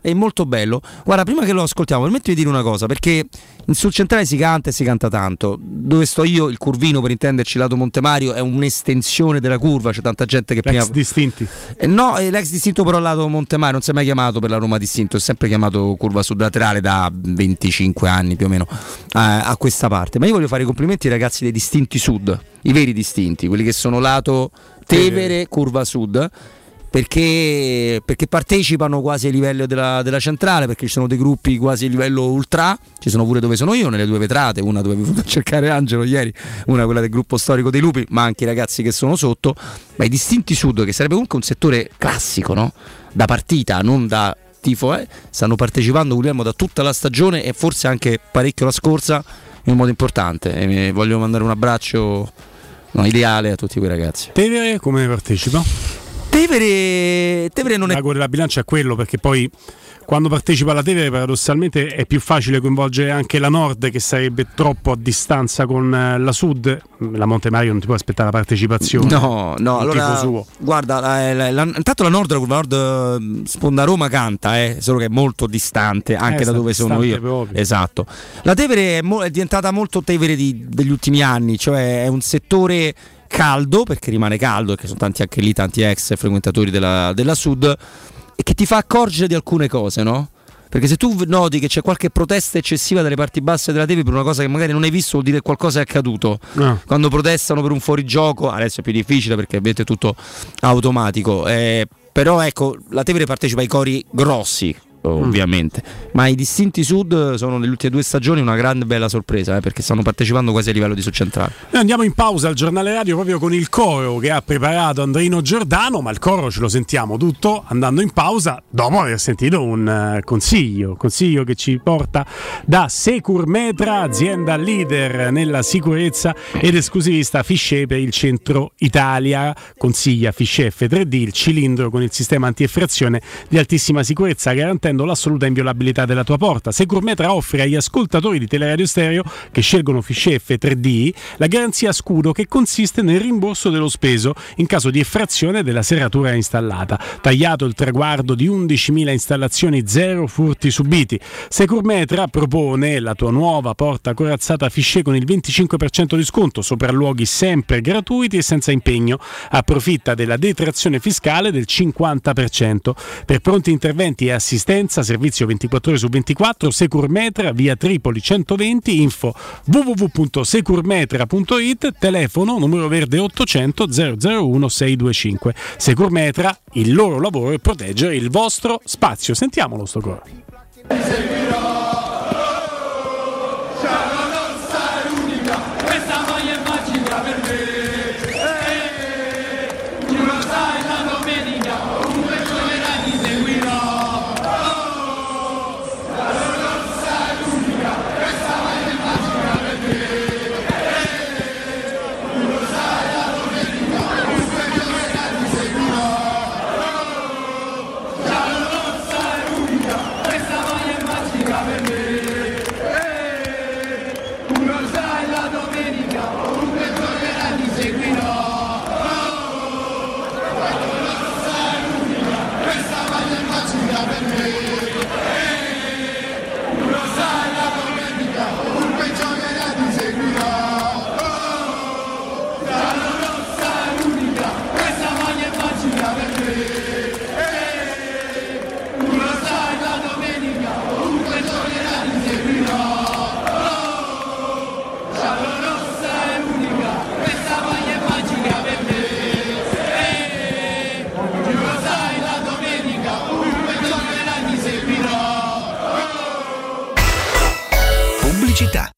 È molto bello. Guarda, prima che lo ascoltiamo, permettimi di dire una cosa, perché sul centrale si canta e si canta tanto. Dove sto io, il curvino, per intenderci, lato Montemario, è un'estensione della curva, c'è tanta gente che prima... Ex distinti. Eh, no, è l'ex distinto però lato Montemario non si è mai chiamato per la Roma distinto, è sempre chiamato curva sud laterale da 25 anni più o meno a, a questa parte. Ma io voglio fare i complimenti ai ragazzi dei distinti sud, i veri distinti, quelli che sono lato Tevere, curva sud. Perché, perché partecipano quasi ai livelli della, della centrale, perché ci sono dei gruppi quasi a livello ultra, ci sono pure dove sono io, nelle due vetrate, una dove è venuto a cercare Angelo ieri, una quella del gruppo storico dei lupi, ma anche i ragazzi che sono sotto, ma i distinti sud, che sarebbe comunque un settore classico, no? da partita, non da tifo, eh? stanno partecipando Guglielmo da tutta la stagione e forse anche parecchio la scorsa in modo importante. E voglio mandare un abbraccio no, ideale a tutti quei ragazzi. Tevere come partecipa? Tevere, Tevere non è L'ago della bilancia è quello perché poi quando partecipa alla Tevere paradossalmente è più facile coinvolgere anche la Nord che sarebbe troppo a distanza con eh, la Sud. La Monte Mario non ti può aspettare la partecipazione. No, no, allora guarda, la- la- la- intanto la Nord, la Nord sponda Roma canta, eh, solo che è molto distante anche Eh, da dove sono io. proprio. Esatto. La Tevere è, mo- è diventata molto Tevere di- degli ultimi anni, cioè è un settore caldo perché rimane caldo, perché sono tanti anche lì, tanti ex frequentatori della, della Sud e che ti fa accorgere di alcune cose, no? Perché se tu noti che c'è qualche protesta eccessiva dalle parti basse della TV per una cosa che magari non hai visto, vuol dire che qualcosa è accaduto. No. Quando protestano per un fuorigioco, adesso è più difficile perché ovviamente è tutto automatico. eh, però ecco, la Tevere partecipa ai cori grossi, ovviamente. Ma i distinti sud sono nelle ultime due stagioni una grande bella sorpresa, eh, perché stanno partecipando quasi a livello di sud centrale. Noi andiamo in pausa al giornale radio proprio con il coro che ha preparato Andrino Giordano, ma il coro ce lo sentiamo tutto andando in pausa dopo aver sentito un eh, consiglio, consiglio che ci porta da Securmetra, azienda leader nella sicurezza ed esclusivista Fisce per il centro Italia. Consiglia Fisce F3D, il cilindro con il sistema antieffrazione di altissima sicurezza garantendo l'assoluta inviolabilità della tua porta. Securmetra offre agli ascoltatori di Teleradio Stereo che scelgono Fisce F3D la garanzia scudo che consiste nel rimborso dello speso in caso di effrazione della serratura installata. Tagliato il traguardo di 11.000 installazioni, zero furti subiti. Securmetra propone la tua nuova porta corazzata Fisce con il 25% di sconto, sopralluoghi sempre gratuiti e senza impegno. Approfitta della detrazione fiscale del 50%. Per pronti interventi e assistenza, servizio 24 ore su 24, Securmetra, via Tripoli 120, info www.securmetra.it, telefono numero verde 800 001 625. Securmetra, il loro lavoro è proteggere il vostro spazio. Sentiamolo sto coro. Pubblicità.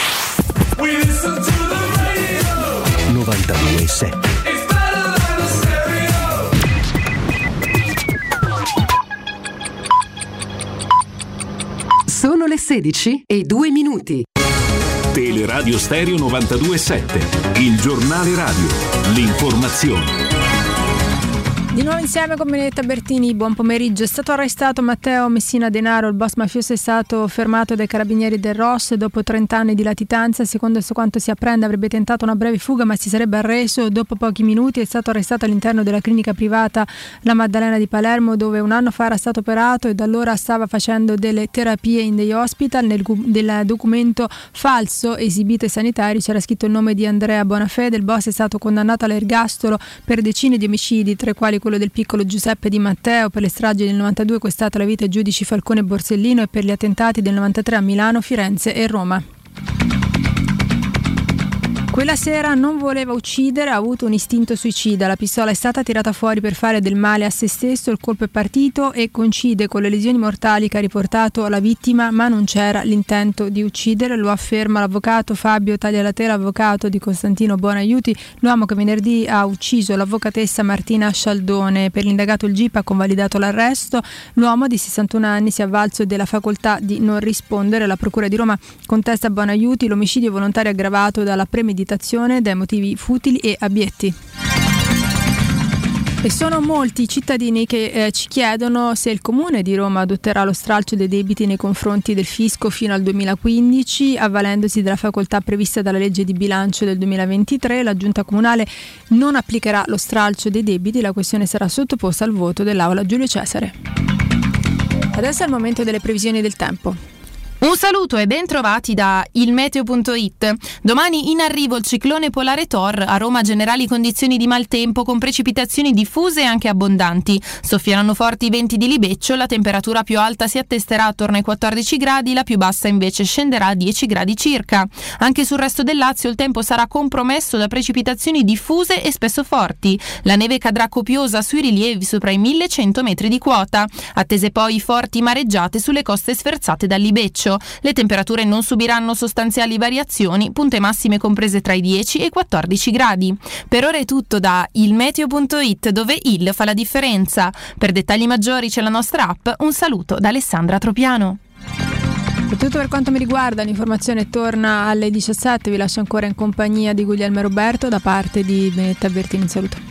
92.7 Sono le 16 e 2 minuti. Teleradio Stereo 92.7, il giornale radio, l'informazione. Di nuovo insieme con Benedetta Bertini, buon pomeriggio. È stato arrestato Matteo Messina Denaro, il boss mafioso è stato fermato dai carabinieri del Ross dopo 30 anni di latitanza. Secondo quanto si apprende avrebbe tentato una breve fuga ma si sarebbe arreso dopo pochi minuti. È stato arrestato all'interno della clinica privata La Maddalena di Palermo dove un anno fa era stato operato e da allora stava facendo delle terapie in dei hospital. Nel, del documento falso esibito ai sanitari c'era scritto il nome di Andrea Bonafede. Il boss è stato condannato all'ergastolo per decine di omicidi, tra i quali quello del piccolo Giuseppe Di Matteo, per le stragi del 92 è stata la vita ai giudici Falcone e Borsellino e per gli attentati del 93 a Milano, Firenze e Roma. Quella sera non voleva uccidere, ha avuto un istinto suicida. La pistola è stata tirata fuori per fare del male a se stesso, il colpo è partito e coincide con le lesioni mortali che ha riportato la vittima, ma non c'era l'intento di uccidere, lo afferma l'avvocato Fabio Taglialatela, avvocato di Costantino Buonaiuti, l'uomo che venerdì ha ucciso l'avvocatessa Martina Scialdone. Per l'indagato il GIP ha convalidato l'arresto. L'uomo di 61 anni si è avvalso della facoltà di non rispondere. La Procura di Roma contesta a Buonaiuti l'omicidio volontario aggravato dalla premeditazione dai motivi futili e abietti. E sono molti i cittadini che eh, ci chiedono se il Comune di Roma adotterà lo stralcio dei debiti nei confronti del fisco fino al 2015, avvalendosi della facoltà prevista dalla legge di bilancio del 2023. La Giunta Comunale non applicherà lo stralcio dei debiti, la questione sarà sottoposta al voto dell'Aula Giulio Cesare. Adesso è il momento delle previsioni del tempo. Un saluto e ben trovati da ilmeteo.it. Domani in arrivo il ciclone polare Tor, a Roma generali condizioni di maltempo con precipitazioni diffuse e anche abbondanti. Soffieranno forti venti di libeccio, la temperatura più alta si attesterà attorno ai 14 gradi, la più bassa invece scenderà a 10 gradi circa. Anche sul resto del Lazio il tempo sarà compromesso da precipitazioni diffuse e spesso forti. La neve cadrà copiosa sui rilievi sopra i 1100 metri di quota. Attese poi forti mareggiate sulle coste sferzate dal libeccio. Le temperature non subiranno sostanziali variazioni, punte massime comprese tra i 10 e i 14 gradi. Per ora è tutto da ilmeteo.it dove il fa la differenza. Per dettagli maggiori c'è la nostra app. Un saluto da Alessandra Tropiano. Per tutto per quanto mi riguarda, l'informazione torna alle 17. Vi lascio ancora in compagnia di Guglielmo Roberto da parte di Benetta Bertini. Un saluto.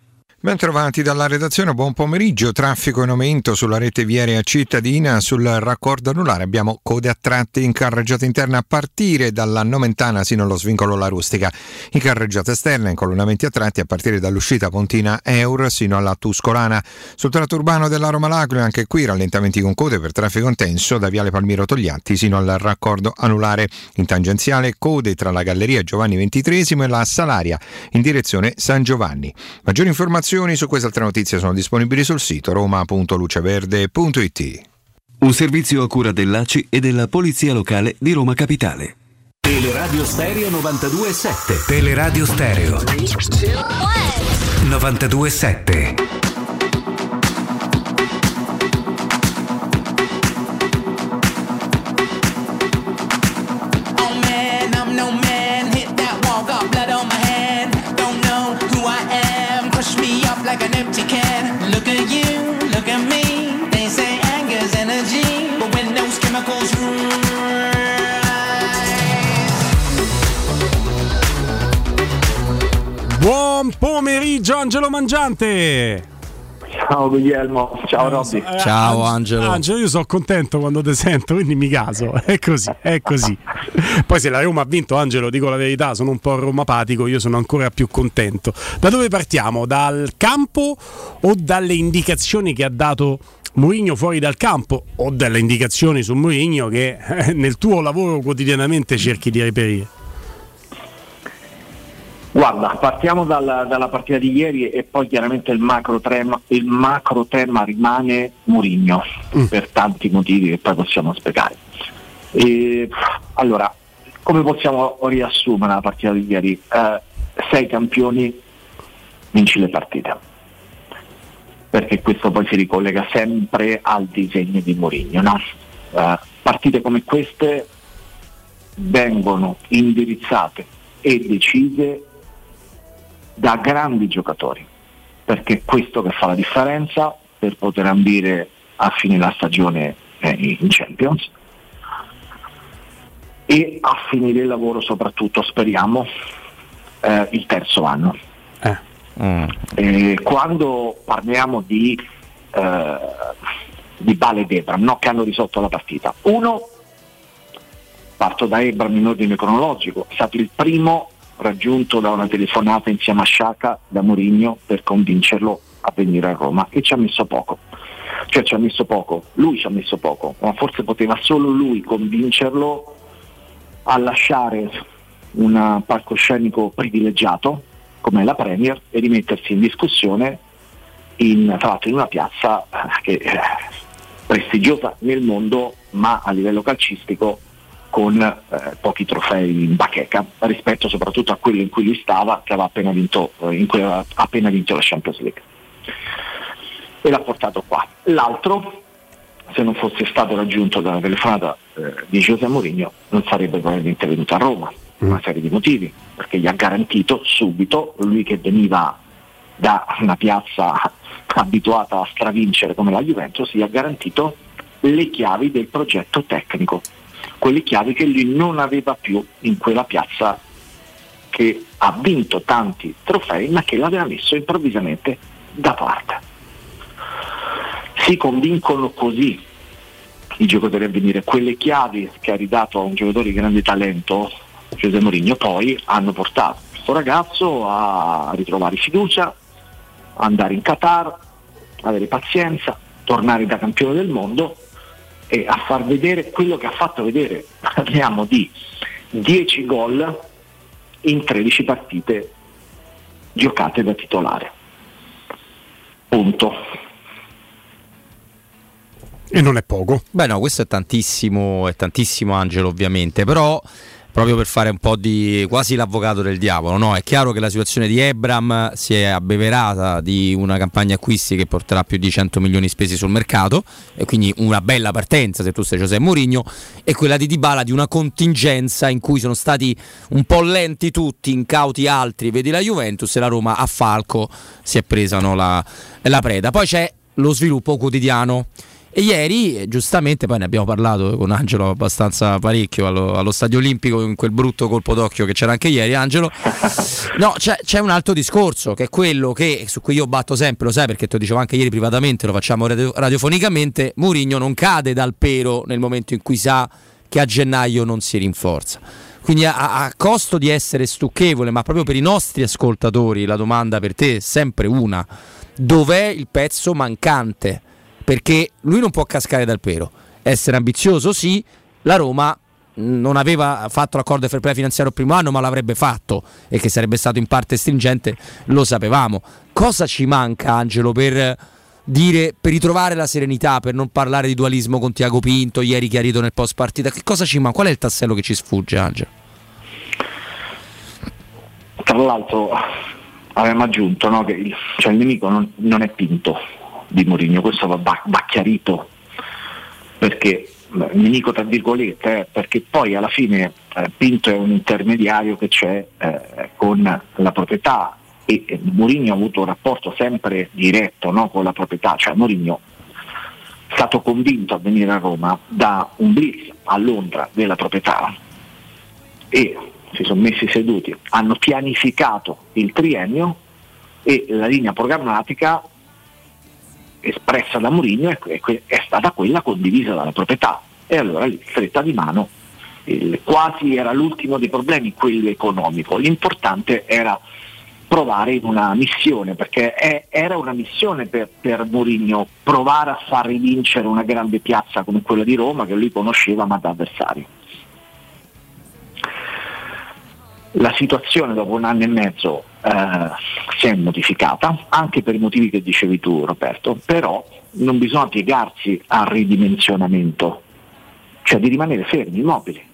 Bentrovati dalla redazione, buon pomeriggio. Traffico in aumento sulla rete viaria cittadina. Sul raccordo anulare abbiamo code a tratti in carreggiata interna a partire dalla Nomentana sino allo svincolo La Rustica. In carreggiata esterna in colonnamenti a tratti a partire dall'uscita Pontina Eur sino alla Tuscolana. Sul tratto urbano della Roma Lacrio anche qui rallentamenti con code per traffico intenso da Viale Palmiro Togliatti sino al raccordo anulare. In tangenziale code tra la Galleria Giovanni XXIII e la Salaria in direzione San Giovanni. Maggiori informazioni su queste altre notizie sono disponibili sul sito roma.luceverde.it. Un servizio a cura dell'ACI e della Polizia Locale di Roma Capitale. Teleradio Stereo 92.7. Teleradio Stereo 92.7. Angelo Mangiante! Ciao Guglielmo, ciao Robby. Eh, Angelo, io sono contento quando ti sento, quindi mi caso. È così, è così. Poi se la Roma ha vinto, Angelo, dico la verità, sono un po' romapatico, io sono ancora più contento. Da dove partiamo? Dal campo o dalle indicazioni che ha dato Mourinho fuori dal campo o dalle indicazioni su Mourinho che eh, nel tuo lavoro quotidianamente cerchi di reperire? Guarda, partiamo dalla, dalla partita di ieri e poi chiaramente il macro tema, il macro tema rimane Mourinho per tanti motivi che poi possiamo spiegare. E, allora, come possiamo riassumere la partita di ieri? Eh, sei campioni, vinci le partite. Perché questo poi si ricollega sempre al disegno di Mourinho. No? Eh, partite come queste vengono indirizzate e decise da grandi giocatori, perché è questo che fa la differenza per poter ambire a fine la stagione eh, in Champions e a finire il lavoro soprattutto, speriamo, eh, il terzo anno. Eh, quando parliamo di, eh, di Bale ed Ebram, no, che hanno risolto la partita, uno, parto da Ebram in ordine cronologico, è stato il primo raggiunto da una telefonata insieme a Sciaca da Mourinho per convincerlo a venire a Roma e ci ha messo poco. Cioè ci ha messo poco, lui ci ha messo poco, ma forse poteva solo lui convincerlo a lasciare un palcoscenico privilegiato come la Premier e rimettersi in discussione in, tra l'altro in una piazza eh, che è prestigiosa nel mondo ma a livello calcistico con eh, pochi trofei in bacheca rispetto soprattutto a quello in cui lui stava che aveva appena vinto, eh, in cui aveva appena vinto la Champions League. E l'ha portato qua. L'altro se non fosse stato raggiunto dalla telefonata eh, di José Mourinho non sarebbe probabilmente venuto a Roma per una serie di motivi perché gli ha garantito subito lui che veniva da una piazza abituata a stravincere come la Juventus gli ha garantito le chiavi del progetto tecnico quelle chiavi che lui non aveva più in quella piazza che ha vinto tanti trofei ma che l'aveva messo improvvisamente da parte. Si convincono così i giocatori a venire. Quelle chiavi che ha ridato a un giocatore di grande talento, Giuseppe Mourinho, poi hanno portato questo ragazzo a ritrovare fiducia, andare in Qatar, avere pazienza, tornare da campione del mondo e a far vedere quello che ha fatto vedere. Parliamo di 10 gol in 13 partite giocate da titolare. Punto. E non è poco. Beh no, questo è tantissimo, è tantissimo Angelo ovviamente, però proprio per fare un po' di quasi l'avvocato del diavolo. No? È chiaro che la situazione di Ebram si è abbeverata di una campagna acquisti che porterà più di 100 milioni spesi sul mercato e quindi una bella partenza se tu sei Giuseppe Mourinho e quella di Dybala di una contingenza in cui sono stati un po' lenti tutti, incauti altri, vedi la Juventus e la Roma a Falco si è presa no, la, la preda. Poi c'è lo sviluppo quotidiano e ieri, giustamente, poi ne abbiamo parlato con Angelo abbastanza parecchio allo, allo, Stadio Olimpico in quel brutto colpo d'occhio che c'era anche ieri, Angelo. No, c'è, c'è, un altro discorso che è quello che su cui io batto sempre, lo sai perché te lo dicevo anche ieri privatamente, lo facciamo radio, radiofonicamente. Murigno non cade dal pero nel momento in cui sa che a gennaio non si rinforza. Quindi a, a costo di essere stucchevole, ma proprio per i nostri ascoltatori, la domanda per te è sempre una: dov'è il pezzo mancante? Perché lui non può cascare dal pero. Essere ambizioso sì, la Roma non aveva fatto l'accordo di fair play finanziario il primo anno, ma l'avrebbe fatto e che sarebbe stato in parte stringente, lo sapevamo. Cosa ci manca, Angelo, per dire per ritrovare la serenità, per non parlare di dualismo con Tiago Pinto, ieri chiarito nel post partita? Che cosa ci manca? Qual è il tassello che ci sfugge, Angelo? Tra l'altro avevamo aggiunto no, che il, cioè il nemico non, non è Pinto, di Mourinho, questo va, va, chiarito. Perché mi dico tra virgolette, eh, perché poi alla fine eh, Pinto è un intermediario che c'è eh, con la proprietà e, e Mourinho ha avuto un rapporto sempre diretto no, con la proprietà, cioè Mourinho è stato convinto a venire a Roma da un blitz a Londra della proprietà e si sono messi seduti, hanno pianificato il triennio e la linea programmatica espressa da Mourinho è, è, stata quella condivisa dalla proprietà. E allora lì stretta di mano il, quasi era l'ultimo dei problemi quello economico. L'importante era provare in una missione perché è, era una missione per, per Mourinho provare a far rivincere una grande piazza come quella di Roma che lui conosceva ma da avversario. La situazione dopo un anno e mezzo si è modificata, anche per i motivi che dicevi tu Roberto, però non bisogna piegarsi al ridimensionamento, cioè di rimanere fermi, immobili.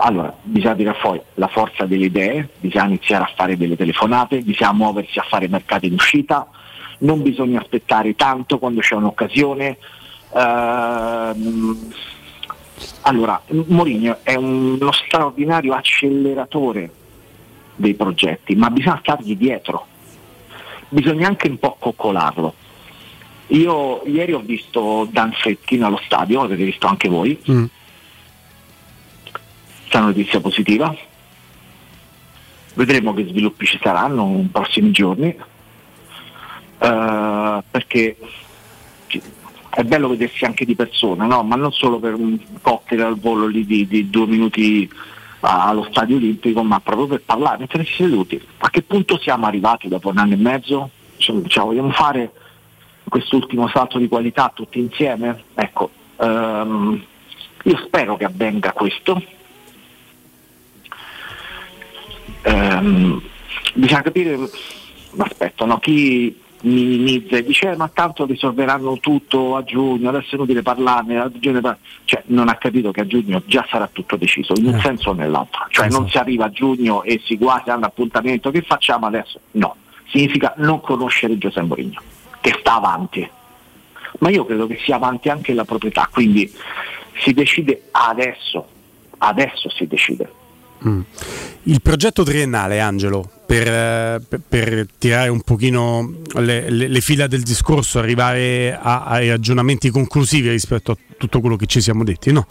Allora, bisogna tirare fuori la forza delle idee, bisogna iniziare a fare delle telefonate, bisogna muoversi a fare mercati in uscita, non bisogna aspettare tanto quando c'è un'occasione. Uh, allora, Mourinho è uno straordinario acceleratore dei progetti, ma bisogna stargli dietro, bisogna anche un po' coccolarlo. Io ieri ho visto Dan Fettin allo stadio, avete visto anche voi, mm. questa notizia positiva, vedremo che sviluppi ci saranno nei prossimi giorni, uh, perché è bello vedersi anche di persona, no? ma non solo per un cocktail al volo lì di, di due minuti allo stadio olimpico, ma proprio per parlare, mettersi seduti. A che punto siamo arrivati dopo un anno e mezzo? Cioè, cioè, vogliamo fare quest'ultimo salto di qualità tutti insieme? Ecco, um, io spero che avvenga questo. Um, bisogna capire, aspetta, no? chi minimizza e dice eh, ma tanto risolveranno tutto a giugno, adesso è inutile parlarne, a giugno cioè non ha capito che a giugno già sarà tutto deciso, in un eh. senso o nell'altro, cioè esatto. non si arriva a giugno e si guarda all'appuntamento, che facciamo adesso? No, significa non conoscere Giuseppe Mourinho, che sta avanti, ma io credo che sia avanti anche la proprietà, quindi si decide adesso, adesso si decide. Mm. Il progetto triennale, Angelo, per, eh, per, per, tirare un pochino le, le, le, fila del discorso, arrivare a, ai ragionamenti conclusivi rispetto a tutto quello che ci siamo detti, no?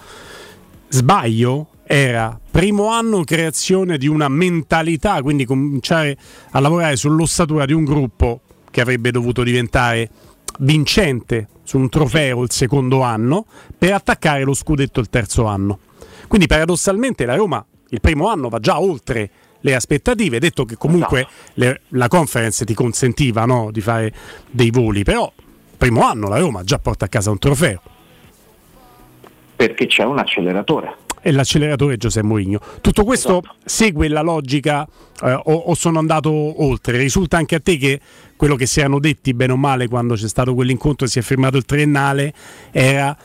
Sbaglio era primo anno creazione di una mentalità, quindi cominciare a lavorare sull'ossatura di un gruppo che avrebbe dovuto diventare vincente su un trofeo il secondo anno per attaccare lo scudetto il terzo anno. Quindi paradossalmente la Roma il primo anno va già oltre le aspettative, detto che comunque le, la conference ti consentiva no, di fare dei voli, però primo anno la Roma già porta a casa un trofeo. Perché c'è un acceleratore. E l'acceleratore è Giuseppe Mourinho. Tutto questo Esatto. segue la logica eh, o, o sono andato oltre? Risulta anche a te che quello che si erano detti bene o male quando c'è stato quell'incontro e si è firmato il triennale era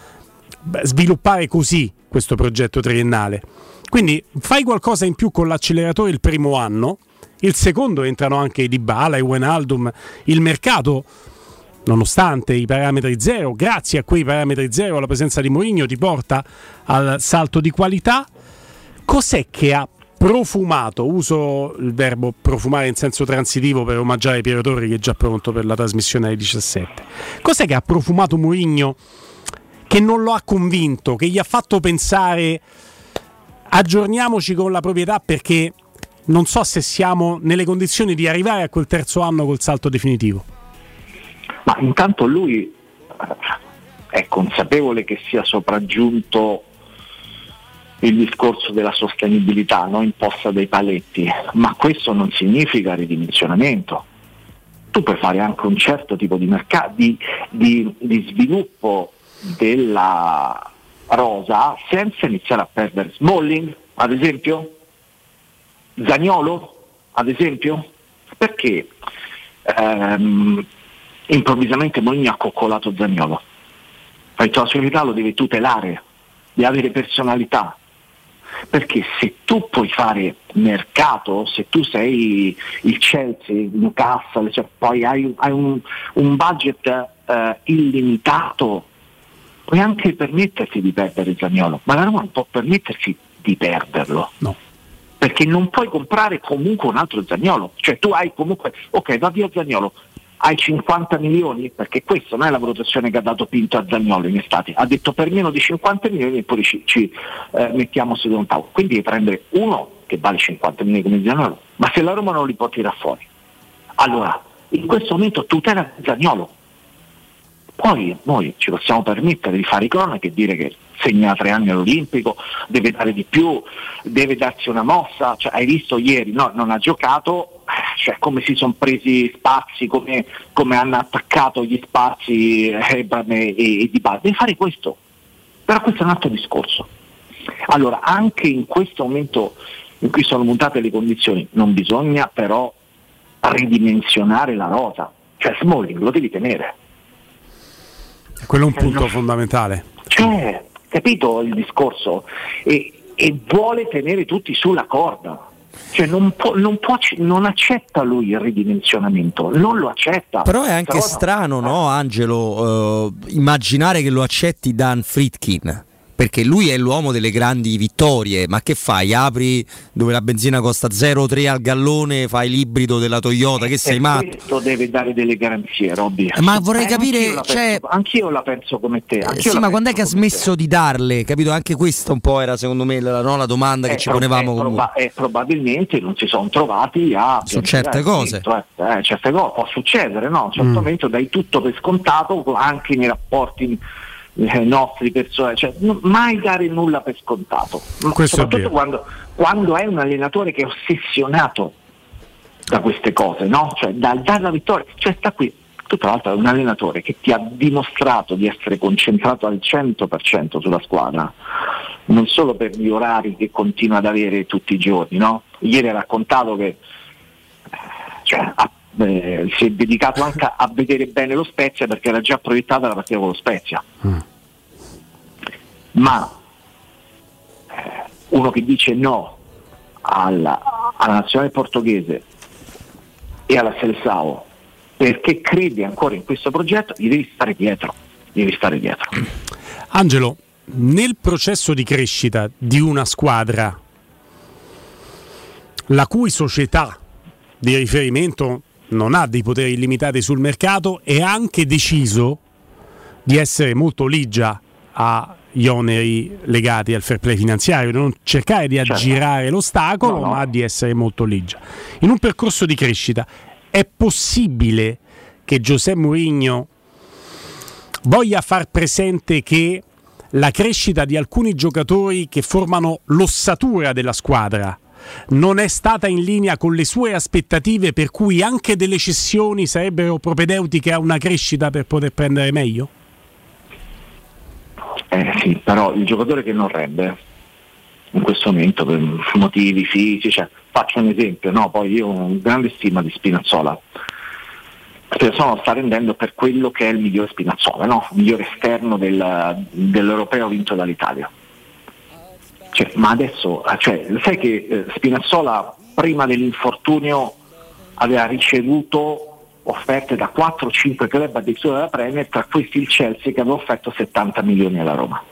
sviluppare così questo progetto triennale. Quindi fai qualcosa in più con l'acceleratore il primo anno, il secondo entrano anche i Dybala, i Wijnaldum, il mercato nonostante i parametri zero, grazie a quei parametri zero la presenza di Mourinho ti porta al salto di qualità. Cos'è che ha profumato, uso il verbo profumare in senso transitivo per omaggiare Piero Torri che è già pronto per la trasmissione alle 17. Cos'è che ha profumato Mourinho che non lo ha convinto, che gli ha fatto pensare aggiorniamoci con la proprietà perché non so se siamo nelle condizioni di arrivare a quel terzo anno col salto definitivo. Ma intanto lui eh, è consapevole che sia sopraggiunto il discorso della sostenibilità no? imposta dai paletti, ma questo non significa ridimensionamento. Tu puoi fare anche un certo tipo di, mercato, di, di- di sviluppo della rosa senza iniziare a perdere Smalling, ad esempio, Zagnolo, ad esempio, perché ehm, improvvisamente Mourinho ha coccolato Zagnolo. La sua età lo deve tutelare, deve avere personalità. Perché se tu puoi fare mercato, se tu sei il Chelsea, il Newcastle, cioè poi hai, hai un, un budget eh, illimitato, puoi anche permetterti di perdere Zagnolo, ma la Roma non può permettersi di perderlo. Perché non puoi comprare comunque un altro Zagnolo, cioè tu hai comunque, ok va via Zagnolo, hai 50 milioni, perché questa non è la valutazione che ha dato Pinto a Zagnolo in estate, ha detto per meno di 50 milioni e poi ci, ci, eh, mettiamo su un tavolo, quindi devi prendere uno che vale 50 milioni come Zagnolo, ma se la Roma non li può tirare fuori, allora in questo momento tutela Zagnolo, poi noi ci possiamo permettere di fare i cronache e dire che segna tre anni all'Olimpico, deve dare di più, deve darsi una mossa, cioè, hai visto ieri, no, non ha giocato, cioè, come si sono presi spazi, come, come hanno attaccato gli spazi eh, Ebram e, e Di Bala, deve fare questo, però questo è un altro discorso. Allora, anche in questo momento in cui sono mutate le condizioni, non bisogna però ridimensionare la rosa, cioè Smalling lo devi tenere. Quello è un punto fondamentale. Cioè, capito il discorso? E, e vuole tenere tutti sulla corda. Cioè non, può, non, può, non accetta lui il ridimensionamento, non lo accetta. Però è anche Però no. strano, no, Angelo, eh, immaginare che lo accetti Dan Fritkin. Perché lui è l'uomo delle grandi vittorie, ma che fai? Apri dove la benzina costa 0,3 al gallone, fai l'ibrido della Toyota, che sei E matto? questo deve dare delle garanzie, Robby. Ma vorrei Eh, capire, anch'io la cioè- penso- anch'io la penso come te. Eh, anch'io sì, ma quando è che ha smesso di darle? Capito? Anche questa un po' era secondo me la, no, la domanda che Eh, ci ponevamo eh, proba- eh, probabilmente non si sono trovati a Su certe eh, cose. eh, eh, certe cose può succedere, no? A un certo Mm. momento dai tutto per scontato anche nei rapporti eh, nostri personali, cioè n- mai dare nulla per scontato. Questo è soprattutto vero. quando, quando è un allenatore che è ossessionato da queste cose, no? Cioè dal dare la vittoria, cioè sta qui. Tu tra l'altro è un allenatore che ti ha dimostrato di essere concentrato al 100% sulla squadra, non solo per gli orari che continua ad avere tutti i giorni, no? Ieri ha raccontato che eh, cioè, ha- eh, si è dedicato anche a, vedere bene lo Spezia perché era già proiettata la partita con lo Spezia. Ma eh, uno che dice no alla, alla nazionale portoghese e alla Seleção perché crede ancora in questo progetto, gli devi stare dietro, devi stare dietro. Angelo, nel processo di crescita di una squadra, la cui società di riferimento non ha dei poteri illimitati sul mercato, è anche deciso di essere molto ligia agli oneri legati al fair play finanziario, di non cercare di aggirare l'ostacolo, No, no. ma di essere molto ligia. In un percorso di crescita è possibile che Giuseppe Mourinho voglia far presente che la crescita di alcuni giocatori che formano l'ossatura della squadra non è stata in linea con le sue aspettative, per cui anche delle cessioni sarebbero propedeutiche a una crescita per poter prendere meglio? Eh sì, però il giocatore che non rende in questo momento per motivi fisici, cioè, faccio un esempio, no? poi io ho un grande stima di Spinazzola. Spinazzola sta rendendo per quello che è il miglior Spinazzola, no? il miglior esterno del, dell'europeo vinto dall'Italia. Cioè, ma adesso, cioè, sai che eh, Spinazzola prima dell'infortunio aveva ricevuto offerte da 4-5 club addirittura della Premier, tra questi il Chelsea che aveva offerto 70 milioni alla Roma.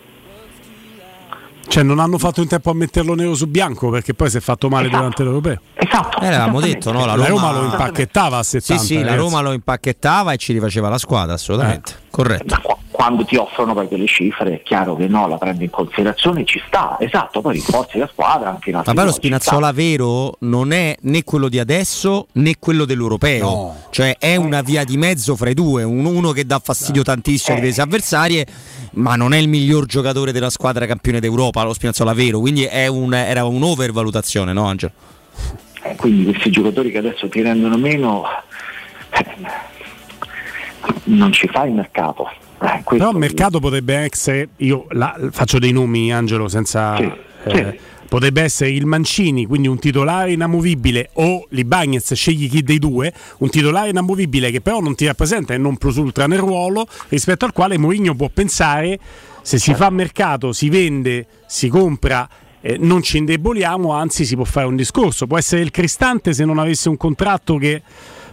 Cioè non hanno fatto in tempo a metterlo nero su bianco perché poi si è fatto male Esatto. durante l'Europeo. Esatto. Eh, l'avevamo detto, no? La La Roma, Roma lo impacchettava a 70. Sì, sì, la ragazzi. Roma lo impacchettava e ci rifaceva la squadra, assolutamente. Corretto. Quando ti offrono poi quelle cifre è chiaro che no, la prendi in considerazione, ci sta, esatto, poi rinforzi la squadra anche in altri Ma sta. Spinazzola vero non è né quello di adesso né quello dell'europeo, cioè è una via di mezzo fra i due, un- uno che dà fastidio tantissimo alle difese avversarie, ma non è il miglior giocatore della squadra campione d'Europa, lo Spinazzola vero, quindi è un- era un'overvalutazione, no Angelo? Eh, quindi questi giocatori che adesso ti rendono meno eh, non ci fa il mercato. Eh, Però il mercato potrebbe essere, io la- faccio dei nomi Angelo senza... eh, Potrebbe essere il Mancini, quindi un titolare inamovibile, o l'Ibagnez, scegli chi dei due, un titolare inamovibile che però non ti rappresenta e non plus ultra nel ruolo, rispetto al quale Mourinho può pensare, se si fa mercato, si vende, si compra, eh, non ci indeboliamo, anzi si può fare un discorso. Può essere il Cristante se non avesse un contratto che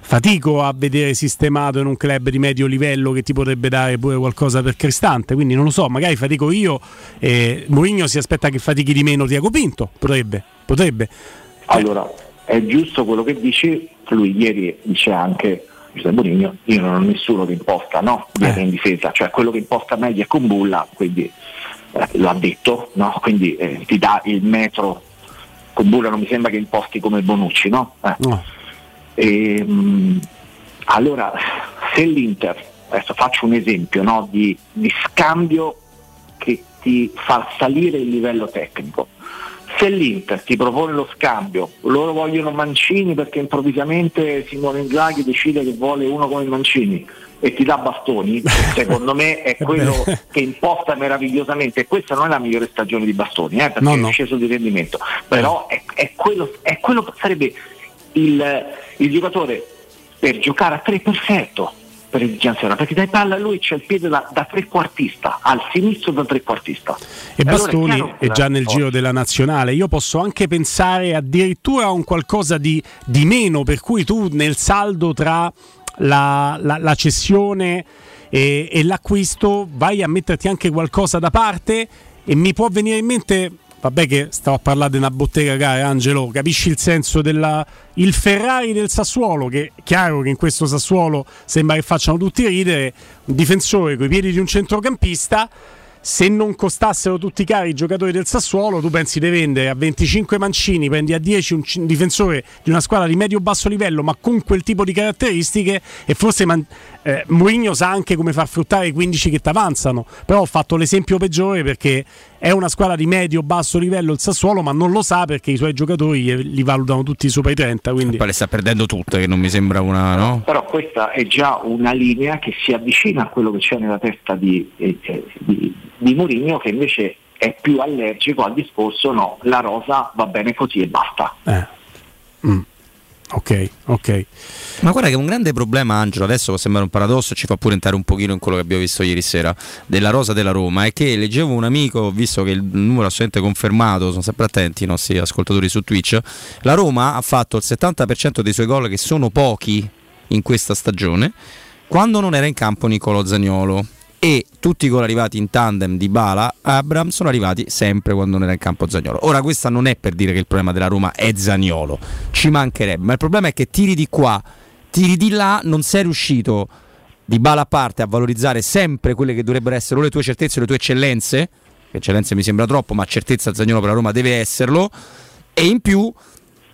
fatico a vedere sistemato in un club di medio livello che ti potrebbe dare pure qualcosa per Cristante. Quindi non lo so, magari fatico io e Mourinho si aspetta che fatichi di meno Tiago Pinto. Potrebbe, potrebbe. Allora, è giusto quello che dici, lui ieri dice anche Giuseppe Bonigno, io non ho nessuno che imposta no, dietro in difesa, cioè quello che imposta meglio è con Bulla, quindi eh, l'ha detto, no? quindi eh, ti dà il metro, con Bulla non mi sembra che imposti come Bonucci, no? Eh. E, mh, allora, se l'Inter, adesso faccio un esempio no, di, di scambio che ti fa salire il livello tecnico, se l'Inter ti propone lo scambio, loro vogliono Mancini perché improvvisamente Simone Inzaghi decide che vuole uno come Mancini e ti dà bastoni, secondo me è quello che imposta meravigliosamente questa non è la migliore stagione di bastoni, eh, perché No, è no. sceso di rendimento, però è, è quello, è quello sarebbe il, il giocatore per giocare a tre perfetto per esigenza ora, perché dai palla a lui c'è il piede da, da trequartista, al sinistro da trequartista. E allora è Bastoni che è la- già nel giro della nazionale. Io posso anche pensare addirittura a un qualcosa di, di meno, per cui tu nel saldo tra la, la- la cessione e, e l'acquisto vai a metterti anche qualcosa da parte e mi può venire in mente. Vabbè che stavo a parlare di una bottega gara, Angelo, capisci il senso del il Ferrari del Sassuolo, che è chiaro che in questo Sassuolo sembra che facciano tutti ridere, un difensore coi piedi di un centrocampista, se non costassero tutti cari i giocatori del Sassuolo, tu pensi di vendere a 25 mancini, prendi a 10 un, c- un difensore di una squadra di medio-basso livello, ma con quel tipo di caratteristiche, e forse man- eh, Mourinho sa anche come far fruttare i 15 che ti avanzano. Però ho fatto l'esempio peggiore perché è una squadra di medio-basso livello il Sassuolo, ma non lo sa perché i suoi giocatori eh, li valutano tutti sopra i 30. Quindi... Poi le sta perdendo tutte, che non mi sembra una, no? Però questa è già una linea che si avvicina a quello che c'è nella testa di, eh, eh, di, di Mourinho che invece è più allergico al discorso no, la rosa va bene così e basta. Mm. Ok, ok. Ma guarda che un grande problema, Angelo, adesso può sembrare un paradosso, ci fa pure entrare un pochino in quello che abbiamo visto ieri sera della rosa della Roma, è che leggevo un amico, visto che il numero è assolutamente confermato, sono sempre attenti i nostri ascoltatori su Twitch, la Roma ha fatto il 70% dei suoi gol, che sono pochi in questa stagione, quando non era in campo Nicolo Zagnolo. E tutti i gol arrivati in tandem di Bala Abram sono arrivati sempre quando non era in campo Zagnolo. Ora, questa non è per dire che il problema della Roma è Zagnolo, ci mancherebbe, ma il problema è che tiri di qua, tiri di là, non sei riuscito di bala a parte a valorizzare sempre quelle che dovrebbero essere le tue certezze le tue eccellenze, eccellenze mi sembra troppo, ma certezza Zagnolo per la Roma deve esserlo, e in più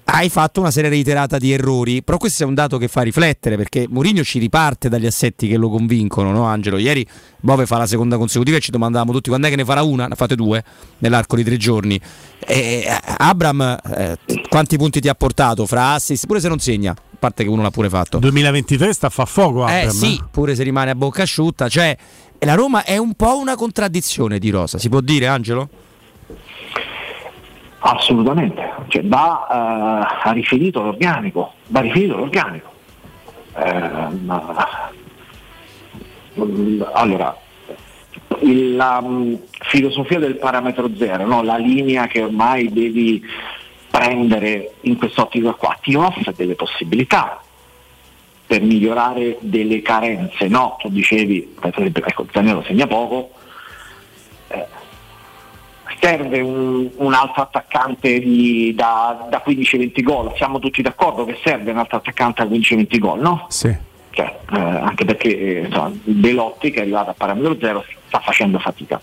hai fatto una serie reiterata di errori, però questo è un dato che fa riflettere perché Mourinho ci riparte dagli assetti che lo convincono, no Angelo? Ieri Bove fa la seconda consecutiva e ci domandavamo tutti quando è che ne farà una, ne fate due nell'arco di tre giorni. E, Abram, eh, quanti punti ti ha portato fra assist, pure se non segna, a parte che uno l'ha pure fatto. 2023 sta a fa fuoco Abram. Eh sì, pure se rimane a bocca asciutta, cioè la Roma è un po' una contraddizione di Rosa, si può dire Angelo? Assolutamente, cioè, va, ha riferito l'organico, va riferito l'organico. Eh, ma, allora, la um, filosofia del parametro zero, no? la linea che ormai devi prendere in quest'ottica qua, ti offre delle possibilità per migliorare delle carenze, no? Tu dicevi, per esempio, ecco, Zaniolo segna poco, eh, serve un, un, altro attaccante di, da, da 15-20 gol, siamo tutti d'accordo che serve un altro attaccante da 15-20 gol, no? Sì. Cioè, eh, anche perché insomma, Belotti che è arrivato a parametro zero sta facendo fatica.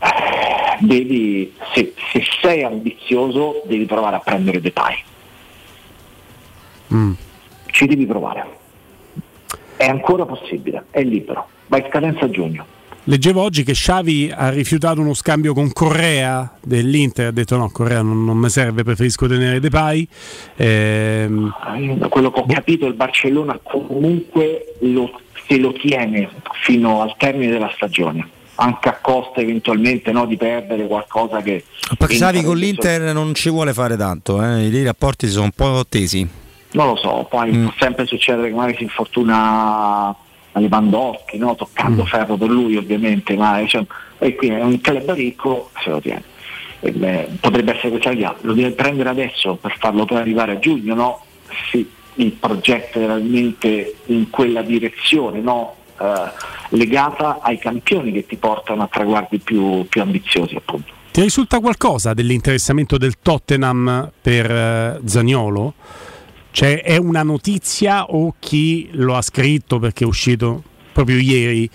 Eh, devi, se, se, sei ambizioso devi provare a prendere Depay. Mm. Ci devi provare. È ancora possibile, è libero, va in scadenza a giugno. Leggevo oggi che Xavi ha rifiutato uno scambio con Correa dell'Inter, ha detto no, Correa non, non mi serve, preferisco tenere Depay. Ehm... Da quello che ho capito il Barcellona comunque lo, se lo tiene fino al termine della stagione anche a costa eventualmente no, di perdere qualcosa che... Xavi con l'Inter non ci vuole fare tanto, eh? i rapporti sono un po' tesi. Non lo so, poi mm. può sempre succedere che magari si infortuna Lewandowski, no? toccando mm. ferro per lui ovviamente, ma cioè, e qui è un club ricco, se lo tiene. E, beh, potrebbe essere questa lo deve prendere adesso per farlo poi arrivare a giugno, no? Sì, il progetto è realmente in quella direzione, no? eh, legata ai campioni che ti portano a traguardi più, più ambiziosi appunto. Ti risulta qualcosa dell'interessamento del Tottenham per eh, Zagnolo? Cioè è una notizia o chi lo ha scritto perché è uscito proprio ieri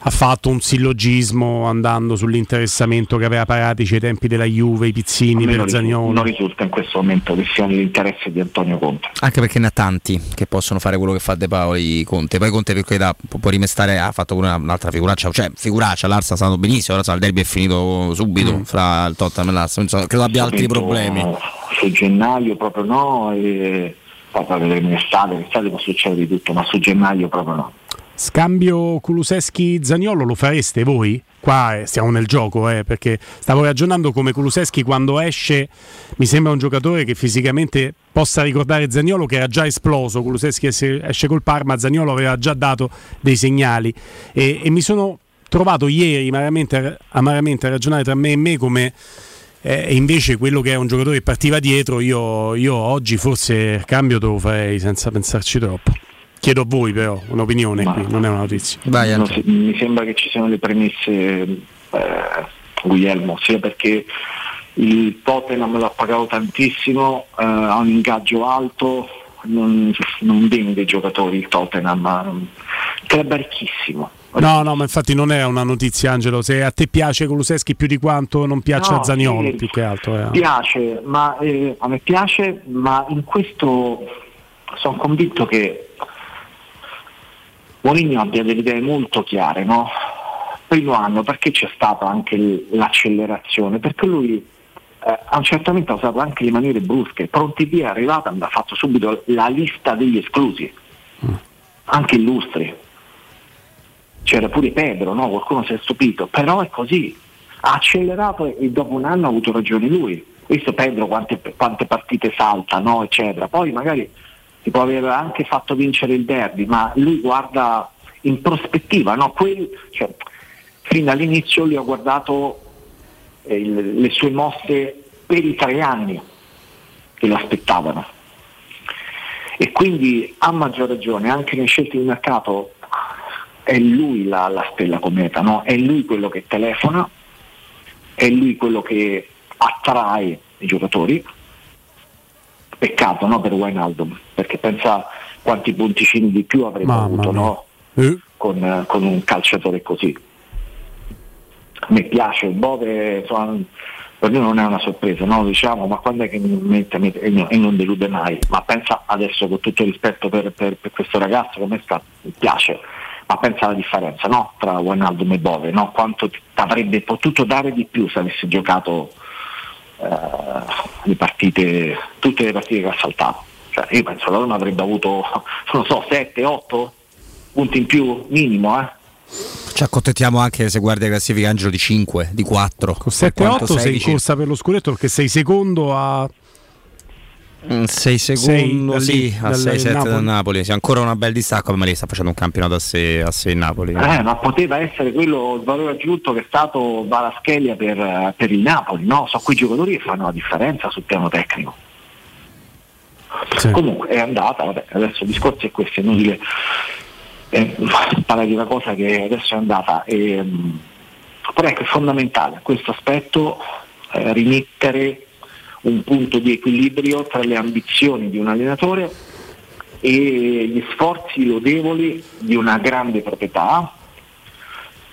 ha fatto un sillogismo andando sull'interessamento che aveva Paratici ai tempi della Juve, i pizzini per non Zagnolo. Non risulta in questo momento che siano l'interesse di Antonio Conte. Anche perché ne ha tanti che possono fare quello che fa De Paoli Conte. Poi Conte per carità può rimestare, ha fatto una, un'altra figuraccia, cioè figuraccia, l'Arsa è stato benissimo, ora il derby è finito subito mm. fra il Tottenham e l'Arsa, credo abbia altri problemi. Su gennaio proprio no, e poi vedremo in estate, in estate può succedere di tutto, ma su gennaio proprio no. Scambio Kuluseschi-Zagnolo lo fareste voi? Qua eh, stiamo nel gioco, eh, perché stavo ragionando come Kuluseschi quando esce mi sembra un giocatore che fisicamente possa ricordare Zagnolo che era già esploso, Kuluseschi esce col Parma, Zagnolo aveva già dato dei segnali e, e mi sono trovato ieri amaramente, amaramente, a ragionare tra me e me come eh, invece quello che è un giocatore che partiva dietro io, io oggi forse il cambio te lo farei senza pensarci troppo. Chiedo a voi però un'opinione Ma qui, non è una notizia. Vai, si, mi sembra che ci siano le premesse, eh, Guglielmo, sia perché il Tottenham l'ha pagato tantissimo, eh, ha un ingaggio alto, non, non vende giocatori il Tottenham, club ricchissimo. No, no, ma infatti non è una notizia, Angelo. Se a te piace Kuluseschi più di quanto non piace no, a Zaniolo, sì, più che altro. Eh. Piace, ma eh, a me piace, ma in questo sono convinto che Mourinho abbia delle idee molto chiare, no? Primo anno perché c'è stata anche l'accelerazione? Perché lui eh, a un certo momento ha usato anche le maniere brusche, pronti via è arrivata, ha fatto subito la lista degli esclusi, mm. anche illustri. C'era pure Pedro, no? qualcuno si è stupito, però è così, ha accelerato e dopo un anno ha avuto ragione lui. Visto Pedro quante, quante partite salta, no? eccetera. Poi magari ti può aver anche fatto vincere il derby, ma lui guarda in prospettiva, no? Quel, cioè, fin dall'inizio lui ha guardato eh, il, le sue mosse per i tre anni che lo aspettavano. E quindi a maggior ragione, anche nelle scelte di mercato, è lui la, la stella cometa, no? è lui quello che telefona, è lui quello che attrae i giocatori Peccato no, per Wijnaldum, perché pensa quanti punticini di più avremmo Mamma avuto no? eh. con, con, un calciatore così. Mi piace, Bove per noi non è una sorpresa, no? diciamo ma quando è che mi mette, mette e, non, e non delude mai, ma pensa adesso con tutto il rispetto per, per, per questo ragazzo come sta, mi piace, ma pensa alla differenza no? tra Wijnaldum e Bove, no? quanto ti avrebbe potuto dare di più se avesse giocato eh, le partite, tutte le partite che ha saltato. Cioè, io penso che la Roma avrebbe avuto, non so, 7, 8 punti in più minimo, eh? Ci accontentiamo anche se guardi la classifica Angelo di 5, di 4. Con 7-8 sei in corsa per lo scudetto perché sei secondo a 6 secondi sì, a 6-7 da Napoli. Sì, ancora una bel distacco, ma lì sta facendo un campionato a 6 a 6 Napoli. Eh, ma poteva essere quello il valore aggiunto che è stato Valaschelia per, per il Napoli, no? Sono quei giocatori che fanno la differenza sul piano tecnico. Sì. Comunque è andata, vabbè, adesso il discorso è questo, è inutile eh, parlare di una cosa che adesso è andata. E, però ecco, è fondamentale questo aspetto eh, rimettere un punto di equilibrio tra le ambizioni di un allenatore e gli sforzi lodevoli di una grande proprietà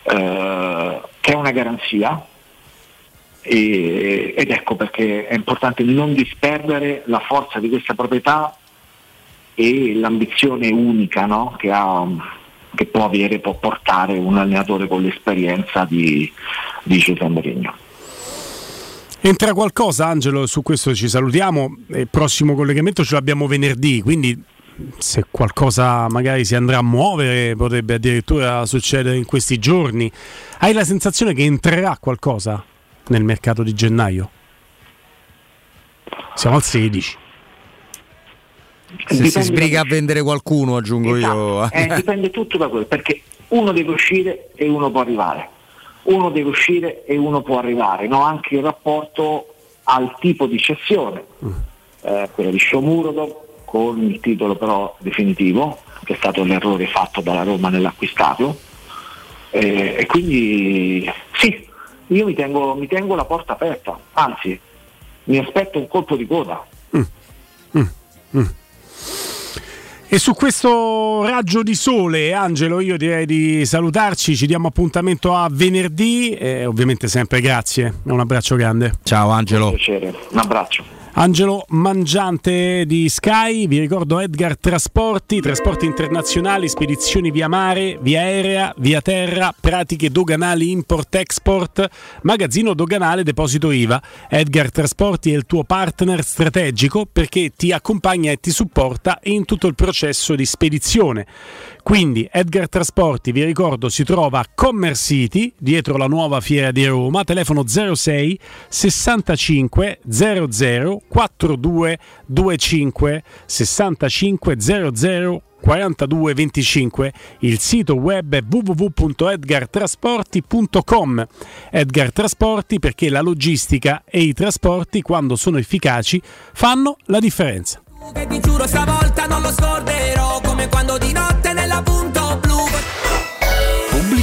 eh, che è una garanzia e, ed ecco perché è importante non disperdere la forza di questa proprietà e l'ambizione unica no? che, ha, che, può avere, può portare un allenatore con l'esperienza di, di Giuseppe Mourinho. Entra qualcosa Angelo, su questo ci salutiamo, il prossimo collegamento ce l'abbiamo venerdì, quindi se qualcosa magari si andrà a muovere potrebbe addirittura succedere in questi giorni. Hai la sensazione che entrerà qualcosa nel mercato di gennaio? Siamo al 16. Se dipende si sbriga da... a vendere qualcuno, aggiungo esatto. io. Eh, dipende tutto da quello, perché uno deve uscire e uno può arrivare. Uno deve uscire e uno può arrivare, no? anche in rapporto al tipo di cessione, mm. eh, quella di Shomurodov con il titolo però definitivo, che è stato l'errore fatto dalla Roma nell'acquistato. Eh, e quindi sì, io mi tengo, mi tengo, la porta aperta, anzi mi aspetto un colpo di coda. Mm. Mm. mm. E su questo raggio di sole, Angelo, io direi di salutarci, ci diamo appuntamento a venerdì e ovviamente sempre grazie, un abbraccio grande. Ciao Angelo. Un piacere, un abbraccio. Angelo Mangiante di Sky, vi ricordo Edgar Trasporti, trasporti internazionali, spedizioni via mare, via aerea, via terra, pratiche doganali import-export, magazzino doganale deposito IVA. Edgar Trasporti è il tuo partner strategico perché ti accompagna e ti supporta in tutto il processo di spedizione. Quindi Edgar Trasporti, vi ricordo, si trova a Commerce City, dietro la nuova fiera di Roma, telefono 06 65 00 4225 65 00 4225. Il sito web è www.edgartrasporti.com. Edgar Trasporti perché la logistica e i trasporti, quando sono efficaci, fanno la differenza. Che ti giuro stavolta non lo scorderò come quando di notte nella blu.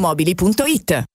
automobili.it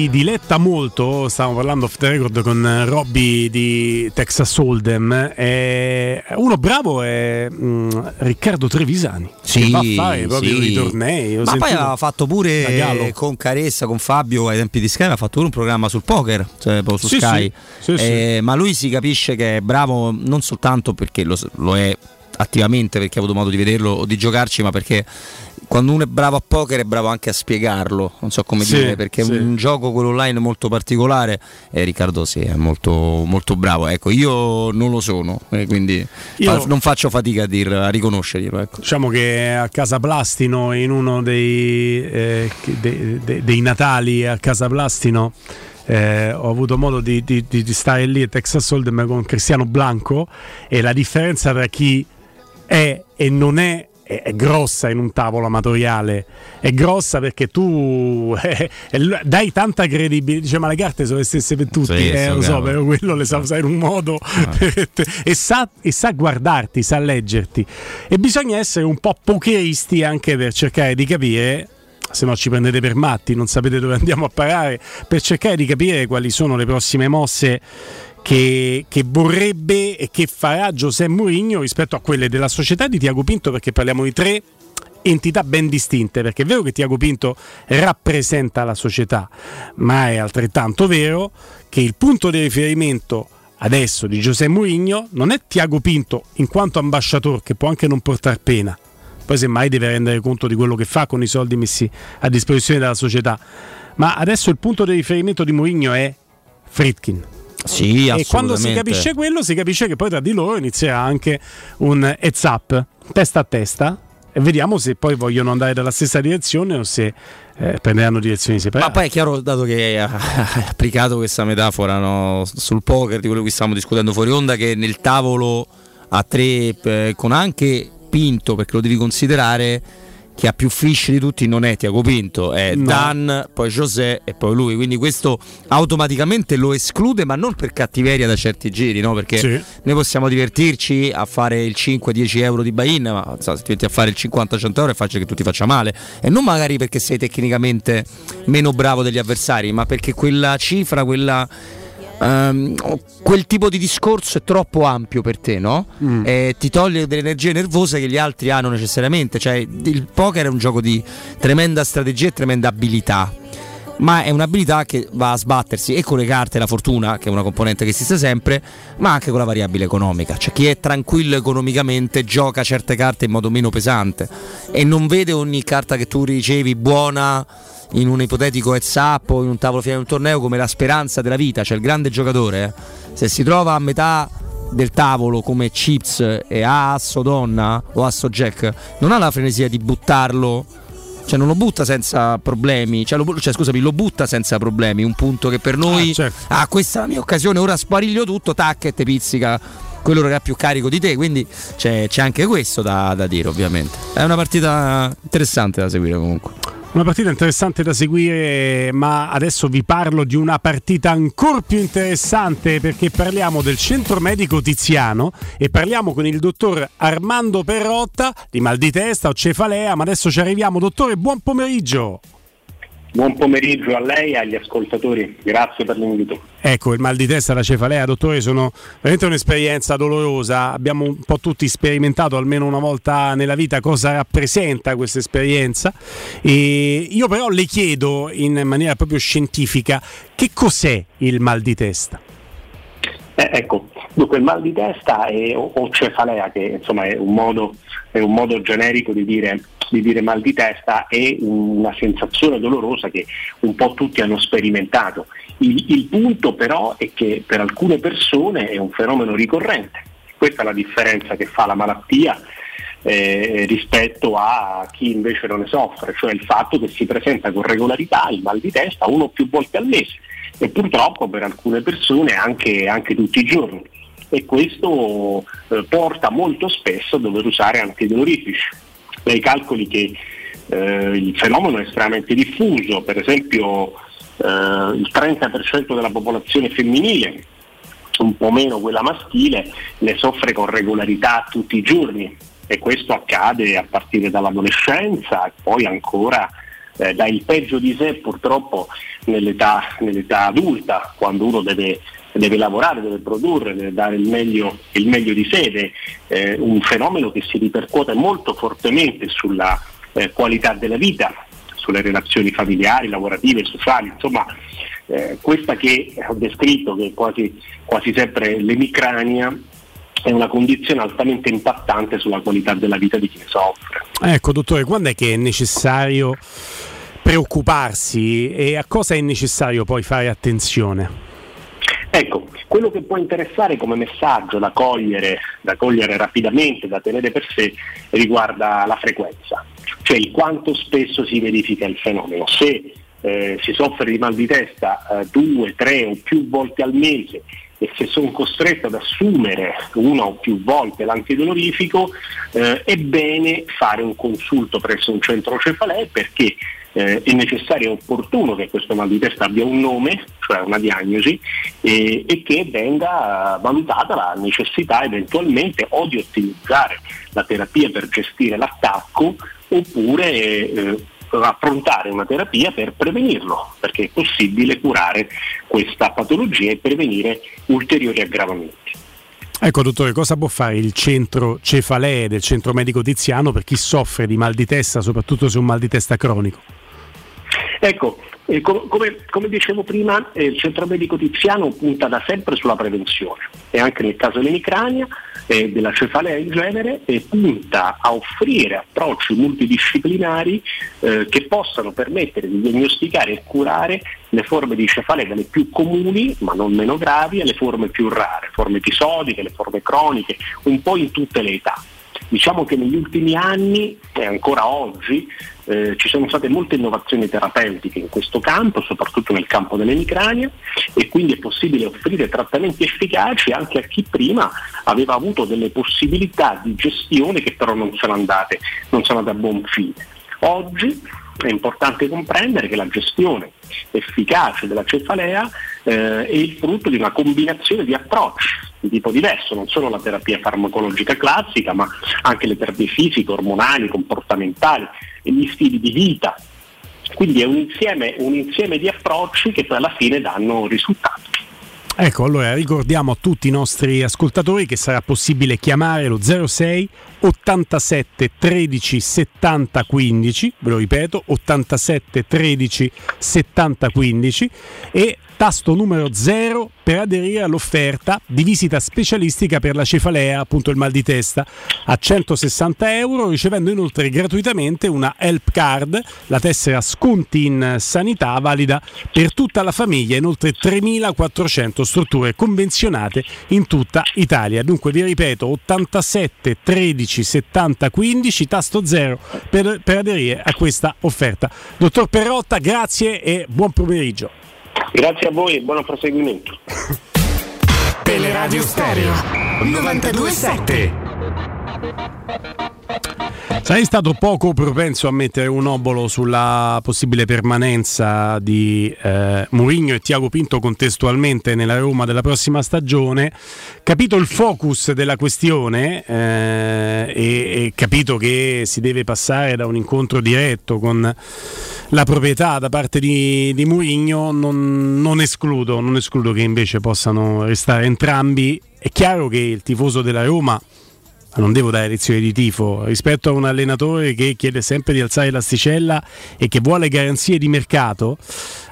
Si diletta molto, stavamo parlando off the record con Robby di Texas Hold'em, è uno bravo è mm, Riccardo Trevisani. che va a fare proprio sì. i tornei. Ma poi aveva fatto pure con Caressa, con Fabio ai tempi di Sky, aveva fatto pure un programma sul poker, cioè su Sì, Sky. sì, sì, Eh, Ma lui si capisce che è bravo non soltanto perché lo, lo è attivamente perché ho avuto modo di vederlo o di giocarci, ma perché quando uno è bravo a poker è bravo anche a spiegarlo, non so come Sì, dire, perché sì. è un gioco quello online molto particolare e Riccardo sì, è molto, molto bravo. Ecco, io non lo sono, quindi fa- non faccio fatica a, dir, a riconoscerglielo. Ecco. Diciamo che a Casa Plastino, in uno dei, eh, de- de- dei Natali a Casa Plastino, eh, ho avuto modo di, di- di- di stare lì a Texas Hold'em con Cristiano Blanco e la differenza tra chi è e non è è, grossa in un tavolo amatoriale, è grossa perché tu eh, eh, dai tanta credibilità, dice ma le carte sono le stesse per tutti, Sì, eh, lo so, però quello le sa usare in un modo e, sa, e sa guardarti, sa leggerti. E bisogna essere un po' pokeristi anche per cercare di capire se no ci prendete per matti, non sapete dove andiamo a parare, per cercare di capire quali sono le prossime mosse che, che vorrebbe e che farà Giuseppe Mourinho rispetto a quelle della società di Tiago Pinto, perché parliamo di tre entità ben distinte, perché è vero che Tiago Pinto rappresenta la società, ma è altrettanto vero che il punto di riferimento adesso di Giuseppe Mourinho non è Tiago Pinto in quanto ambasciatore che può anche non portare pena, poi semmai deve rendere conto di quello che fa con i soldi messi a disposizione della società, ma adesso il punto di riferimento di Mourinho è Fritkin. Sì, e quando si capisce quello, si capisce che poi tra di loro inizierà anche un heads up, testa a testa, e vediamo se poi vogliono andare dalla stessa direzione o se eh, prenderanno direzioni Ma separate. poi è chiaro, dato che hai applicato questa metafora no, sul poker di quello che stavamo discutendo fuori onda, che nel tavolo a tre, eh, con anche Pinto, perché lo devi considerare, che ha più fish di tutti non è Tiago Pinto, è No. Dan, poi José e poi lui. Quindi questo automaticamente lo esclude, ma non per cattiveria da certi giri, no? perché Sì. noi possiamo divertirci a fare il 5-10 euro di buy-in, ma so, se ti metti a fare il 50-100 euro è facile che tu ti faccia male. E non magari perché sei tecnicamente meno bravo degli avversari, ma perché quella cifra, quella. Ehm, quel tipo di discorso è troppo ampio per te, no? Mm. E ti toglie delle energie nervose che gli altri hanno necessariamente. Cioè, il poker è un gioco di tremenda strategia e tremenda abilità. Ma è un'abilità che va a sbattersi e con le carte e la fortuna, che è una componente che esiste sempre, ma anche con la variabile economica. Cioè chi è tranquillo economicamente gioca certe carte in modo meno pesante e non vede ogni carta che tu ricevi buona in un ipotetico heads up o in un tavolo finale di un torneo come la speranza della vita, cioè il grande giocatore, eh, se si trova a metà del tavolo come chips e ha asso donna o asso jack, non ha la frenesia di buttarlo, cioè non lo butta senza problemi, cioè, lo, cioè, scusami, lo butta senza problemi, un punto che per noi, ah, questa è la mia occasione, ora spariglio tutto, tac e te pizzica quello che ha più carico di te, quindi c'è, c'è anche questo da, da dire ovviamente. È una partita interessante da seguire comunque. Una partita interessante da seguire, ma adesso vi parlo di una partita ancora più interessante perché parliamo del centro medico Tiziano e parliamo con il dottor Armando Perrotta di mal di testa o cefalea, ma adesso ci arriviamo. Dottore, buon pomeriggio. Buon pomeriggio a lei e agli ascoltatori, grazie per l'invito. Ecco, il mal di testa e la cefalea, dottore, sono veramente un'esperienza dolorosa. Abbiamo un po' tutti sperimentato almeno una volta nella vita cosa rappresenta questa esperienza. E io però le chiedo in maniera proprio scientifica che cos'è il mal di testa? Eh, ecco, dunque il mal di testa è, o, o cefalea, che insomma è un modo, è un modo generico di dire, di dire mal di testa, è una sensazione dolorosa che un po' tutti hanno sperimentato. Il, il punto però è che per alcune persone è un fenomeno ricorrente. Questa è la differenza che fa la malattia eh, rispetto a chi invece non ne soffre, cioè il fatto che si presenta con regolarità il mal di testa uno o più volte al mese e purtroppo per alcune persone anche, anche tutti i giorni e questo eh, porta molto spesso a dover usare antidolorifici. Lei calcoli che eh, il fenomeno è estremamente diffuso, per esempio eh, il 30% della popolazione femminile, un po' meno quella maschile, ne soffre con regolarità tutti i giorni e questo accade a partire dall'adolescenza e poi ancora eh, dà il peggio di sé purtroppo nell'età, nell'età adulta, quando uno deve, deve lavorare, deve produrre, deve dare il meglio, il meglio di sé, è eh, un fenomeno che si ripercuote molto fortemente sulla eh, qualità della vita, sulle relazioni familiari, lavorative, sociali, insomma eh, questa che ho descritto, che è quasi, quasi sempre l'emicrania, è una condizione altamente impattante sulla qualità della vita di chi ne soffre. Ecco, dottore, quando è che è necessario preoccuparsi e a cosa è necessario poi fare attenzione? Ecco, quello che può interessare come messaggio da cogliere, da cogliere rapidamente, da tenere per sé, riguarda la frequenza, cioè il quanto spesso si verifica il fenomeno. Se eh, si soffre di mal di testa eh, due, tre o più volte al mese e se sono costretto ad assumere una o più volte l'antidolorifico, eh, è bene fare un consulto presso un centro cefalee perché eh, è necessario e opportuno che questo mal di testa abbia un nome, cioè una diagnosi, e, e che venga valutata la necessità eventualmente o di ottimizzare la terapia per gestire l'attacco oppure eh, affrontare una terapia per prevenirlo, perché è possibile curare questa patologia e prevenire ulteriori aggravamenti. Ecco dottore, cosa può fare il centro cefalee del centro medico Tiziano per chi soffre di mal di testa, soprattutto se è un mal di testa cronico? Ecco, eh, com- come, come, dicevo prima, eh, il centro medico tiziano punta da sempre sulla prevenzione e anche nel caso dell'emicrania e eh, della cefalea in genere punta a offrire approcci multidisciplinari eh, che possano permettere di diagnosticare e curare le forme di cefalea dalle più comuni ma non meno gravi alle forme più rare, forme episodiche, le forme croniche, un po' in tutte le età. Diciamo che negli ultimi anni e ancora oggi eh, ci sono state molte innovazioni terapeutiche in questo campo, soprattutto nel campo dell'emicrania e quindi è possibile offrire trattamenti efficaci anche a chi prima aveva avuto delle possibilità di gestione che però non sono andate, non sono andate a buon fine. Oggi è importante comprendere che la gestione efficace della cefalea eh, è il frutto di una combinazione di approcci di tipo diverso, non solo la terapia farmacologica classica, ma anche le terapie fisiche, ormonali, comportamentali e gli stili di vita. Quindi è un insieme, un insieme di approcci che poi alla fine danno risultati. Ecco, allora ricordiamo a tutti i nostri ascoltatori che sarà possibile chiamare lo 06 87 13 70 15, ve lo ripeto, 87 13 70 15 e tasto numero 0 per aderire all'offerta di visita specialistica per la cefalea, appunto il mal di testa, a 160 euro, ricevendo inoltre gratuitamente una help card, la tessera sconti in sanità valida per tutta la famiglia in oltre 3.400 strutture convenzionate in tutta Italia. Dunque vi ripeto, 87 13 70 15, tasto 0 per, per aderire a questa offerta. Dottor Perrotta, grazie e buon pomeriggio. Grazie a voi e buon proseguimento. Teleradio Stereo 927 sei stato poco propenso a mettere un obolo sulla possibile permanenza di eh, Mourinho e Tiago Pinto contestualmente nella Roma della prossima stagione, capito il focus della questione eh, e, e capito che si deve passare da un incontro diretto con la proprietà da parte di, di Mourinho, non, non, escludo, non escludo che invece possano restare entrambi. È chiaro che il tifoso della Roma non devo dare lezioni di tifo, rispetto a un allenatore che chiede sempre di alzare l'asticella e che vuole garanzie di mercato,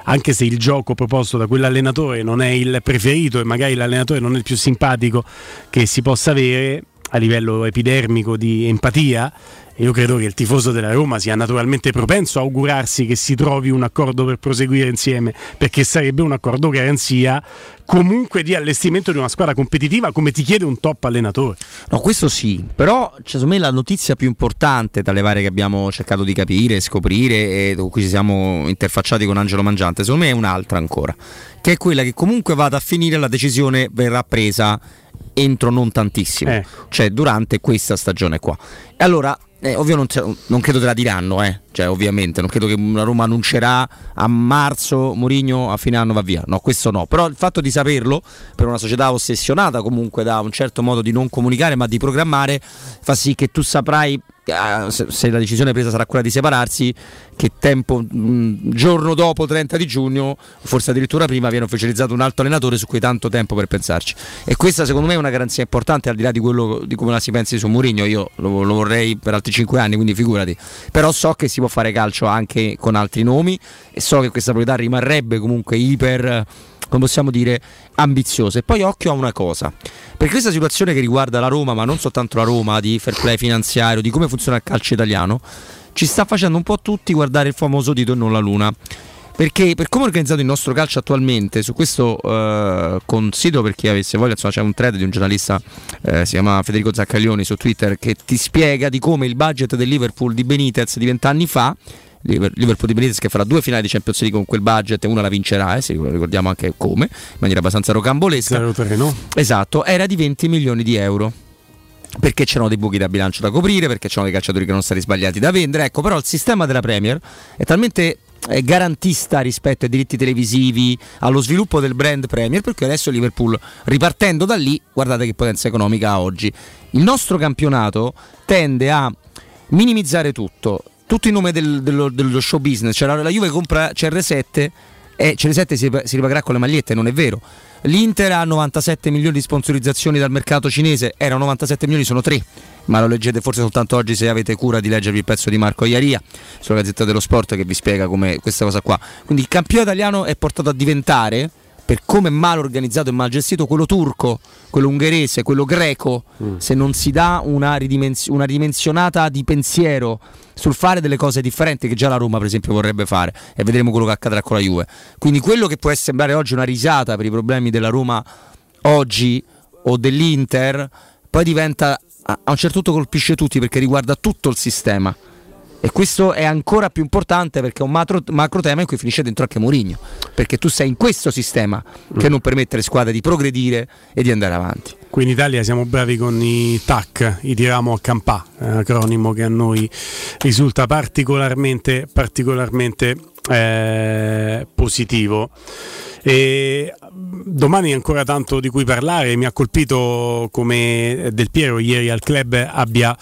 anche se il gioco proposto da quell'allenatore non è il preferito e magari l'allenatore non è il più simpatico che si possa avere a livello epidermico di empatia, io credo che il tifoso della Roma sia naturalmente propenso a augurarsi che si trovi un accordo per proseguire insieme, perché sarebbe un accordo garanzia comunque di allestimento di una squadra competitiva come ti chiede un top allenatore. No, questo sì, però secondo me la notizia più importante tra le varie che abbiamo cercato di capire, scoprire e con cui ci siamo interfacciati con Angelo Mangiante, secondo me è un'altra ancora, che è quella che comunque vada a finire la decisione verrà presa entro non tantissimo, eh. cioè durante questa stagione qua. E allora eh, ovvio non, non, credo te la diranno, eh. cioè, ovviamente, non credo che la Roma annuncerà a marzo Mourinho a fine anno va via. No, questo no. Però il fatto di saperlo per una società ossessionata comunque da un certo modo di non comunicare ma di programmare fa sì che tu saprai se la decisione presa sarà quella di separarsi, che tempo, mh, giorno dopo 30 di giugno, forse addirittura prima, viene ufficializzato un altro allenatore su cui tanto tempo per pensarci. E questa secondo me è una garanzia importante al di là di quello di come la si pensi su Mourinho, io lo, lo vorrei per altri 5 anni, quindi figurati. Però so che si può fare calcio anche con altri nomi e so che questa proprietà rimarrebbe comunque iper come possiamo dire, ambiziose. Poi occhio a una cosa, perché questa situazione che riguarda la Roma, ma non soltanto la Roma, di fair play finanziario, di come funziona il calcio italiano, ci sta facendo un po' tutti guardare il famoso dito e non la luna. Perché per come è organizzato il nostro calcio attualmente, su questo eh, considero per chi avesse voglia, insomma c'è un thread di un giornalista, eh, si chiama Federico Zaccaglioni su Twitter, che ti spiega di come il budget del Liverpool di Benitez di vent'anni fa Liverpool di Benitez che farà due finali di Champions League con quel budget e una la vincerà, eh, ricordiamo anche come, in maniera abbastanza rocambolesca. 0-3, no? Esatto, era di 20 milioni di euro perché c'erano dei buchi da bilancio da coprire, perché c'erano dei calciatori che non stati sbagliati da vendere. Ecco, però il sistema della Premier è talmente garantista rispetto ai diritti televisivi, allo sviluppo del brand Premier, perché adesso Liverpool, ripartendo da lì, guardate che potenza economica ha oggi. Il nostro campionato tende a minimizzare tutto, tutto in nome del, dello, dello, show business. Cioè la, la Juve compra CR7 e CR7 si, si ripagherà con le magliette, non è vero. L'Inter ha 97 milioni di sponsorizzazioni dal mercato cinese, erano 97 milioni, sono 3, ma lo leggete forse soltanto oggi se avete cura di leggervi il pezzo di Marco Iaria sulla Gazzetta dello Sport che vi spiega come questa cosa qua. Quindi il campione italiano è portato a diventare per come è mal organizzato e mal gestito quello turco, quello ungherese, quello greco, mm. se non si dà una, ridimens- una ridimensionata di pensiero sul fare delle cose differenti che già la Roma per esempio vorrebbe fare e vedremo quello che accadrà con la Juve. Quindi quello che può sembrare oggi una risata per i problemi della Roma oggi o dell'Inter, poi diventa a un certo punto colpisce tutti perché riguarda tutto il sistema. E questo è ancora più importante perché è un macro, macro tema in cui finisce dentro anche Mourinho. Perché tu sei in questo sistema che non permette alle squadre di progredire e di andare avanti. Qui in Italia siamo bravi con i TAC, i tiriamo a campà, acronimo che a noi risulta particolarmente, particolarmente eh, positivo. E domani ancora tanto di cui parlare, mi ha colpito come Del Piero ieri al club abbia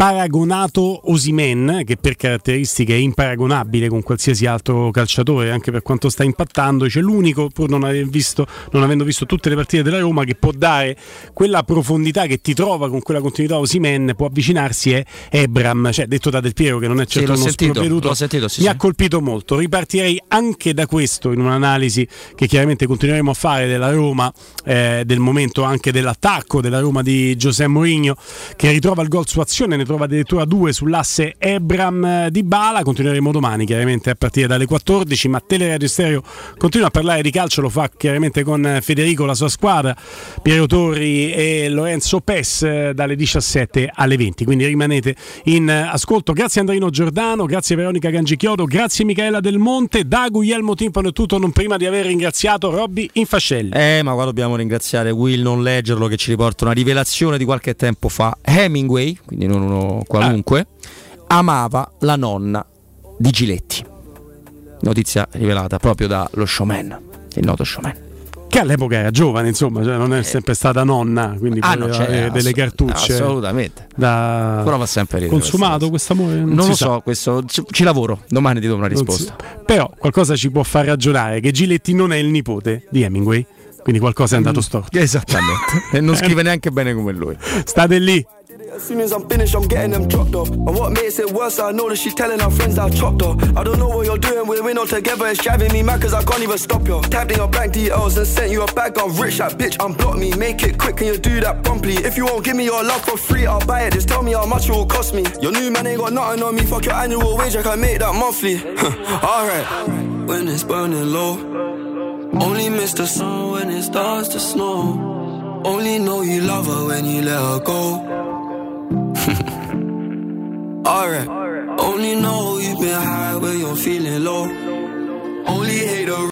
paragonato Osimen, che per caratteristiche è imparagonabile con qualsiasi altro calciatore, anche per quanto sta impattando, c'è l'unico, pur non, visto, non, avendo visto tutte le partite della Roma, che può dare quella profondità che ti trova con quella continuità Osimen, può avvicinarsi è Ebram, cioè detto da Del Piero che non è certo sì, uno sentito, sentito, sì, mi sì. ha colpito molto. Ripartirei anche da questo in un'analisi che chiaramente continueremo a fare della Roma, eh, del momento anche dell'attacco della Roma di Giuseppe Mourinho, che ritrova il gol su azione, ne trova addirittura due sull'asse Ebram di Bala. Continueremo domani, chiaramente a partire dalle 14. Ma Teleradio Stereo continua a parlare di calcio, lo fa chiaramente con Federico, la sua squadra, Piero Torri e Lorenzo Pes dalle 17 alle 20. Quindi rimanete in ascolto. Grazie Andrino Giordano, grazie Veronica Gangichiodo, grazie Michaela Del Monte, da Guglielmo Timpano e tutto, non prima di aver ringraziato Robby Infascelli. Eh, ma qua dobbiamo ringraziare Will non leggerlo che ci riporta una rivelazione di qualche tempo fa. Hemingway, quindi non uno qualunque, amava la nonna di Giletti. Notizia rivelata proprio dallo showman, il noto showman. Che all'epoca era giovane, insomma, cioè non è sempre stata nonna, quindi Ah, no, cioè, delle ass- cartucce. assolutamente. Da Però fa sempre ridere consumato questo amore? Non, si lo sa. so, questo ci, ci lavoro, domani ti do una Non si- risposta. Però qualcosa ci può far ragionare che Giletti non è il nipote di Hemingway, quindi qualcosa è Mm. andato storto. Esattamente. e non scrive neanche bene come lui. State lì. As soon as I'm finished, I'm getting them dropped off. And what makes it worse, I know that she's telling her friends I chopped her. I don't know what you're doing, we're in all together. It's driving me mad cause I can't even stop you. Tapped in your bank details and sent you a bag. I'm rich, that bitch, unblock me. Make it quick, can you do that promptly? If you won't give me your love for free, I'll buy it. Just tell me how much it will cost me. Your new man ain't got nothing on me. Fuck your annual wage, I can make that monthly. Alright. When it's burning low, only miss the sun when it starts to snow. Only know you love her when you let her go. Alright. Only know you've been high when you're feeling low. Only hate the